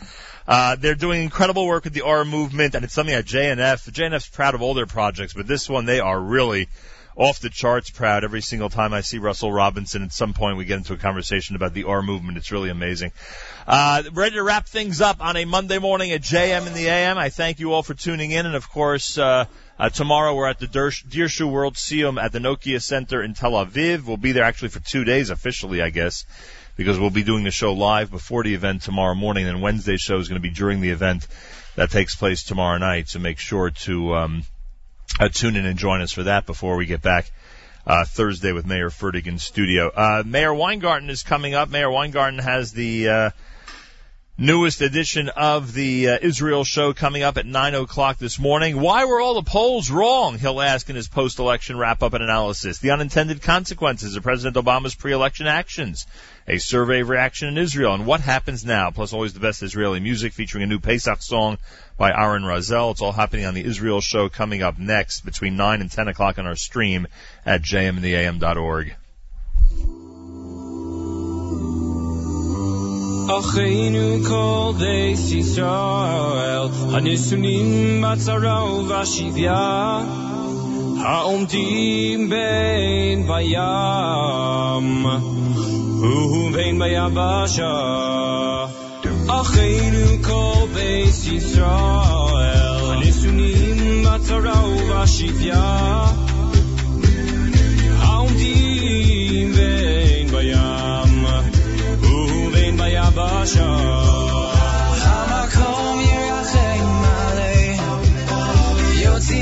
Uh, they're doing incredible work with the OR movement, and it's something that JNF, JNF's proud of all their projects, but this one they are really off the charts proud. Every single time I see Russell Robinson, at some point we get into a conversation about the OR movement. It's really amazing. Uh, ready to wrap things up on a Monday morning at JM in the AM. I thank you all for tuning in, and of course, uh, uh, tomorrow we're at the Dirshu World Siyum at the Nokia Center in Tel Aviv. We'll be there actually for two days officially, I guess because we'll be doing the show live before the event tomorrow morning, and Wednesday's show is going to be during the event that takes place tomorrow night. So make sure to um, uh, tune in and join us for that before we get back uh, Thursday with Meir Fertig in studio. Uh, Meir Weingarten is coming up. Meir Weingarten has the uh, newest edition of the uh, Israel show coming up at 9 o'clock this morning. Why were all the polls wrong? He'll ask in his post-election wrap-up and analysis. The unintended consequences of President Obama's pre-election actions. A survey of reaction in Israel and what happens now. Plus always the best Israeli music featuring a new Pesach song by Aaron Razel. It's all happening on the Israel show coming up next between 9 and 10 o'clock on our stream at jmandtheam.org. אחינו כל בית ישראל, הנשונים בצרה ובשביה, העומדים בין בים ובין ביבשה. אחינו כל בית ישראל, הנשונים בצרה ובשביה, Hammakom yer achei malei Yotzi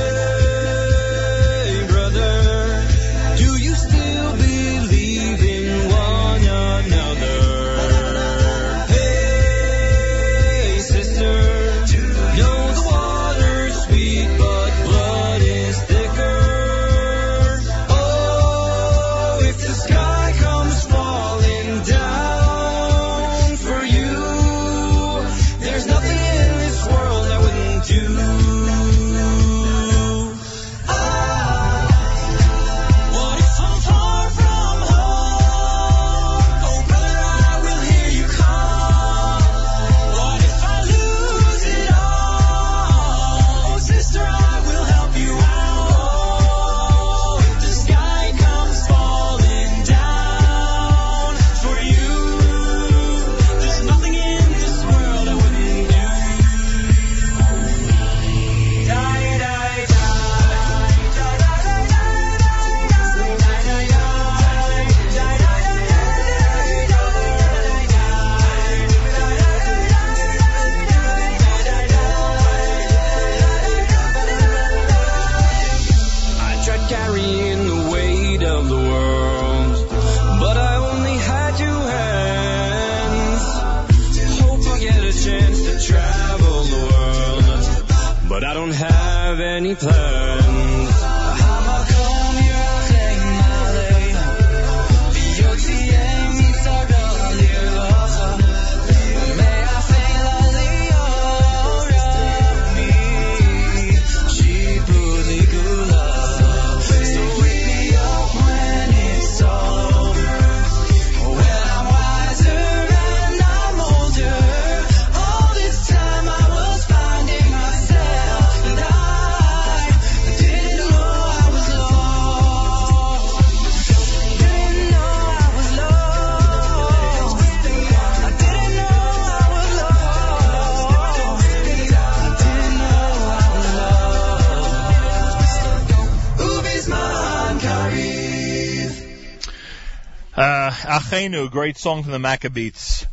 Achenu, great song from the Maccabees.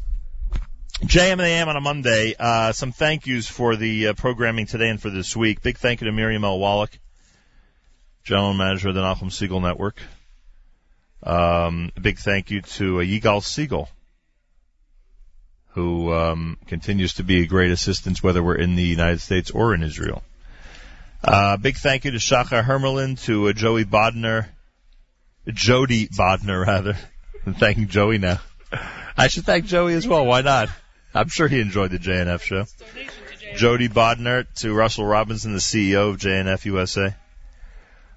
JM and AM on a Monday. Uh, some thank yous for the uh, programming today and for this week. Big thank you to Miriam L. Wallach, General Manager of the Nachum Segal Network. Um, big thank you to uh, Yigal Segal, who um, continues to be a great assistance whether we're in the United States or in Israel. Uh, big thank you to Shachar Hermelin, to uh, Joey Bodner, Jody Bodner rather. I'm thanking Joey now. I should thank Joey as well. Why not? I'm sure he enjoyed the JNF show. Jody Bodner to Russell Robinson, the CEO of JNF USA.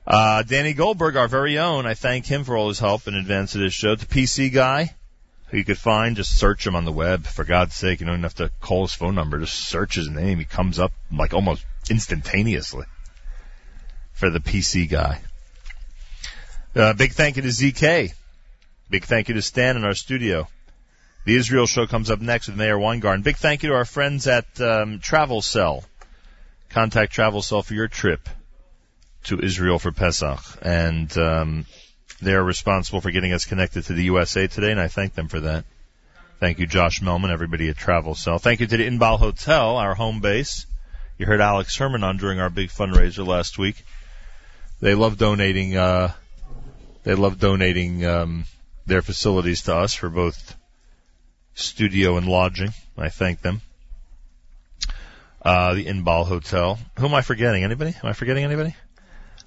Uh, Danny Goldberg, our very own, I thank him for all his help in advance of this show. The PC guy, who you could find, just search him on the web. For God's sake, you don't even have to call his phone number. Just search his name. He comes up like almost instantaneously for the PC guy. Uh, big thank you to ZK. Big thank you to Stan in our studio. The Israel show comes up next with Meir Weingarten. Big thank you to our friends at um, Travel Cell. Contact Travel Cell for your trip to Israel for Pesach, and um, they're responsible for getting us connected to the USA today, and I thank them for that. Thank you, Josh Melman, everybody at Travel Cell. Thank you to the Inbal Hotel, our home base. You heard Alex Herman on during our big fundraiser last week. They love donating. Uh, they love donating um, their facilities to us for both studio and lodging. I thank them. Uh, the Inbal Hotel. Who am I forgetting? Anybody? Am I forgetting anybody?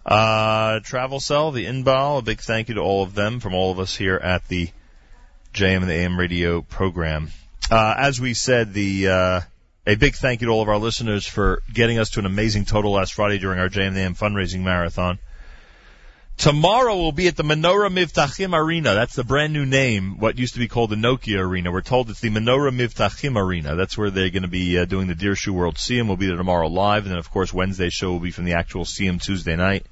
Uh, Travel Cell, the Inbal, a big thank you to all of them from all of us here at the JM and the AM radio program. Uh, as we said, the, uh, a big thank you to all of our listeners for getting us to an amazing total last Friday during our JM and the AM fundraising marathon. Tomorrow we'll be at the Menorah Mivtachim Arena. That's the brand new name, what used to be called the Nokia Arena. We're told it's the Menorah Mivtachim Arena. That's where they're going to be uh, doing the Dirshu World Siyum. We'll be there tomorrow live, and then of course Wednesday's show will be from the actual Siyum Tuesday night.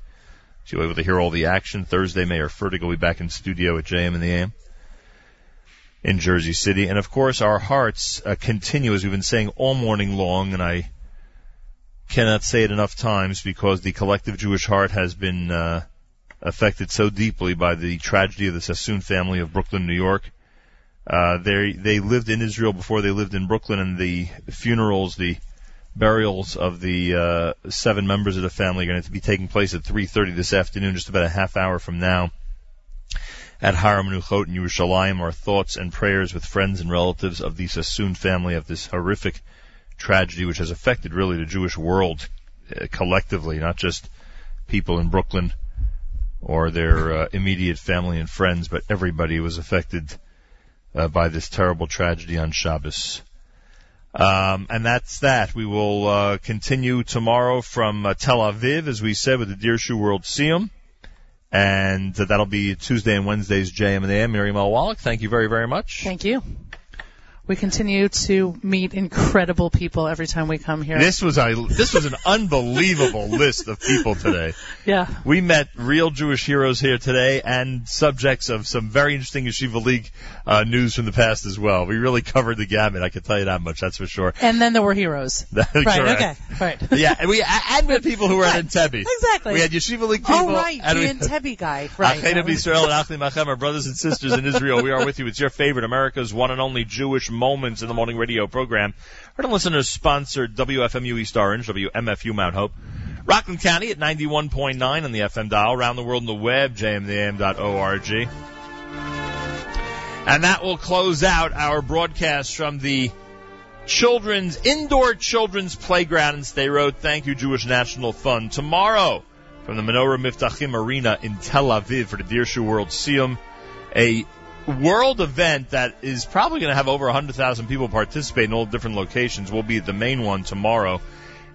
So you'll be able to hear all the action. Thursday, Meir Fertig will be back in studio at JM and the AM in Jersey City. And of course, our hearts uh, continue, as we've been saying all morning long, and I cannot say it enough times because the collective Jewish heart has been uh, affected so deeply by the tragedy of the Sassoon family of Brooklyn, New York. Uh, they they lived in Israel before they lived in Brooklyn, and the funerals, the burials of the uh, seven members of the family are going to be taking place at 3:30 this afternoon, just about a half hour from now, at Har Menuchot in Yerushalayim. Our thoughts and prayers with friends and relatives of the Sassoon family of this horrific tragedy, which has affected really the Jewish world uh, collectively, not just people in Brooklyn or their uh, immediate family and friends, but everybody was affected uh, by this terrible tragedy on Shabbos. Um, and that's that. We will uh, continue tomorrow from uh, Tel Aviv, as we said, with the Dirshu World Siyum. And uh, that'll be Tuesday and Wednesdays, JM and AM. Miriam L. Wallach, thank you very, very much. Thank you. We continue to meet incredible people every time we come here. This was a this was an unbelievable list of people today. Yeah. We met real Jewish heroes here today and subjects of some very interesting Yeshiva League uh, news from the past as well. We really covered the gamut. I can tell you that much. That's for sure. And then there were heroes. That's right. correct. Okay. Right. Yeah, and we and we had people who were at Entebbe. Exactly. We had Yeshiva League people. Oh right, and the we- Entebbe guy. Right. Acheinu Israel and Achli Machem, our brothers and sisters in Israel. We are with you. It's your favorite, America's one and only Jewish Moments in the Morning radio program. Heard and listeners sponsored WFMU East Orange, WMFU Mount Hope. Rockland County at 91.9 on the FM dial, around the world on the web, jmtheam.org. And that will close out our broadcast from the children's indoor children's playground in Sderot. Thank you, Jewish National Fund. Tomorrow, from the Menorah Mivtachim Arena in Tel Aviv for the Dirshu World Siyum, a world event that is probably going to have over 100,000 people participate in all different locations. Will be the main one tomorrow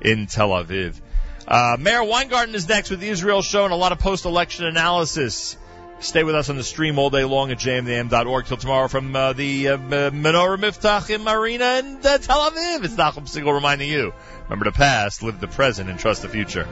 in Tel Aviv. Uh, Meir Weingarten is next with the Israel Show and a lot of post-election analysis. Stay with us on the stream all day long at jmnam.org till tomorrow from uh, the uh, Menorah Mivtachim Arena in uh, Tel Aviv. It's Nachum Segal reminding you, remember the past, live the present, and trust the future.